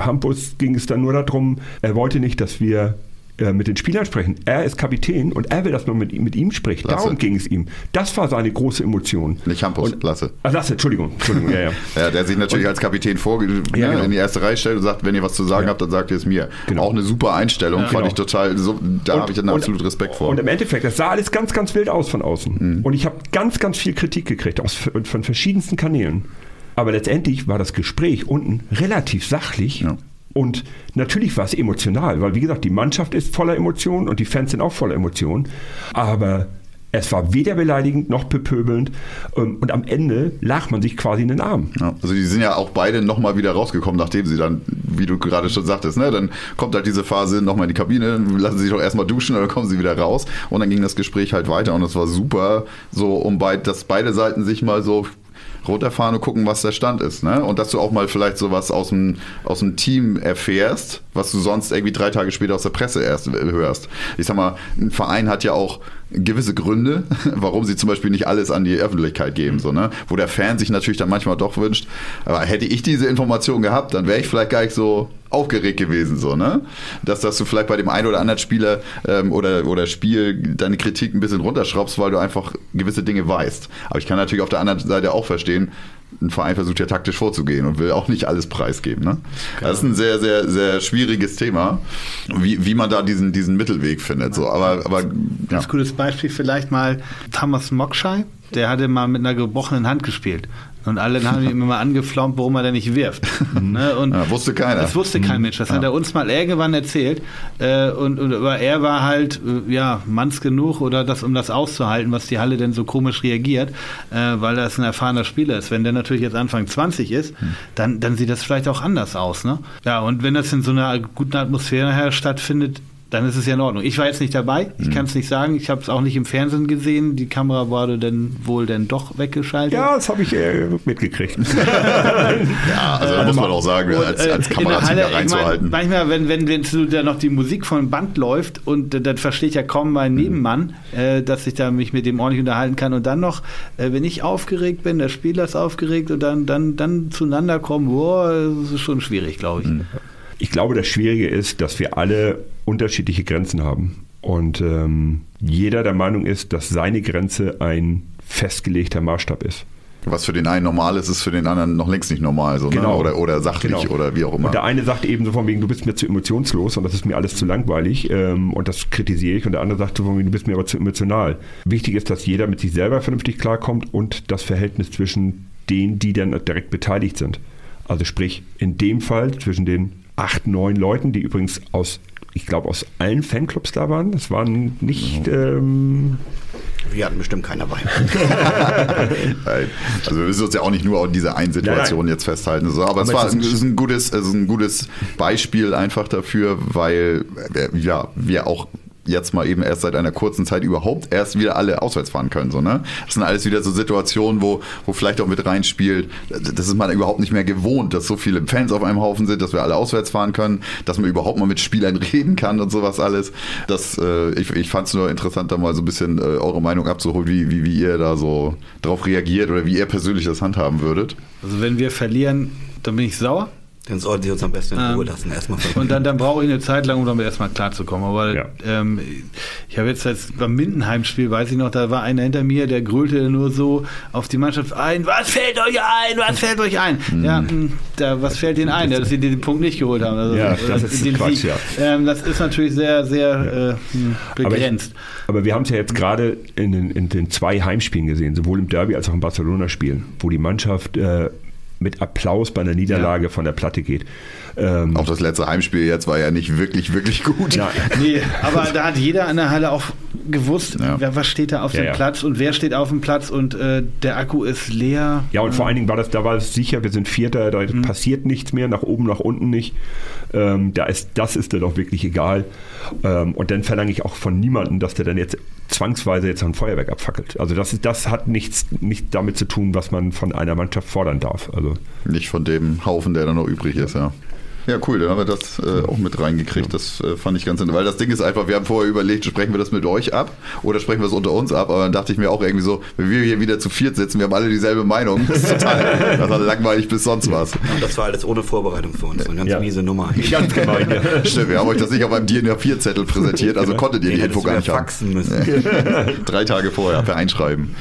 Hampus ging es dann nur darum, er wollte nicht, dass wir äh, mit den Spielern sprechen. Er ist Kapitän und er will, dass man mit, ihm, mit ihm spricht. Lasse. Darum ging es ihm. Das war seine große Emotion. Nicht Hampus, und, Lasse. Ach, Lasse, Entschuldigung. Entschuldigung ja, ja. ja, der sich natürlich und, als Kapitän vor, ja, genau. in die erste Reihe stellt und sagt, wenn ihr was zu sagen ja. habt, dann sagt ihr es mir. Genau. Auch eine super Einstellung, fand genau. ich total, so, da habe ich dann absolut Respekt vor. Und im Endeffekt, das sah alles ganz, ganz wild aus von außen. Mhm. Und ich habe ganz, ganz viel Kritik gekriegt aus, von verschiedensten Kanälen. Aber letztendlich war das Gespräch unten relativ sachlich. Ja. Und natürlich war es emotional, weil wie gesagt, die Mannschaft ist voller Emotionen und die Fans sind auch voller Emotionen. Aber es war weder beleidigend noch bepöbelnd ähm, und am Ende lag man sich quasi in den Arm. Ja, also die sind ja auch beide nochmal wieder rausgekommen, nachdem sie dann, wie du gerade schon sagtest, ne, dann kommt halt diese Phase nochmal in die Kabine, lassen sie sich doch erstmal duschen dann kommen sie wieder raus und dann ging das Gespräch halt weiter und es war super, so um beid, dass beide Seiten sich mal so runterfahren und gucken, was der Stand ist. Ne? Und dass du auch mal vielleicht sowas aus dem, aus dem Team erfährst, was du sonst irgendwie drei Tage später aus der Presse erst hörst. Ich sag mal, ein Verein hat ja auch gewisse Gründe, warum sie zum Beispiel nicht alles an die Öffentlichkeit geben, so, ne? wo der Fan sich natürlich dann manchmal doch wünscht, aber hätte ich diese Information gehabt, dann wäre ich vielleicht gar nicht so aufgeregt gewesen, so, ne? Dass, dass du vielleicht bei dem einen oder anderen Spieler ähm, oder, oder Spiel deine Kritik ein bisschen runterschraubst, weil du einfach gewisse Dinge weißt. Aber ich kann natürlich auf der anderen Seite auch verstehen, ein Verein versucht ja taktisch vorzugehen und will auch nicht alles preisgeben. Ne? Das ist ein sehr, sehr, sehr schwieriges Thema, wie, wie man da diesen, diesen Mittelweg findet. So. Aber, aber ja. Ganz gutes Beispiel vielleicht mal Thomas Mokschei, der hatte mal mit einer gebrochenen Hand gespielt. Und alle haben ihn immer mal angeflaumt, warum er denn nicht wirft. Ne? Und Ja, wusste keiner. Das wusste kein Mensch. Das hat er uns mal irgendwann erzählt. Äh, und, und aber er war halt äh, ja manns genug oder das, um das auszuhalten, was die Halle denn so komisch reagiert, äh, weil das ein erfahrener Spieler ist. Wenn der natürlich jetzt Anfang 20 ist, dann, dann sieht das vielleicht auch anders aus. Ne? Ja, und wenn das in so einer guten Atmosphäre her stattfindet, dann ist es ja in Ordnung. Ich war jetzt nicht dabei, ich kann es nicht sagen, ich habe es auch nicht im Fernsehen gesehen. Die Kamera wurde dann wohl dann doch weggeschaltet. Ja, das habe ich äh, mitgekriegt. ja, also da muss man auch sagen, Und, als, äh, als Kamerateam da ich mein, reinzuhalten. manchmal, wenn, wenn, wenn so da noch die Musik von Band läuft und dann versteht ja kaum mein Nebenmann, äh, dass ich da mich mit dem ordentlich unterhalten kann und dann noch, äh, wenn ich aufgeregt bin, der Spieler ist aufgeregt und dann, dann, dann zueinander kommen, boah, das ist schon schwierig, glaube ich. Ich glaube, das Schwierige ist, dass wir alle unterschiedliche Grenzen haben. Und ähm, jeder der Meinung ist, dass seine Grenze ein festgelegter Maßstab ist. Was für den einen normal ist, ist für den anderen noch längst nicht normal. So, Genau. ne? oder, oder sachlich Genau. oder wie auch immer. Und der eine sagt eben so von wegen, du bist mir zu emotionslos und das ist mir alles zu langweilig ähm, und das kritisiere ich. Und der andere sagt so von wegen, du bist mir aber zu emotional. Wichtig ist, dass jeder mit sich selber vernünftig klarkommt und das Verhältnis zwischen denen, die dann direkt beteiligt sind. Also sprich, in dem Fall zwischen den acht, neun Leuten, die übrigens aus, ich glaube, aus allen Fanclubs da waren. Das waren nicht... Ähm, Wir hatten bestimmt keiner bei. Also wir müssen uns ja auch nicht nur an dieser einen Situation jetzt festhalten. So, aber, es Aber war es ein, ist- es ist ein gutes, es ist ein gutes Beispiel einfach dafür, weil äh, ja, wir auch jetzt mal eben erst seit einer kurzen Zeit überhaupt erst wieder alle auswärts fahren können. So, ne? Das sind alles wieder so Situationen, wo, wo vielleicht auch mit reinspielt. Das ist man überhaupt nicht mehr gewohnt, dass so viele Fans auf einem Haufen sind, dass wir alle auswärts fahren können, dass man überhaupt mal mit Spielern reden kann und sowas alles. Das, äh, ich ich fand es nur interessant, da mal so ein bisschen äh, eure Meinung abzuholen, wie, wie, wie ihr da so drauf reagiert oder wie ihr persönlich das handhaben würdet. Also wenn wir verlieren, dann bin ich sauer. Dann sollten sie uns am besten in Ähm, Ruhe lassen. Erstmal Und dann, dann brauche ich eine Zeit lang, um damit erstmal klarzukommen. Aber Ja. ähm, ich habe jetzt als beim Mindenheim-Spiel, weiß ich noch, da war einer hinter mir, der grölte nur so auf die Mannschaft ein, was fällt euch ein, was fällt euch ein? Ja, mh, da, was fällt ihnen ein, dass sie den Punkt nicht geholt haben. Also, Ja, oder das ist den Quatsch, Sieg. ja. Ähm, das ist natürlich sehr, sehr äh, mh, Aber, ich, begrenzt. aber wir haben es ja jetzt gerade in den, in den zwei Heimspielen gesehen, sowohl im Derby als auch im Barcelona-Spiel, wo die Mannschaft äh, mit Applaus bei einer Niederlage von der Platte geht. Ähm, Auch das letzte Heimspiel jetzt war ja nicht wirklich, wirklich gut. ja, Nee, aber da hat jeder in der Halle auch gewusst, Ja. wer, was steht da auf Ja, dem ja. Platz und wer steht auf dem Platz und äh, der Akku ist leer. ja, und vor allen Dingen war das, da war es sicher, wir sind Vierter, da passiert nichts mehr, nach oben, nach unten nicht. Ähm, da ist, das ist dann auch wirklich egal. Ähm, und dann verlange ich auch von niemandem, dass der dann jetzt zwangsweise jetzt ein Feuerwerk abfackelt. Also das, ist, das hat nichts nicht damit zu tun, was man von einer Mannschaft fordern darf. Also Nicht von dem Haufen, der da noch übrig ist, ja. Ja, cool, dann haben wir das äh, auch mit reingekriegt. Das äh, fand ich ganz interessant. Weil das Ding ist einfach, wir haben vorher überlegt, sprechen wir das mit euch ab oder sprechen wir es unter uns ab. Aber dann dachte ich mir auch irgendwie so, wenn wir hier wieder zu viert sitzen, wir haben alle dieselbe Meinung. Das ist total das war langweilig bis sonst was. Und das war alles ohne Vorbereitung für uns. Eine ganz Ja. miese Nummer. ganz. Ja. Stimmt, wir haben euch das nicht auf einem DIN A4-Zettel präsentiert, also konntet ihr Den die Info gar ja nicht haben. faxen müssen. Drei Tage vorher per Einschreiben.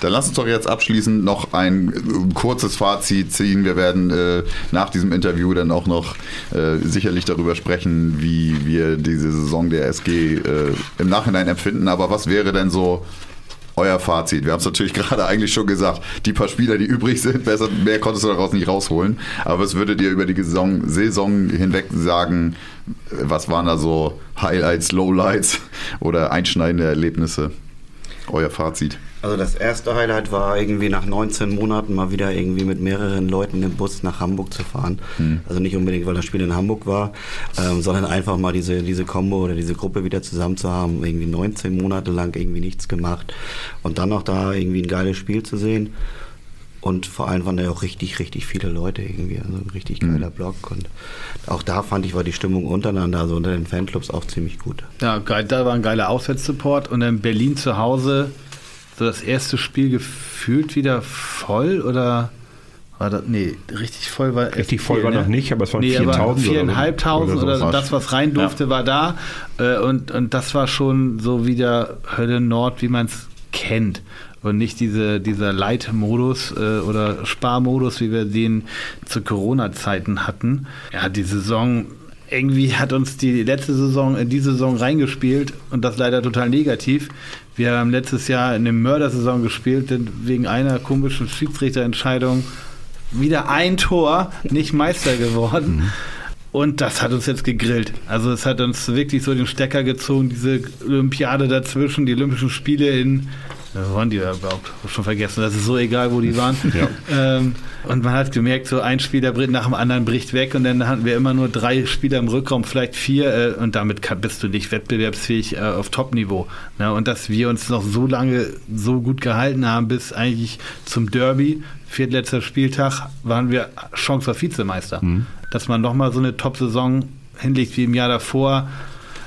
Dann lass uns doch jetzt abschließend noch ein äh, kurzes Fazit ziehen. Wir werden äh, nach diesem Interview dann auch noch äh, sicherlich darüber sprechen, wie wir diese Saison der SG äh, im Nachhinein empfinden. Aber was wäre denn so euer Fazit? Wir haben es natürlich gerade eigentlich schon gesagt. Die paar Spieler, die übrig sind, besser, mehr konntest du daraus nicht rausholen. Aber was würdet ihr über die Saison, Saison hinweg sagen? Was waren da so Highlights, Lowlights oder einschneidende Erlebnisse? Euer Fazit. Also das erste Highlight war irgendwie nach 19 Monaten mal wieder irgendwie mit mehreren Leuten im Bus nach Hamburg zu fahren. Also nicht unbedingt, weil das Spiel in Hamburg war, ähm, sondern einfach mal diese, diese Combo oder diese Gruppe wieder zusammen zu haben. Irgendwie 19 Monate lang irgendwie nichts gemacht und dann noch da irgendwie ein geiles Spiel zu sehen. Und vor allem waren da auch richtig, richtig viele Leute irgendwie. Also ein richtig geiler Block. Und auch da fand ich, war die Stimmung untereinander, also unter den Fanclubs auch ziemlich gut. Ja, geil, da war ein geiler Auswärtssupport und dann Berlin zu Hause, so das erste Spiel gefühlt wieder voll oder war das, nee, richtig voll war Richtig voll war noch nicht, aber es waren nee, 4.000 aber oder so. 4.500 oder, Oder so. das, was rein durfte, war da. Äh, Und, und das war schon so wieder Hölle Nord, wie man es kennt. Und nicht diese, dieser Light-Modus äh, oder Sparmodus, wie wir den zu Corona-Zeiten hatten. Ja, die Saison, irgendwie hat uns die letzte Saison in die Saison reingespielt und das leider total negativ. Wir haben letztes Jahr in der Mördersaison gespielt, denn wegen einer komischen Schiedsrichterentscheidung wieder ein Tor, nicht Meister geworden. Und das hat uns jetzt gegrillt. Also es hat uns wirklich so den Stecker gezogen, diese Olympiade dazwischen, die Olympischen Spiele in, wo waren die ja überhaupt? Hab schon vergessen, das ist so egal, wo die waren. ähm, und man hat gemerkt, so ein Spieler bricht nach dem anderen bricht weg und dann hatten wir immer nur drei Spieler im Rückraum, vielleicht vier äh, und damit kann, bist du nicht wettbewerbsfähig äh, auf Top-Niveau. Ne? Und dass wir uns noch so lange so gut gehalten haben, bis eigentlich zum Derby, viertletzter Spieltag, waren wir Chance auf Vizemeister. Dass man nochmal so eine Top-Saison hinlegt wie im Jahr davor,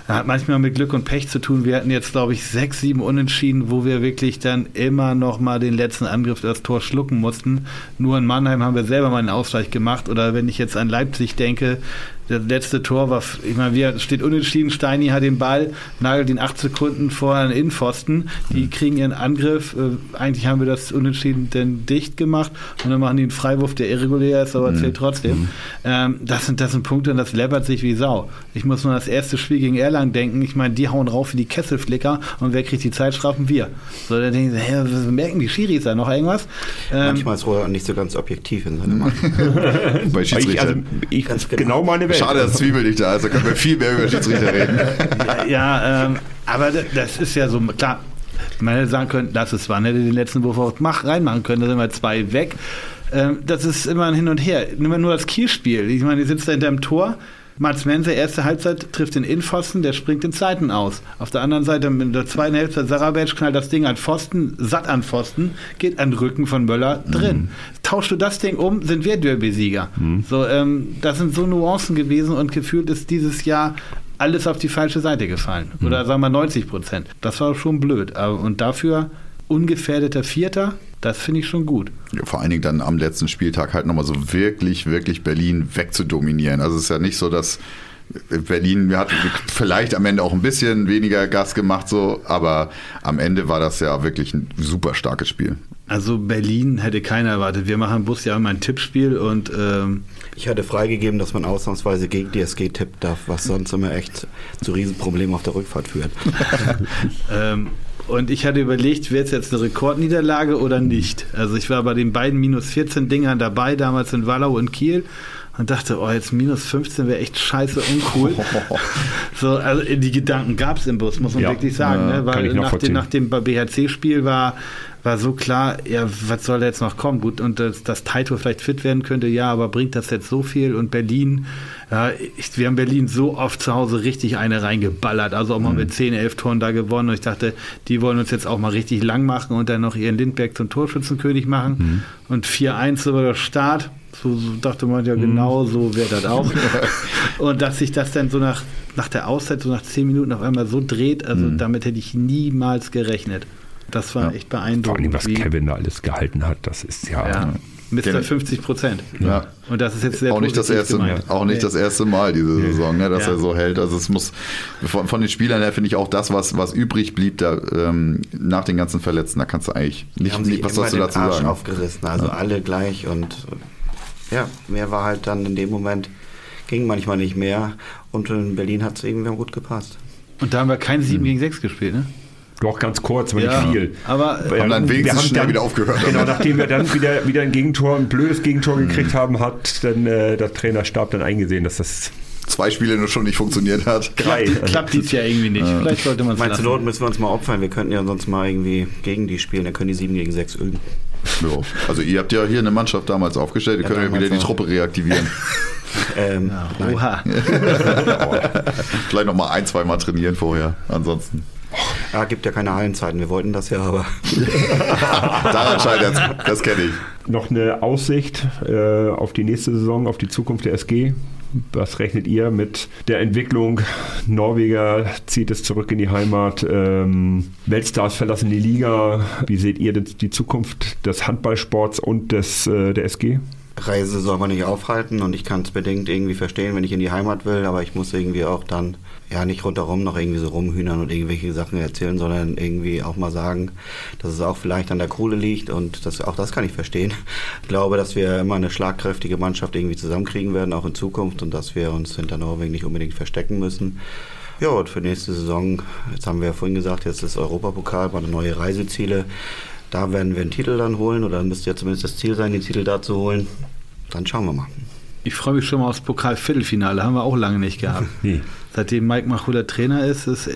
hat manchmal mit Glück und Pech zu tun. Wir hatten jetzt, glaube ich, sechs, sieben Unentschieden, wo wir wirklich dann immer noch mal den letzten Angriff das Tor schlucken mussten. Nur in Mannheim haben wir selber mal einen Ausgleich gemacht. Oder wenn ich jetzt an Leipzig denke, das letzte Tor war, ich meine, wir steht unentschieden, Steini hat den Ball, nagelt ihn acht Sekunden vor einen Innenpfosten. Die kriegen ihren Angriff. Äh, eigentlich haben wir das Unentschieden dann dicht gemacht und dann machen die einen Freiwurf, der irregulär ist, aber zählt trotzdem. Ähm, das, sind, das sind Punkte und das läppert sich wie Sau. Ich muss nur an das erste Spiel gegen Erlangen denken. Ich meine, die hauen rauf wie die Kesselflicker und wer kriegt die Zeitstrafen? Wir. So, dann denken sie, hä, was merken die Schiris da noch irgendwas? Ähm, Manchmal ist Rohr nicht so ganz objektiv in seiner Meinung. Bei Ich, Schiedsrichter. also, ich, Ganz genau. genau. meine Welt. Schade, dass Zwiebel nicht da ist, da können wir viel mehr über Schiedsrichter reden. ja, ähm, aber das ist ja so, klar, man hätte sagen können, lass es wann, hätte den letzten Wurf auch mach, reinmachen können, da sind wir zwei weg. Ähm, das ist immer ein Hin und Her. Nimm mal nur das Kielspiel. Ich meine, die sitzt da hinter dem Tor. Mats Mense, erste Halbzeit, trifft den Innenpfosten, der springt den Zeiten aus. Auf der anderen Seite, in der zweiten Hälfte, Sarabec knallt das Ding an Pfosten, satt an Pfosten, geht an den Rücken von Möller drin. Tauschst du das Ding um, sind wir Derby-Sieger. So, ähm, das sind so Nuancen gewesen und gefühlt ist dieses Jahr alles auf die falsche Seite gefallen. Oder sagen wir 90 Prozent. Das war schon blöd. Und dafür ungefährdeter Vierter, das finde ich schon gut. Ja, vor allen Dingen dann am letzten Spieltag halt nochmal so wirklich, wirklich Berlin wegzudominieren. Also es ist ja nicht so, dass Berlin hat vielleicht am Ende auch ein bisschen weniger Gas gemacht, so, aber am Ende war das ja wirklich ein super starkes Spiel. Also Berlin hätte keiner erwartet. Wir machen im Bus ja immer ein Tippspiel und ähm, Ich hatte freigegeben, dass man ausnahmsweise gegen die SG tippen darf, was sonst immer echt zu Riesenproblemen auf der Rückfahrt führt. Ähm, und ich hatte überlegt, wäre es jetzt eine Rekordniederlage oder nicht. Also ich war bei den beiden minus 14 Dingern dabei, damals in Wallau und Kiel. Und dachte, oh, jetzt minus 15 wäre echt scheiße uncool. so, also die Gedanken gab es im Bus, muss man Ja, wirklich sagen. ne? Weil nach dem, nachvollziehen. nach dem BHC-Spiel war, war so klar, ja, was soll da jetzt noch kommen? Gut, und dass, dass Taito vielleicht fit werden könnte, ja, aber bringt das jetzt so viel? Und Berlin, ja, ich, wir haben Berlin so oft zu Hause richtig eine reingeballert, also auch mal mit 10, 11 Toren da gewonnen. Und ich dachte, die wollen uns jetzt auch mal richtig lang machen und dann noch ihren Lindberg zum Torschützenkönig machen. Und 4-1 über der Start. So, so dachte man ja genau, so wäre das auch. und dass sich das dann so nach, nach der Auszeit, so nach 10 Minuten auf einmal so dreht, also damit hätte ich niemals gerechnet. Das war echt Vor beeindruckend. allem, was wie- Kevin da alles gehalten hat, das ist ja. ja, Mr. Kevin- 50 Prozent. Ja. Und das ist jetzt sehr auch nicht das erste, gemeint. auch nicht Nee. das erste Mal diese Saison, ne, dass Ja. er so hält. Also es muss von, von den Spielern her finde ich auch das, was, was übrig blieb, da ähm, nach den ganzen Verletzten, da kannst du eigentlich nicht, nicht was sollst du dazu Arsch sagen. aufgerissen, also alle gleich und ja, mehr war halt dann in dem Moment, ging manchmal nicht mehr und in Berlin hat es irgendwie gut gepasst. Und da haben wir kein 7 gegen 6 gespielt, ne? Doch ganz kurz, aber Ja, nicht viel. aber- Weil Haben dann wenigstens wir schnell wieder aufgehört Genau, damit. nachdem wir dann wieder, wieder ein Gegentor, ein blödes Gegentor gekriegt haben, hat dann äh, der Trainerstab dann eingesehen, dass das Zwei Spiele nur schon nicht funktioniert hat. drei. Klappt, klappt dies ja irgendwie nicht. Vielleicht sollte man es Meinst du. Not müssen wir uns mal opfern? Wir könnten ja sonst mal irgendwie gegen die spielen, dann können die 7 gegen 6 üben. Ja. Also ihr habt ja hier eine Mannschaft damals aufgestellt, ihr Ja, könnt ja wieder die. Truppe reaktivieren. Ähm. Oha. Vielleicht noch mal ein, zwei Mal trainieren vorher. Ansonsten. Ja, gibt ja keine Hallenzeiten. Wir wollten das ja, aber Daran scheitert das kenne ich. Noch eine Aussicht äh, auf die nächste Saison, auf die Zukunft der SG. Was rechnet ihr mit der Entwicklung? Norweger zieht es zurück in die Heimat. Ähm, Weltstars verlassen die Liga. Wie seht ihr denn die Zukunft des Handballsports und des, äh, der SG? Reise soll man nicht aufhalten und ich kann es bedingt irgendwie verstehen, wenn ich in die Heimat will, aber ich muss irgendwie auch dann ja nicht rundherum noch irgendwie so rumhühnern und irgendwelche Sachen erzählen, sondern irgendwie auch mal sagen, dass es auch vielleicht an der Kohle liegt und das, auch das kann ich verstehen. Ich glaube, dass wir immer eine schlagkräftige Mannschaft irgendwie zusammenkriegen werden, auch in Zukunft und dass wir uns hinter Norwegen nicht unbedingt verstecken müssen. Ja, und für nächste Saison, jetzt haben wir ja vorhin gesagt, jetzt ist Europapokal, mal neue Reiseziele. Da werden wir einen Titel dann holen oder müsste ja zumindest das Ziel sein, den Titel da zu holen. Dann schauen wir mal. Ich freue mich schon mal aufs Pokal-Viertelfinale, haben wir auch lange nicht gehabt. Nee. Seitdem Mike Machuda Trainer ist, ist äh,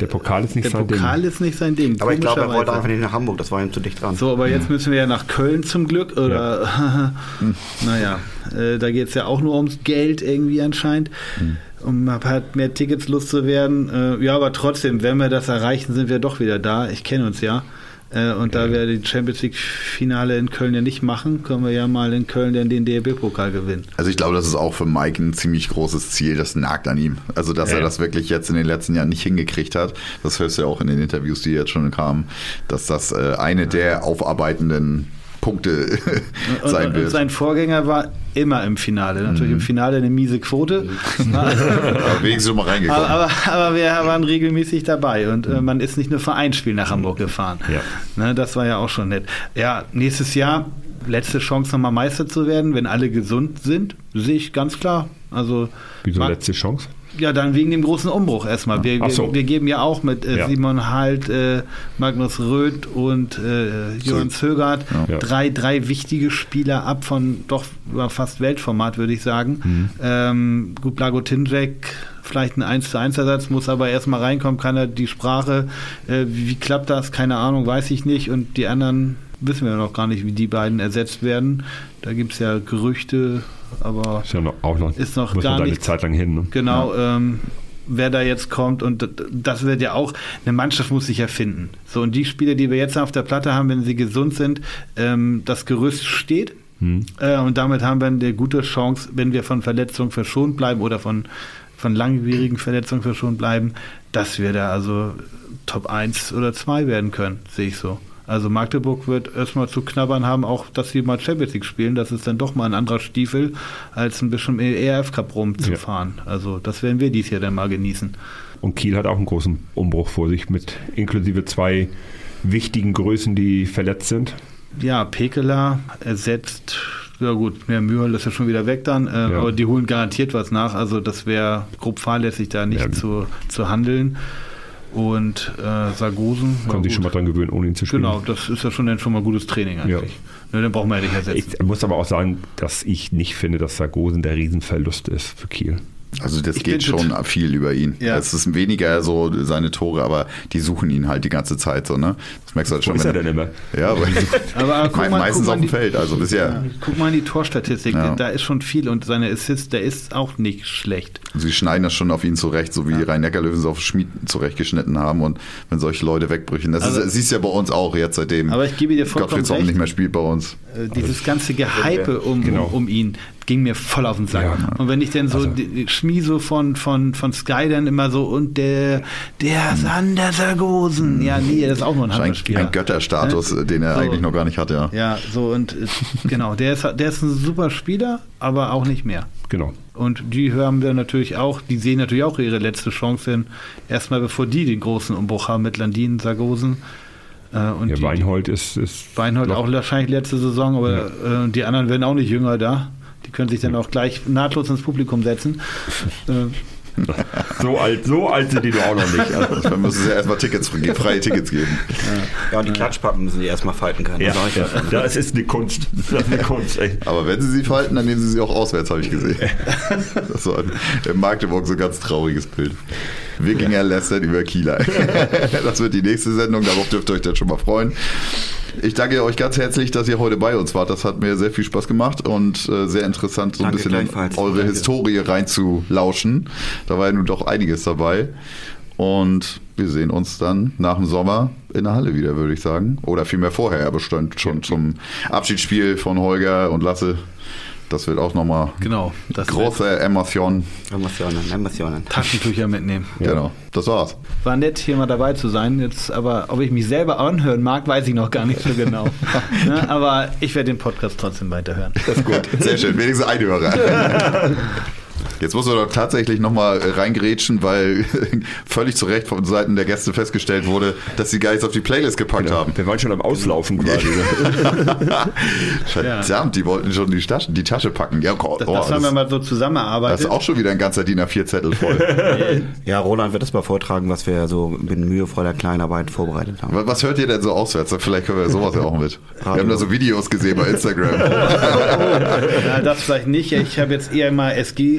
Der Pokal ist nicht der sein Pokal Ding. ist nicht sein Ding. Aber ich glaube, er wollte einfach nicht nach Hamburg, das war ihm zu dicht dran. So, aber jetzt müssen wir ja nach Köln zum Glück. Oder naja, äh, da geht es ja auch nur ums Geld irgendwie anscheinend. Um halt mehr Tickets loszuwerden. Äh, ja, aber trotzdem, wenn wir das erreichen, sind wir doch wieder da. Ich kenne uns ja. Äh, und da wir die Champions League Finale in Köln ja nicht machen, können wir ja mal in Köln dann den DRB-Pokal gewinnen. Also ich glaube, das ist auch für Mike ein ziemlich großes Ziel. Das nagt an ihm. Also dass er Ja. das wirklich jetzt in den letzten Jahren nicht hingekriegt hat. Das hörst du ja auch in den Interviews, die jetzt schon kamen, dass das äh, eine der aufarbeitenden Punkte Und, sein und wird. sein Vorgänger war immer im Finale. Natürlich im Finale eine miese Quote. Aber wenigstens mal reingekommen. Aber, aber, aber wir waren regelmäßig dabei und äh, man ist nicht nur für ein Spiel nach Hamburg gefahren. Ja. Ne, das war ja auch schon nett. Ja, nächstes Jahr letzte Chance nochmal Meister zu werden, wenn alle gesund sind, sehe ich ganz klar. Also Wieso letzte Chance? Ja, dann wegen dem großen Umbruch erstmal. Wir, so. wir, wir geben ja auch mit äh, Ja. Simon Halt, äh, Magnus Röth und äh, Johann Zögert Ja. drei, drei wichtige Spieler ab von doch über fast Weltformat, würde ich sagen. Mhm. Ähm, gut, Blago Tinjek, vielleicht ein 1 zu 1 Ersatz, muss aber erstmal reinkommen, kann er die Sprache, äh, wie, wie klappt das? Keine Ahnung, weiß ich nicht. Und die anderen wissen wir noch gar nicht, wie die beiden ersetzt werden. Da gibt es ja Gerüchte, aber Ist ja noch, auch noch, Ist noch gar man da eine nichts. Zeit lang hin. Ne? Genau, ähm, wer da jetzt kommt und das wird ja auch, eine Mannschaft muss sich erfinden. So, und die Spieler, die wir jetzt auf der Platte haben, wenn sie gesund sind, ähm, das Gerüst steht. Äh, und damit haben wir eine gute Chance, wenn wir von Verletzungen verschont bleiben oder von, von langwierigen Verletzungen verschont bleiben, dass wir da also Top 1 oder 2 werden können, sehe ich so. Also Magdeburg wird erstmal zu knabbern haben, auch dass sie mal Champions League spielen. Das ist dann doch mal ein anderer Stiefel, als ein bisschen im ERF Cup rumzufahren. Also das werden wir dies Jahr dann mal genießen. Und Kiel hat auch einen großen Umbruch vor sich mit inklusive zwei wichtigen Größen, die verletzt sind. Ja, Pekela ersetzt, ja gut, mehr Mühe ist ja schon wieder weg dann, äh, Ja. aber die holen garantiert was nach. Also das wäre grob fahrlässig, da nicht Ja. zu, zu handeln. Und äh, Sargosen. ja, Kann sich schon mal dran gewöhnen, ohne ihn zu spielen. Genau, das ist ja schon, dann schon mal gutes Training eigentlich. Ne, dann brauchen wir ja nicht ersetzen. Ich muss aber auch sagen, dass ich nicht finde, dass Sargosen der Riesenverlust ist für Kiel. Also das Ich geht schon viel über ihn. Ja. Es ist weniger so seine Tore, aber die suchen ihn halt die ganze Zeit so, ne? Das merkst du halt Wo schon. ist er denn immer? Ja, aber, Aber, aber guck mal, meistens guck auf dem Feld, also bisher. Ja, guck mal in die Torstatistik, Ja. da ist schon viel und seine Assist, der ist auch nicht schlecht. Sie schneiden das schon auf ihn zurecht, so wie Rhein-Neckar-Löwen es auf Schmied zurechtgeschnitten haben und wenn solche Leute wegbrüchen. Das Also- ist, siehst du ja bei uns auch jetzt seitdem Aber ich gebe dir vollkommen Gottfried recht. nicht mehr spielt bei uns. Äh, dieses ganze Gehype um, Genau. um, um ihn ging mir voll auf den Sack. Ja. Und wenn ich dann so Also- Schmieso von, von, von Sky dann immer so und der, der Sander Sargosen. Ja, nee, das ist auch nur ein Ein, Handballspieler. ein Götterstatus, Ne? den er So. eigentlich noch gar nicht hat, ja. Ja, so und äh, genau, der ist, der ist ein super Spieler, aber auch nicht mehr. Genau. Und die hören wir natürlich auch, die sehen natürlich auch ihre letzte Chance hin, erstmal bevor die den großen Umbruch haben mit Landin, Sargosen. Äh, und Ja, die, Weinhold ist, ist Weinhold auch wahrscheinlich letzte Saison, aber äh, die anderen werden auch nicht jünger da. Die können sich dann auch gleich nahtlos ins Publikum setzen. äh, so alt, so alt sind die doch auch noch nicht. Also, Dann müssen sie erstmal Tickets, freie Tickets geben. Ja, und die Klatschpappen müssen die erstmal falten können. ja, Das ja, das ist eine Kunst. Das ist eine Kunst, ey. Aber wenn sie sie falten, dann nehmen sie sie auch auswärts, habe ich gesehen. Das war in Magdeburg so ein ganz trauriges Bild. Wikinger lästert über Kieler. Das wird die nächste Sendung, darauf dürft ihr euch dann schon mal freuen. Ich danke euch ganz herzlich, dass ihr heute bei uns wart. Das hat mir sehr viel Spaß gemacht und äh, sehr interessant, so ein Danke bisschen in eure Danke. Historie reinzulauschen. Da war ja nun doch einiges dabei. Und wir sehen uns dann nach dem Sommer in der Halle wieder, würde ich sagen. Oder vielmehr vorher, er bestand schon zum Abschiedsspiel von Holger und Lasse. Das wird auch nochmal Genau. Große Emotion. Emotionen, Emotionen. Taschentücher mitnehmen. Genau, das war's. War nett, hier mal dabei zu sein. Jetzt aber, ob ich mich selber anhören mag, weiß ich noch gar nicht so genau. ne? Aber ich werde den Podcast trotzdem weiterhören. Das ist gut. Sehr schön, wenigstens ein Hörer. Jetzt muss man doch tatsächlich nochmal reingrätschen, weil völlig zu Recht von Seiten der Gäste festgestellt wurde, dass sie gar nichts auf die Playlist gepackt haben. Wir waren schon am Auslaufen quasi. Verdammt, die wollten schon die Tasche, die Tasche packen. Ja, oh, Das, das haben wir mal so das zusammengearbeitet. ist auch schon wieder ein ganzer DIN A4-Zettel voll. Ja, Roland wird das mal vortragen, was wir so mit mühevoller Kleinarbeit vorbereitet haben. Was- Was hört ihr denn so auswärts? Vielleicht können wir sowas ja auch mit. Wir haben da so Videos gesehen bei Instagram. Ja, das vielleicht nicht. Ich habe jetzt eher mal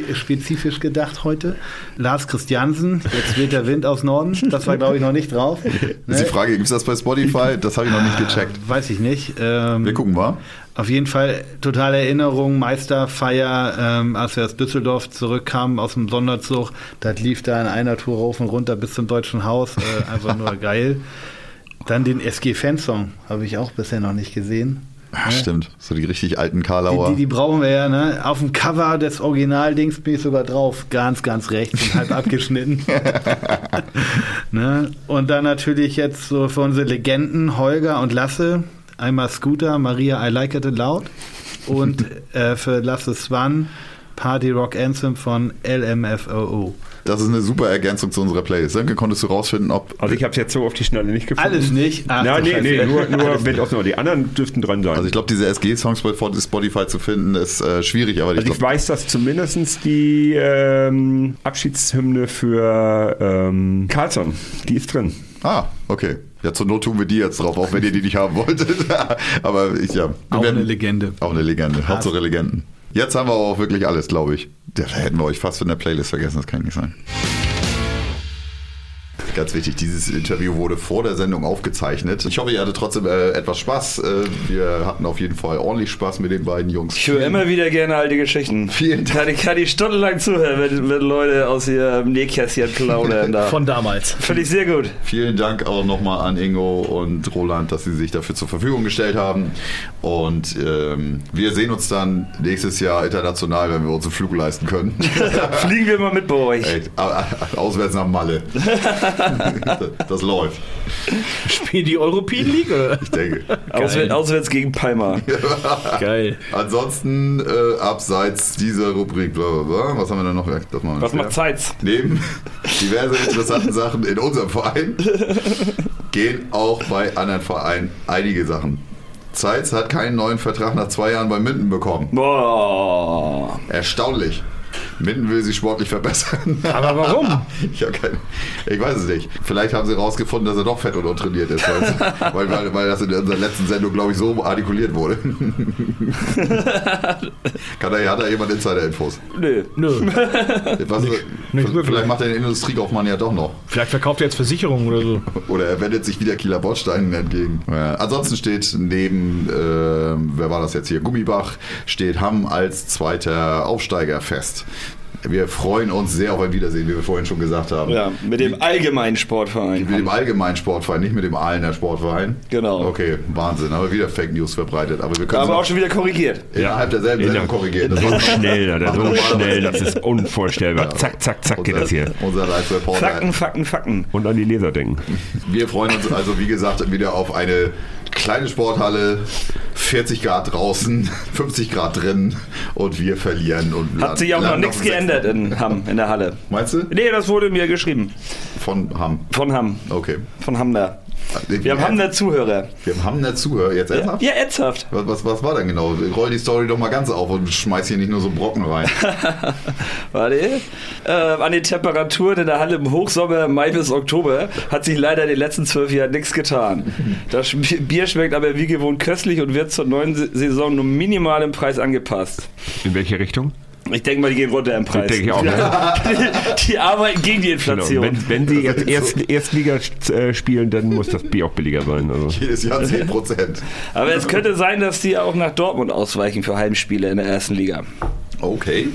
SG-spezifisch gedacht heute. Lars Christiansen, jetzt weht der Wind aus Norden. Das war, glaube ich, noch nicht drauf. Das ist die Frage, gibt es das bei Spotify? Das habe ich noch nicht gecheckt. Weiß ich nicht. Ähm, Wir gucken mal. Auf jeden Fall totale Erinnerung, Meisterfeier, ähm, als wir aus Düsseldorf zurückkamen aus dem Sonderzug. Das lief da in einer Tour rauf und runter bis zum Deutschen Haus. Äh, einfach nur geil. Dann den SG-Fansong habe ich auch bisher noch nicht gesehen. Ah, stimmt. So die richtig alten Die, Karlauer. die, die brauchen wir ja, ne? Auf dem Cover des Originaldings bin ich sogar drauf. Ganz, ganz rechts und halb abgeschnitten. ne? Und dann natürlich jetzt so für unsere Legenden Holger und Lasse. Einmal Scooter, Maria I Like It Loud. Und äh, für Lasse Swan Party Rock Anthem von LMFOO. Das ist eine super Ergänzung zu unserer Playlist. Danke, konntest du rausfinden, ob. Also ich habe es jetzt so auf die Schnelle nicht gefunden. Alles nicht? Ach, Nein, nee, nee, nur, nur wenn aus Die anderen dürften dran sein. Also ich glaube, diese SG-Songs bei Spotify zu finden, ist äh, schwierig, aber ich Also ich glaube. weiß, dass zumindest die ähm, Abschiedshymne für ähm, Carlson, die ist drin. Ah, okay. Ja, zur Not tun wir die jetzt drauf, auch wenn ihr die nicht haben wolltet. aber ich, ja. wir Auch werden- eine Legende. Auch eine Legende. Hauptsache Legenden. Jetzt haben wir aber auch wirklich alles, glaube ich. Da hätten wir euch fast in der Playlist vergessen, das kann nicht sein. Ganz wichtig, dieses Interview wurde vor der Sendung aufgezeichnet. Ich hoffe, ihr hattet trotzdem äh, etwas Spaß. Äh, wir hatten auf jeden Fall ordentlich Spaß mit den beiden Jungs. Ich höre immer wieder gerne alte Geschichten. Vielen Dank. Kann ich, kann ich stundenlang zuhören, wenn, wenn Leute aus ihrem Nähkästchen plaudern. Da. Von damals. Finde ich sehr gut. Vielen Dank auch nochmal an Ingo und Roland, dass sie sich dafür zur Verfügung gestellt haben. Und ähm, wir sehen uns dann nächstes Jahr international, wenn wir uns einen Flug leisten können. Fliegen wir mal mit bei euch. Ey, auswärts nach Malle. das, läuft, Spielen die European League? Oder? ich denke. Auswärts, auswärts gegen Palma. Geil. Ansonsten äh, abseits dieser Rubrik, bla bla bla. Was haben wir denn noch? Das machen wir Was macht Zeitz? Neben diverse interessanten Sachen in unserem Verein gehen auch bei anderen Vereinen einige Sachen. Zeitz hat keinen neuen Vertrag nach zwei Jahren bei Minden bekommen. Boah. Erstaunlich. Minden will sich sportlich verbessern. Aber warum? Ich, hab keine, ich weiß es nicht. Vielleicht haben sie herausgefunden, dass er doch fett und untrainiert ist. Weil, weil, weil das in unserer letzten Sendung, glaube ich, so artikuliert wurde. Kann da, hat da jemand Insider-Infos? Nö. Nö. Was, nicht wirklich. vielleicht macht der Industriekaufmann ja doch noch. Vielleicht verkauft er jetzt Versicherungen oder so. Oder er wendet sich wieder Kieler Bordsteinen entgegen. Ja. Ansonsten steht neben, äh, wer war das jetzt hier, Gummibach, steht Hamm als zweiter Aufsteiger fest. Wir freuen uns sehr auf ein Wiedersehen, wie wir vorhin schon gesagt haben. Ja, mit dem allgemeinen Sportverein. Mit dem allgemeinen Sportverein, nicht mit dem Ahlener Sportverein. Genau. Okay, Wahnsinn. Aber wieder Fake News verbreitet. Aber wir können Aber auch schon wieder korrigiert. innerhalb derselben Sendung korrigieren. Das schnell, wir so schnell, das ist unvorstellbar. Zack, zack, zack geht das hier. Unser Live-Reporter. Fakten, Fakten, Fakten. Und an die Leser denken. Wir freuen uns also, wie gesagt, wieder auf eine kleine Sporthalle, 40 Grad draußen, 50 Grad drin und wir verlieren. Und Hat sich auch noch nichts geändert in Hamm, in der Halle. Meinst du? Nee, das wurde mir geschrieben. Von Hamm. Von Hamm. Okay. Von Hamner. Wir haben Hamner Zuhörer. Wir haben Hamner Zuhörer. Jetzt ernsthaft? Ja, ernsthaft. Was, was, was war denn genau? Roll die Story doch mal ganz auf und schmeiß hier nicht nur so Brocken rein. Warte. Äh, an den Temperaturen in der Halle im Hochsommer, Mai bis Oktober, hat sich leider in den letzten zwölf Jahren nichts getan. Das Sch- Bier schmeckt aber wie gewohnt köstlich und wird zur neuen Saison nur minimal im Preis angepasst. In welche Richtung? Ich denke mal, die gehen runter im Preis. Denke ich auch. Ne? Die arbeiten gegen die Genau. Inflation. Wenn, wenn sie jetzt Erst, Erstliga äh, spielen, dann muss das Bier auch billiger sein. Also. Jedes Jahr 10 Prozent. Aber es könnte sein, dass die auch nach Dortmund ausweichen für Heimspiele in der ersten Liga. Okay.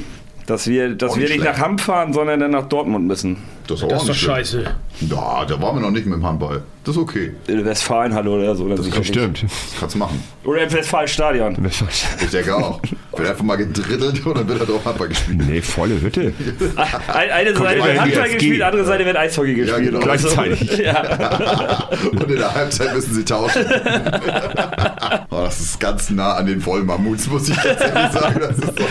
Dass wir, dass Auch wir nicht nicht schlecht. nach Hamm fahren, sondern dann nach Dortmund müssen. Das, Das ist doch scheiße. Ja, da waren wir noch nicht mit dem Handball. Das ist okay. In der Westfalenhalle oder so. Das Stimmt. Das kannst du machen. Oder im Westfalenstadion. Ich denke auch. Wird einfach mal gedrittelt und dann wird er doch Handball gespielt. Nee, volle Hütte. Ein- Eine Seite wird Handball gespielt, andere Seite wird Eishockey Ja, gespielt. genau. Gleichzeitig. Ja. Und in der Halbzeit müssen sie tauschen. oh, das ist ganz nah an den Vollmammuts, muss ich tatsächlich sagen. Das ist so.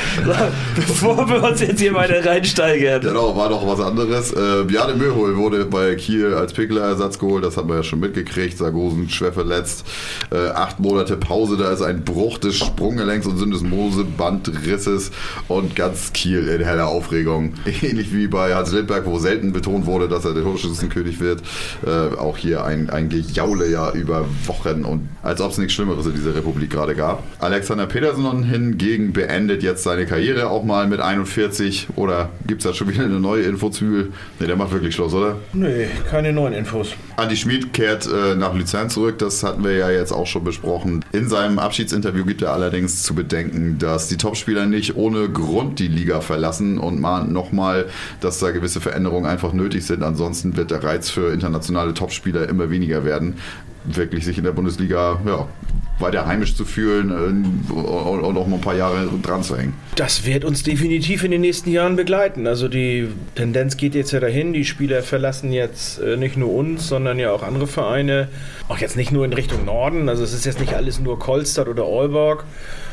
Bevor wir uns jetzt hier weiter reinsteigern. Genau, war noch was anderes. Äh, Bjane Möhol wurde bei Kiel als Pickler-Ersatz geholt, das haben wir ja schon mitgekriegt. Sargosen schwer verletzt. Äh, acht Monate Pause, da ist ein Bruch des Sprunggelenks und Syndesmose-Bandrisses und ganz Kiel in heller Aufregung. Ähnlich wie bei Hans Lindberg, wo selten betont wurde, dass er der Torschützenkönig wird. Äh, auch hier ein, ein Gejaule ja über Wochen und als ob es nichts Schlimmeres in dieser Republik gerade gab. Alexander Peterson hingegen beendet jetzt seine Karriere auch mal mit 41 oder gibt es da schon wieder eine neue Infozügel? Ne, der macht wirklich Schluss, oder? Nee, keine neuen Infos. Andi Schmid kehrt äh, nach Luzern zurück, das hatten wir ja jetzt auch schon besprochen. In seinem Abschiedsinterview gibt er allerdings zu bedenken, dass die Topspieler nicht ohne Grund die Liga verlassen und mahnt nochmal, dass da gewisse Veränderungen einfach nötig sind. Ansonsten wird der Reiz für internationale Topspieler immer weniger werden, wirklich sich in der Bundesliga ja, weiter heimisch zu fühlen äh, und, auch mal ein paar Jahre dran zu hängen. Das wird uns definitiv in den nächsten Jahren begleiten. Also die Tendenz geht jetzt ja dahin. Die Spieler verlassen jetzt äh, nicht nur uns, sondern ja auch andere Vereine. Auch jetzt nicht nur in Richtung Norden. Also es ist jetzt nicht alles nur Kolstadt oder Aalborg.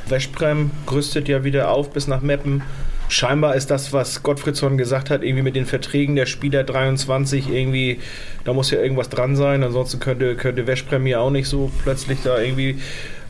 Westbrem rüstet ja wieder auf bis nach Meppen. Scheinbar ist das, was Gottfriedsson gesagt hat, irgendwie mit den Verträgen der Spieler 23 irgendwie, da muss ja irgendwas dran sein. Ansonsten könnte, könnte ja auch nicht so plötzlich da irgendwie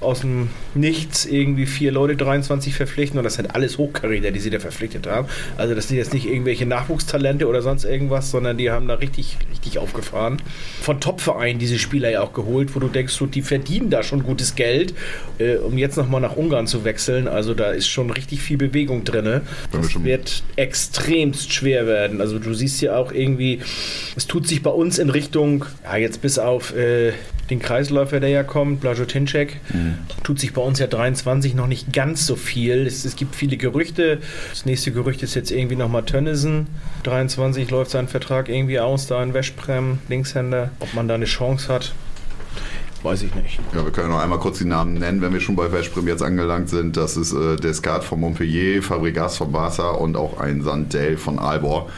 aus dem Nichts irgendwie vier Leute 23 verpflichten und das sind alles Hochkaräter, die sie da verpflichtet haben. Also das sind jetzt nicht irgendwelche Nachwuchstalente oder sonst irgendwas, sondern die haben da richtig, richtig aufgefahren. Von Topvereinen diese Spieler ja auch geholt, wo du denkst, so, die verdienen da schon gutes Geld, äh, um jetzt nochmal nach Ungarn zu wechseln. Also da ist schon richtig viel Bewegung drin. Wir Das wird extremst schwer werden. Also du siehst ja auch irgendwie, es tut sich bei uns in Richtung, ja jetzt bis auf äh, den Kreisläufer, der ja kommt, Blajotinczek, tut sich bei uns ja 23 noch nicht ganz so viel. Es, es gibt viele Gerüchte. Das nächste Gerücht ist jetzt irgendwie nochmal Tönnissen. 23 läuft sein Vertrag irgendwie aus, da in Westbrem, Linkshänder. Ob man da eine Chance hat, weiß ich nicht. Ja, wir können noch einmal kurz die Namen nennen, wenn wir schon bei Veszprem jetzt angelangt sind. Das ist äh, Descartes von Montpellier, Fabregas von Barca und auch ein Sandel von Albor.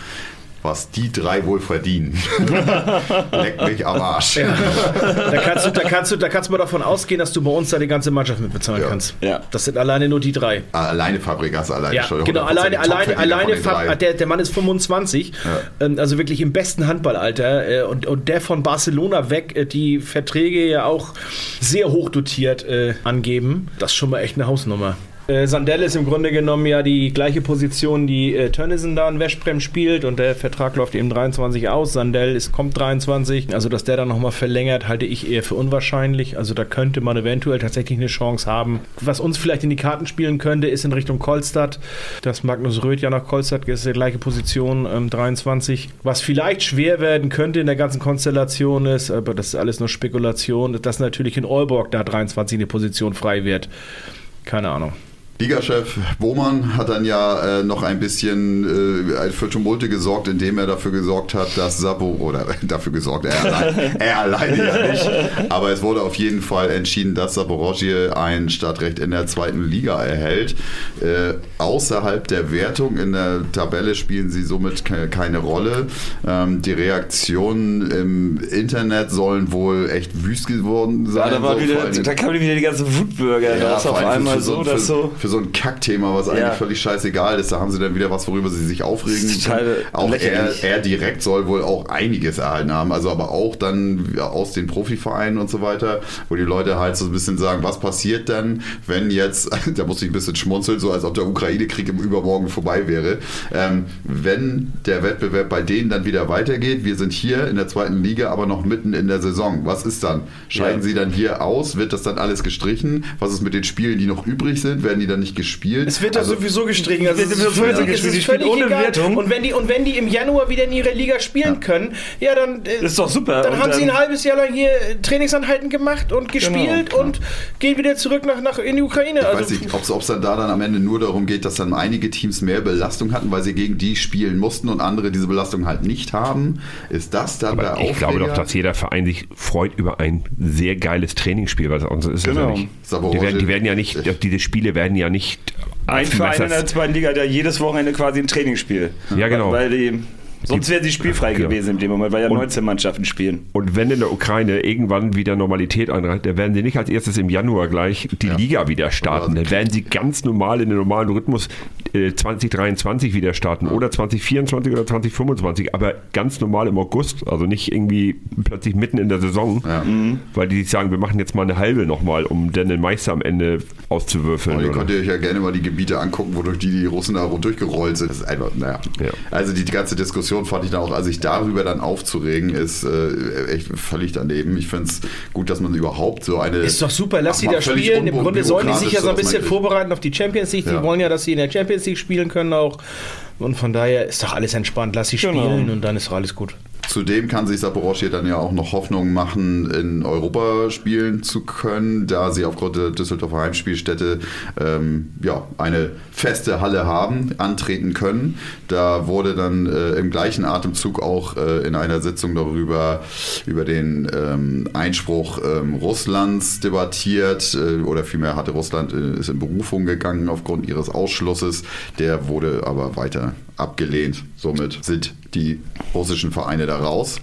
Was die drei wohl verdienen. Leck mich am Arsch. Da kannst, du, da, kannst du, da kannst du mal davon ausgehen, dass du bei uns da die ganze Mannschaft mitbezahlen Ja. kannst. Ja. Das sind alleine nur die drei. Alleine Fabregas, alleine Ja, genau, 100% alleine, alleine, alleine Fab- der, der Mann ist 25, ähm, also wirklich im besten Handballalter äh, und, und der von Barcelona weg, äh, die Verträge ja auch sehr hoch dotiert äh, angeben. Das ist schon mal echt eine Hausnummer. Äh, Sandell ist im Grunde genommen ja die gleiche Position, die äh, Tönnissen da in Westbrem spielt und der Vertrag läuft eben 23 aus. Sandell ist, kommt 23, also dass der dann nochmal verlängert, halte ich eher für unwahrscheinlich. Also da könnte man eventuell tatsächlich eine Chance haben. Was uns vielleicht in die Karten spielen könnte, ist in Richtung Kolstadt, dass Magnus Röth ja nach Kolstadt ist, die gleiche Position, ähm, 23. Was vielleicht schwer werden könnte in der ganzen Konstellation ist, aber das ist alles nur Spekulation, dass natürlich in Aalborg da 23 eine Position frei wird. Keine Ahnung. Ligachef Bohmann hat dann ja äh, noch ein bisschen äh, für Tumulte gesorgt, indem er dafür gesorgt hat, dass Sabo, oder dafür gesorgt, er, allein, er alleine ja nicht, aber es wurde auf jeden Fall entschieden, dass Saporosje ein Startrecht in der zweiten Liga erhält. Äh, außerhalb der Wertung in der Tabelle spielen sie somit ke keine Rolle. Ähm, die Reaktionen im Internet sollen wohl echt wüst geworden sein. Ja, da, so, wieder, da kamen wieder die ganzen Wutbürger raus vor auf einmal so, für, dass so. So ein Kackthema, was eigentlich Ja. völlig scheißegal ist. Da haben sie dann wieder was, worüber sie sich aufregen. Auch er, er direkt soll wohl auch einiges erhalten haben. Also aber auch dann aus den Profivereinen und so weiter, wo die Leute halt so ein bisschen sagen, was passiert dann, wenn jetzt, da muss ich ein bisschen schmunzeln, so als ob der Ukraine-Krieg im Übermorgen vorbei wäre, ähm, wenn der Wettbewerb bei denen dann wieder weitergeht, wir sind hier in der zweiten Liga, aber noch mitten in der Saison. Was ist dann? Scheiden Ja. sie dann hier aus? Wird das dann alles gestrichen? Was ist mit den Spielen, die noch übrig sind? Werden die dann nicht gespielt. Es wird doch Also, sowieso gestrichen. Also Es es wird ist sowieso völlig, es gestrichen. ist Die spielen völlig ohne egal. Wertung. Und wenn, die, und wenn die im Januar wieder in ihrer Liga spielen können, ja, dann, äh, Ist doch super. dann Und haben sie dann- ein halbes Jahr lang hier äh, Trainingsanhalten gemacht und gespielt Genau. und gehen wieder zurück nach, nach in die Ukraine. Ich also, weiß nicht, ob es dann da dann am Ende nur darum geht, dass dann einige Teams mehr Belastung hatten, weil sie gegen die spielen mussten und andere diese Belastung halt nicht haben. Ist das dann der Ich glaube doch, dass jeder Verein sich freut über ein sehr geiles Trainingsspiel, weil sonst ist es Genau. ja nicht. Die werden, die werden ja nicht, diese Spiele werden ja nicht. Ein Verein in der zweiten Liga ja jedes Wochenende quasi ein Trainingsspiel. Ja, genau. Weil die, sonst wären sie spielfrei Genau. gewesen in dem Moment, weil ja Und- 19 Mannschaften spielen. Und wenn in der Ukraine irgendwann wieder Normalität einreicht, dann werden sie nicht als erstes im Januar gleich die Ja. Liga wieder starten. Dann werden sie ganz normal in den normalen Rhythmus äh, 2023 wieder starten oder 2024 oder 2025, aber ganz normal im August, also nicht irgendwie plötzlich mitten in der Saison, Ja. weil die sich sagen, wir machen jetzt mal eine halbe nochmal, um dann den Meister am Ende auszuwürfeln. Und ihr oder? könnt ihr euch ja gerne mal die Gebiete angucken, wodurch die, die Russen da durchgerollt sind. Das ist einfach, naja. Ja. Also die, die ganze Diskussion fand ich dann auch, also sich darüber dann aufzuregen, ist äh, echt völlig daneben. Ich finde es gut, dass man überhaupt so eine. ist doch super, lass sie da spielen. Im Grunde sollen die sich ja so ein bisschen vorbereiten auf die Champions League. Die Ja. wollen ja, dass sie in der Champions League spielen können auch. Und von daher ist doch alles entspannt. Lass sie Genau. spielen und dann ist doch alles gut. Zudem kann sich Saporoschje dann ja auch noch Hoffnung machen, in Europa spielen zu können, da sie aufgrund der Düsseldorfer Heimspielstätte ähm, ja, eine feste Halle haben, antreten können. Da wurde dann äh, im gleichen Atemzug auch äh, in einer Sitzung darüber über den ähm, Einspruch ähm, Russlands debattiert äh, oder vielmehr hatte Russland äh, ist in Berufung gegangen aufgrund ihres Ausschlusses. Der wurde aber weiter abgelehnt. Somit sind die russischen Vereine da raus.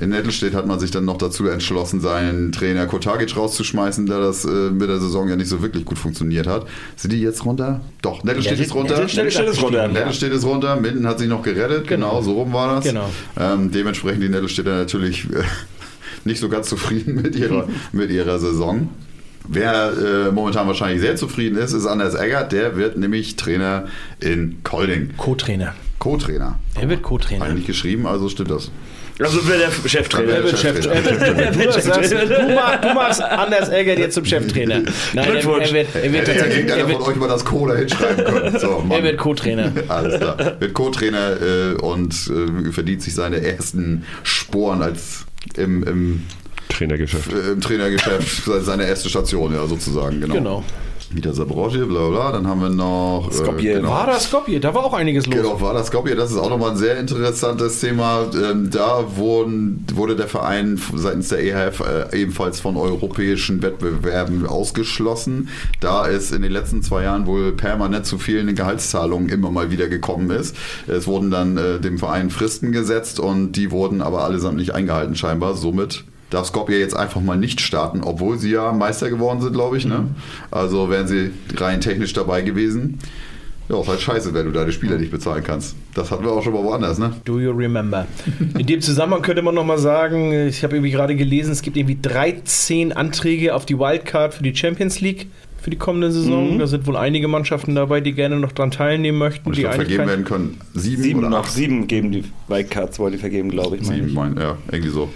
In Nettelstedt hat man sich dann noch dazu entschlossen, seinen Trainer Kotagic rauszuschmeißen, da das äh, mit der Saison ja nicht so wirklich gut funktioniert hat. Sind die jetzt runter? Doch, Nettelstedt ist runter. Nettelstedt Nettelstedt ist runter. Nettelstedt ist runter, Minden hat sich noch gerettet, genau, so rum war das. Genau. Ähm, dementsprechend die Nettelstädter natürlich äh, nicht so ganz zufrieden mit ihrer, mit ihrer Saison. Wer äh, momentan wahrscheinlich sehr zufrieden ist, ist Anders Eggert. Der wird nämlich Trainer in Kolding. Co-Trainer. Co-Trainer. Er wird Co-Trainer. Eigentlich geschrieben, also stimmt das. Also wird der Cheftrainer. Er wird Cheftrainer. Du, machst Anders Eggert jetzt zum Cheftrainer. Nein, er, Glückwunsch. er wird, er wird Hätte ja tatsächlich. irgendeiner Er von wird, euch mal das Cola hinschreiben können. So, er wird Co-Trainer. Alles klar. Wird Co-Trainer äh, und äh, verdient sich seine ersten Sporen als im, im, Trainergeschäft. äh, im Trainergeschäft, se- seine erste Station, ja, sozusagen. Genau. Genau. Wieder Sabrosche, bla bla. Dann haben wir noch. Skopje. genau. War das Skopje? Da war auch einiges los. Genau, war das Skopje. Das ist auch nochmal ein sehr interessantes Thema. Ähm, da wurden, wurde der Verein seitens der EHF äh, ebenfalls von europäischen Wettbewerben ausgeschlossen, da es in den letzten zwei Jahren wohl permanent zu vielen Gehaltszahlungen immer mal wieder gekommen ist. Es wurden dann äh, dem Verein Fristen gesetzt und die wurden aber allesamt nicht eingehalten scheinbar. Somit darf Skopje jetzt einfach mal nicht starten, obwohl sie ja Meister geworden sind, glaube ich. Ne? Also wären sie rein technisch dabei gewesen. Ja, ist halt scheiße, wenn du deine Spieler nicht bezahlen kannst. Das hatten wir auch schon mal woanders, ne? Do you remember? In dem Zusammenhang könnte man nochmal sagen, ich habe irgendwie gerade gelesen, es gibt irgendwie 13 Anträge auf die Wildcard für die Champions League für die kommende Saison. Da sind wohl einige Mannschaften dabei, die gerne noch dran teilnehmen möchten. Und ich die glaube, vergeben werden können sieben, Sieben oder noch, acht. sieben geben die Wildcards, wollen die vergeben, glaube ich. Sieben, mein, ja, irgendwie so.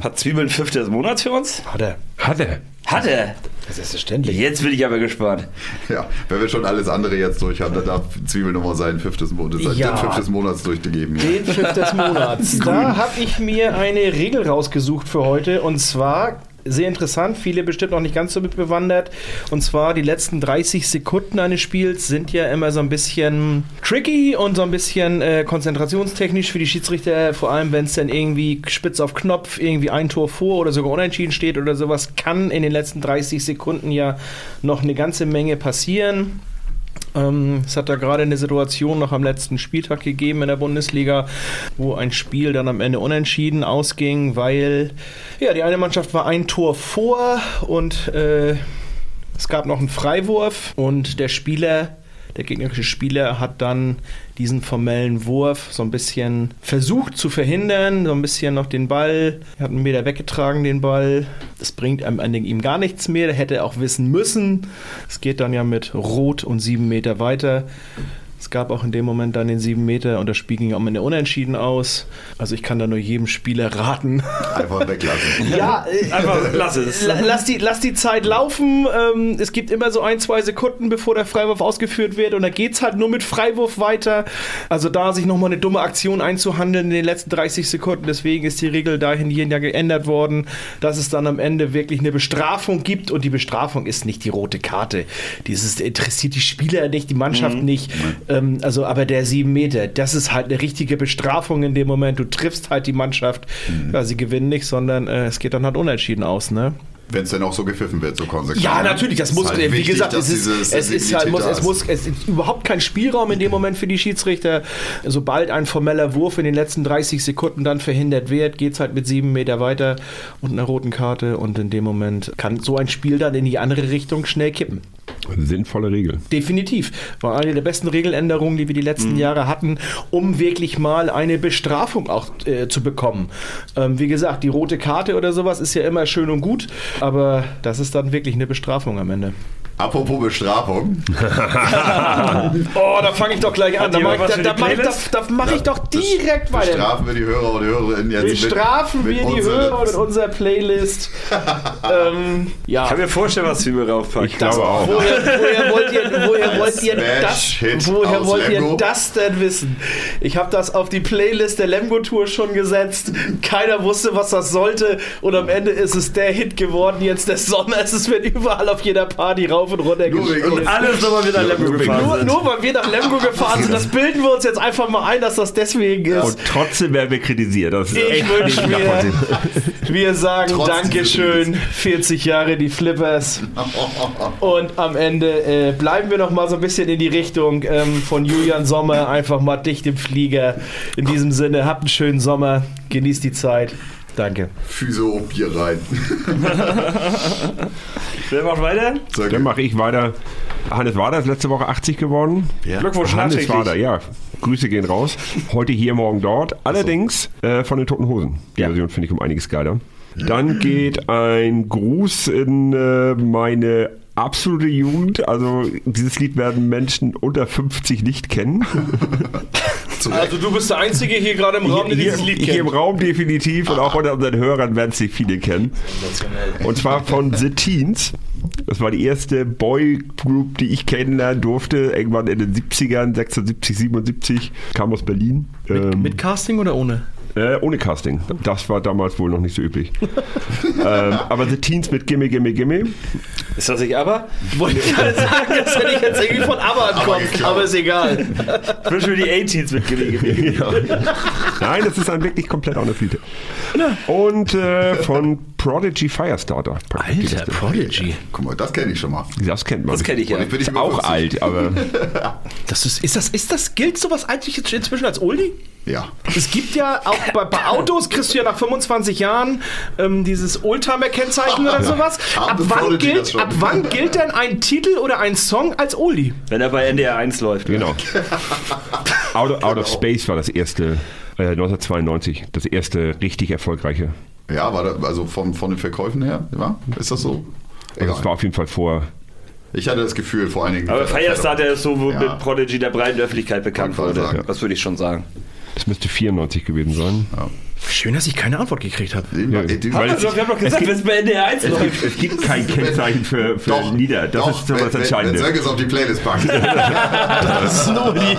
Hat Zwiebeln fünf des Monats für uns? Hat er. Hat er. Hat er. Das ist selbstverständlich. Jetzt bin ich aber gespannt. Ja, wenn wir schon alles andere jetzt durch haben, dann darf Zwiebel nochmal sein fünftes, Monat, sein Ja. fünftes Monats durchgegeben. Den Pfiff des Monats. Da habe ich mir eine Regel rausgesucht für heute und zwar sehr interessant, viele bestimmt noch nicht ganz so mit bewandert. Und zwar die letzten 30 Sekunden eines Spiels sind ja immer so ein bisschen tricky und so ein bisschen äh, konzentrationstechnisch für die Schiedsrichter, vor allem wenn es dann irgendwie spitz auf Knopf irgendwie ein Tor vor oder sogar unentschieden steht oder sowas, kann in den letzten 30 Sekunden ja noch eine ganze Menge passieren. Ähm, es hat da gerade eine Situation noch am letzten Spieltag gegeben in der Bundesliga, wo ein Spiel dann am Ende unentschieden ausging, weil ja, die eine Mannschaft war ein Tor vor und äh, es gab noch einen Freiwurf und der Spieler, der gegnerische Spieler hat dann diesen formellen Wurf so ein bisschen versucht zu verhindern, so ein bisschen noch den Ball, er hat einen Meter weggetragen den Ball. Das bringt am Ende ihm gar nichts mehr, der hätte auch wissen müssen. Es geht dann ja mit Rot und sieben Meter weiter. Es gab auch in dem Moment dann den 7 Meter und das Spiel ging am Ende unentschieden aus. Also ich kann da nur jedem Spieler raten. Einfach weglassen. Ja, äh, Einfach lass es. La- Lass die, lass die Zeit laufen. Ähm, es gibt immer so ein, zwei Sekunden, bevor der Freiwurf ausgeführt wird. Und da geht es halt nur mit Freiwurf weiter. Also da sich nochmal eine dumme Aktion einzuhandeln in den letzten 30 Sekunden. Deswegen ist die Regel dahingehend ja geändert worden, dass es dann am Ende wirklich eine Bestrafung gibt. Und die Bestrafung ist nicht die rote Karte. Dieses interessiert die Spieler nicht, die Mannschaft nicht. Ähm, also aber der 7 Meter, das ist halt eine richtige Bestrafung in dem Moment. Du triffst halt die Mannschaft. Ja, sie gewinnen nicht, sondern äh, es geht dann halt unentschieden aus, ne? Wenn es denn auch so gepfiffen wird, so konsequent. Ja, natürlich, das muss, halt wie wichtig, gesagt, es ist, es ist halt, muss, es muss, es ist überhaupt kein Spielraum in dem Moment für die Schiedsrichter. Sobald ein formeller Wurf in den letzten 30 Sekunden dann verhindert wird, geht es halt mit sieben Meter weiter und einer roten Karte und in dem Moment kann so ein Spiel dann in die andere Richtung schnell kippen. Sinnvolle Regel. Definitiv. War eine der besten Regeländerungen, die wir die letzten Jahre hatten, um wirklich mal eine Bestrafung auch äh, zu bekommen. Ähm, wie gesagt, die rote Karte oder sowas ist ja immer schön und gut, aber das ist dann wirklich eine Bestrafung am Ende. Apropos Bestrafung. Oh, da fange ich doch gleich an. Da mache ich, da, da die mach ich, da, da mach ich doch direkt weiter. Bestrafen wir die Hörer und Hörerinnen jetzt Bestrafen mit, wir mit die unseren- Hörer mit unserer Playlist. ähm, ja. Ich kann mir vorstellen, was wir mir raufpacken. Ich glaube auch. Woher, woher wollt ihr, woher wollt ihr Smash-Hit das, woher aus wollt ihr Lemgo. das denn wissen? Ich habe das auf die Playlist der Lemgo Tour schon gesetzt. Keiner wusste, was das sollte. Und am Ende ist es der Hit geworden. Jetzt der Sommer. Es wird überall auf jeder Party rauf und runter gespielt. uns. Alles nochmal wieder Lemgo nur wegen gefahren Nur, sind. nur weil wir nach Lemgo gefahren sind, das bilden wir uns jetzt einfach mal ein, dass das deswegen ist. Und trotzdem werden wir kritisiert. Das ist Ich wünsche mir, wir sagen Trotz Dankeschön, 40 Jahre die Flippers. Und am Ende äh, bleiben wir noch mal so ein bisschen in die Richtung ähm, von Julian Sommer, einfach mal dicht im Flieger. In diesem Sinne, habt einen schönen Sommer, genießt die Zeit. Danke. Physio Bier rein. Wer macht weiter? Sag Dann mache ich weiter. Hannes Wader ist letzte Woche 80 geworden. Glückwunsch Hannes. Wader, ja. Grüße gehen raus. Heute hier, morgen dort. Allerdings äh, von den Toten Hosen. Die Version finde ich um einiges geiler. Dann geht ein Gruß in äh, meine absolute Jugend. Also dieses Lied werden Menschen unter 50 nicht kennen. Also du bist der Einzige hier gerade im Raum, der dieses Lied hier im kennt. Raum definitiv und auch unter unseren Hörern werden es nicht viele kennen. Und zwar von The Teens. Das war die erste Boygroup, die ich kennenlernen durfte. Irgendwann in den 70ern, 76, 77. Kam aus Berlin. Ähm, Mit Casting oder ohne? Äh, ohne Casting. Das war damals wohl noch nicht so üblich. ähm, aber The Teens mit Gimme, Gimme, Gimme. Ist das nicht aber? Wollte ich gerade sagen, dass hätte ich jetzt irgendwie von kommt, geklaut. aber ist egal. Mir die 18s mit gewesen. Nein, das ist ein wirklich komplett anderes Lied. Und äh, von Prodigy Firestarter. Alter, Prodigy. Guck mal, das kenne ich schon mal. Das kennt man. Das kenne ich ja. Ich bin über auch 50. alt, aber Das ist, ist das, ist das, gilt sowas eigentlich jetzt inzwischen als Oldie? Ja. Es gibt ja auch bei, bei Autos kriegst du ja nach 25 Jahren ähm, dieses Oldtimer-Kennzeichen oder sowas. Ab wann, gilt, ab wann gilt denn ein Titel oder ein Song als Oldie? Wenn er bei NDR 1 läuft. genau. Out of, Out of Space war das erste, äh, 1992, das erste richtig erfolgreiche. Ja, war da, also von, von den Verkäufen her, ja? Ist das so? Also das war auf jeden Fall vor. Ich hatte das Gefühl, vor allen Dingen. Aber Firestarter ist so, wo Ja. mit Prodigy der breiten Öffentlichkeit bekannt wurde. sagen. Das würde ich schon sagen. Das müsste 94 gewesen sein. Schön, dass ich keine Antwort gekriegt habe. Ja, weil- Also, wir haben doch gesagt, wenn es bei NDR 1 Es läuft. gibt, es gibt kein Kennzeichen für, für doch, Lieder. Das doch, ist so was wenn, wenn, wenn Entscheidendes. Es auf die Playlist packt. Das ist ein Oldie.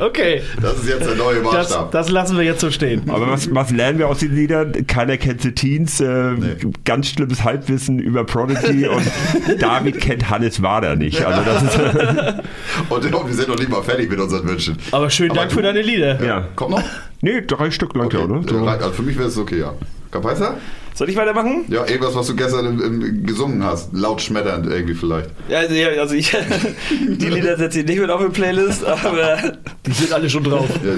okay, Das ist jetzt der neue das, Maßstab. das lassen wir jetzt so stehen. Aber was, was lernen wir aus den Liedern? Keiner kennt The Teens. Äh, Ganz schlimmes Halbwissen über Prodigy und David kennt Hannes Wader nicht. Also das ist und, und wir sind noch nicht mal fertig mit unseren Wünschen. Aber schönen Aber Dank du- für deine Lieder. ja. Kommt noch? Nee, drei Stück lang, Okay. oder? So. Äh, Also für mich wäre es okay, ja. Kapaiser? Soll ich weitermachen? Ja, irgendwas, was du gestern im, im, gesungen hast. Laut schmetternd irgendwie vielleicht. Ja, also, ja, also ich, die Lieder setze ich nicht mit auf die Playlist, aber Die sind alle schon drauf. Ja,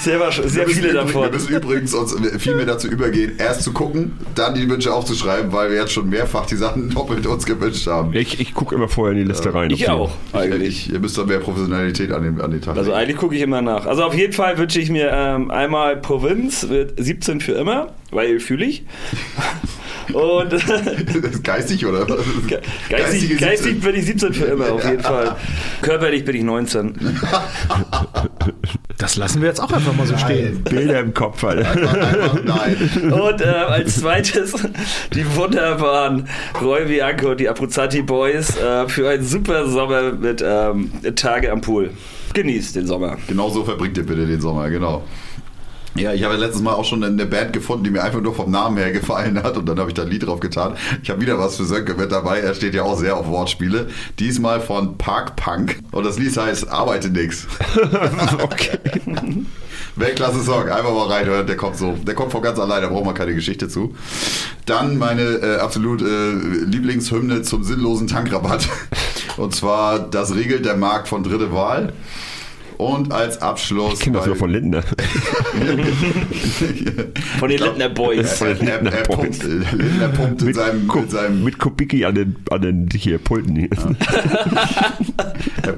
sehr, sehr viele davon. Wir müssen übrigens uns viel mehr dazu übergehen, erst zu gucken, dann die Wünsche aufzuschreiben, weil wir jetzt schon mehrfach die Sachen doppelt uns gewünscht haben. Ich, ich gucke immer vorher in die Liste rein. Ich auch, Ich, eigentlich. ich, ihr müsst da mehr Professionalität an den, an den Tag Also eigentlich gucke ich immer nach. Also auf jeden Fall wünsche ich mir ähm, einmal Provinz mit 17 für immer, weil fühle ich. Und Das ist geistig oder was? geistig, geistig 17. bin ich 17 für immer, auf jeden Fall. Körperlich bin ich 19. Das lassen wir jetzt auch einfach mal so stehen. Bilder im Kopf, Alter. Einfach, einfach nein. Und äh, als zweites die wunderbaren Roy Bianco und die Abruzzati Boys äh, für einen super Sommer mit ähm, Tage am Pool. Genießt den Sommer. Genau so verbringt ihr bitte den Sommer, genau. Ja, ich habe letztes Mal auch schon eine Band gefunden, die mir einfach nur vom Namen her gefallen hat und dann habe ich da ein Lied drauf getan. Ich habe wieder was für Sönke mit dabei, er steht ja auch sehr auf Wortspiele. Diesmal von Park Punk und das Lied heißt Arbeite nix. okay. Weltklasse Song, einfach mal reinhören, der kommt so, der kommt von ganz allein, da braucht man keine Geschichte zu. Dann meine äh, absolut äh, Lieblingshymne zum sinnlosen Tankrabatt. Und zwar Das regelt der Markt von Dritte Wahl. Und als Abschluss. Ich kenne das nur von Lindner. Von den Lindner Boys. Er, er, er, er pumpt, Lindner pumpt in Mit, seinem, Ku- mit seinem mit Kubicki an den, an den hier Pulten. Hier. er,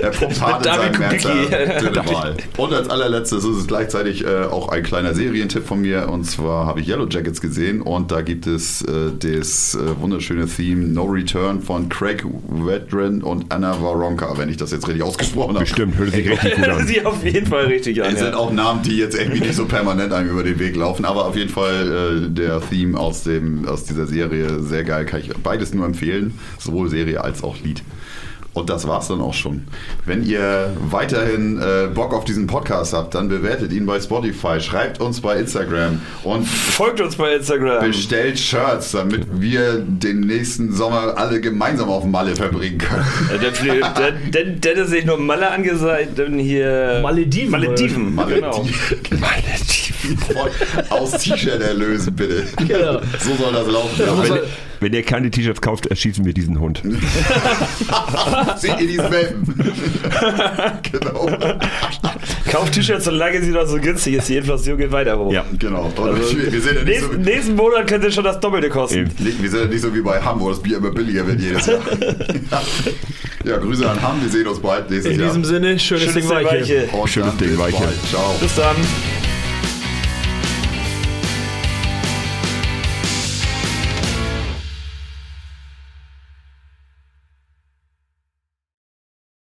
er pumpt hart in seinem Wahl. Und als allerletztes ist es gleichzeitig äh, auch ein kleiner Serientipp von mir. Und zwar habe ich Yellow Jackets gesehen und da gibt es äh, das äh, wunderschöne Theme No Return von Craig Wedren und Anna Waronka, wenn ich das jetzt richtig ausgesprochen habe. Bestimmt, hört sich richtig gut an. Sieht auf jeden Fall richtig an. Es sind Ja. auch Namen, die jetzt irgendwie nicht so permanent einem über den Weg laufen, aber auf jeden Fall äh, der Theme aus, dem, aus dieser Serie sehr geil. Kann ich beides nur empfehlen, sowohl Serie als auch Lied. Und das war's dann auch schon. Wenn ihr weiterhin äh, Bock auf diesen Podcast habt, dann bewertet ihn bei Spotify, schreibt uns bei Instagram und Folgt uns bei Instagram. bestellt Shirts, damit wir den nächsten Sommer alle gemeinsam auf Malle verbringen können. Der, der, der, der ist nicht nur Malle angesagt, dann hier. Malediven, Malediven, Malle, genau. Voll aus T-Shirt erlösen, bitte. Genau. So soll das laufen. Ja, Wenn, ihr- ihr keine T-Shirts kauft, erschießen wir diesen Hund. Seht ihr diesen Welpen? genau. Kauft T-Shirts, solange sie noch so günstig ist. Die Inflation geht weiter hoch. Ja. Genau. Und wir, sind ja nicht so, Nächsten, nächsten Monat könnte schon das Doppelte kosten. Eben. nicht- wir sind ja nicht so wie bei Hamm, wo das Bier immer billiger wird jedes Jahr. ja, Grüße an Hamm. Wir sehen uns bald nächstes In Jahr. diesem Sinne, schönes, Schönes Ding Weiche. Weiche. Schönes Ding, Weiche. bald. Ciao. Bis dann.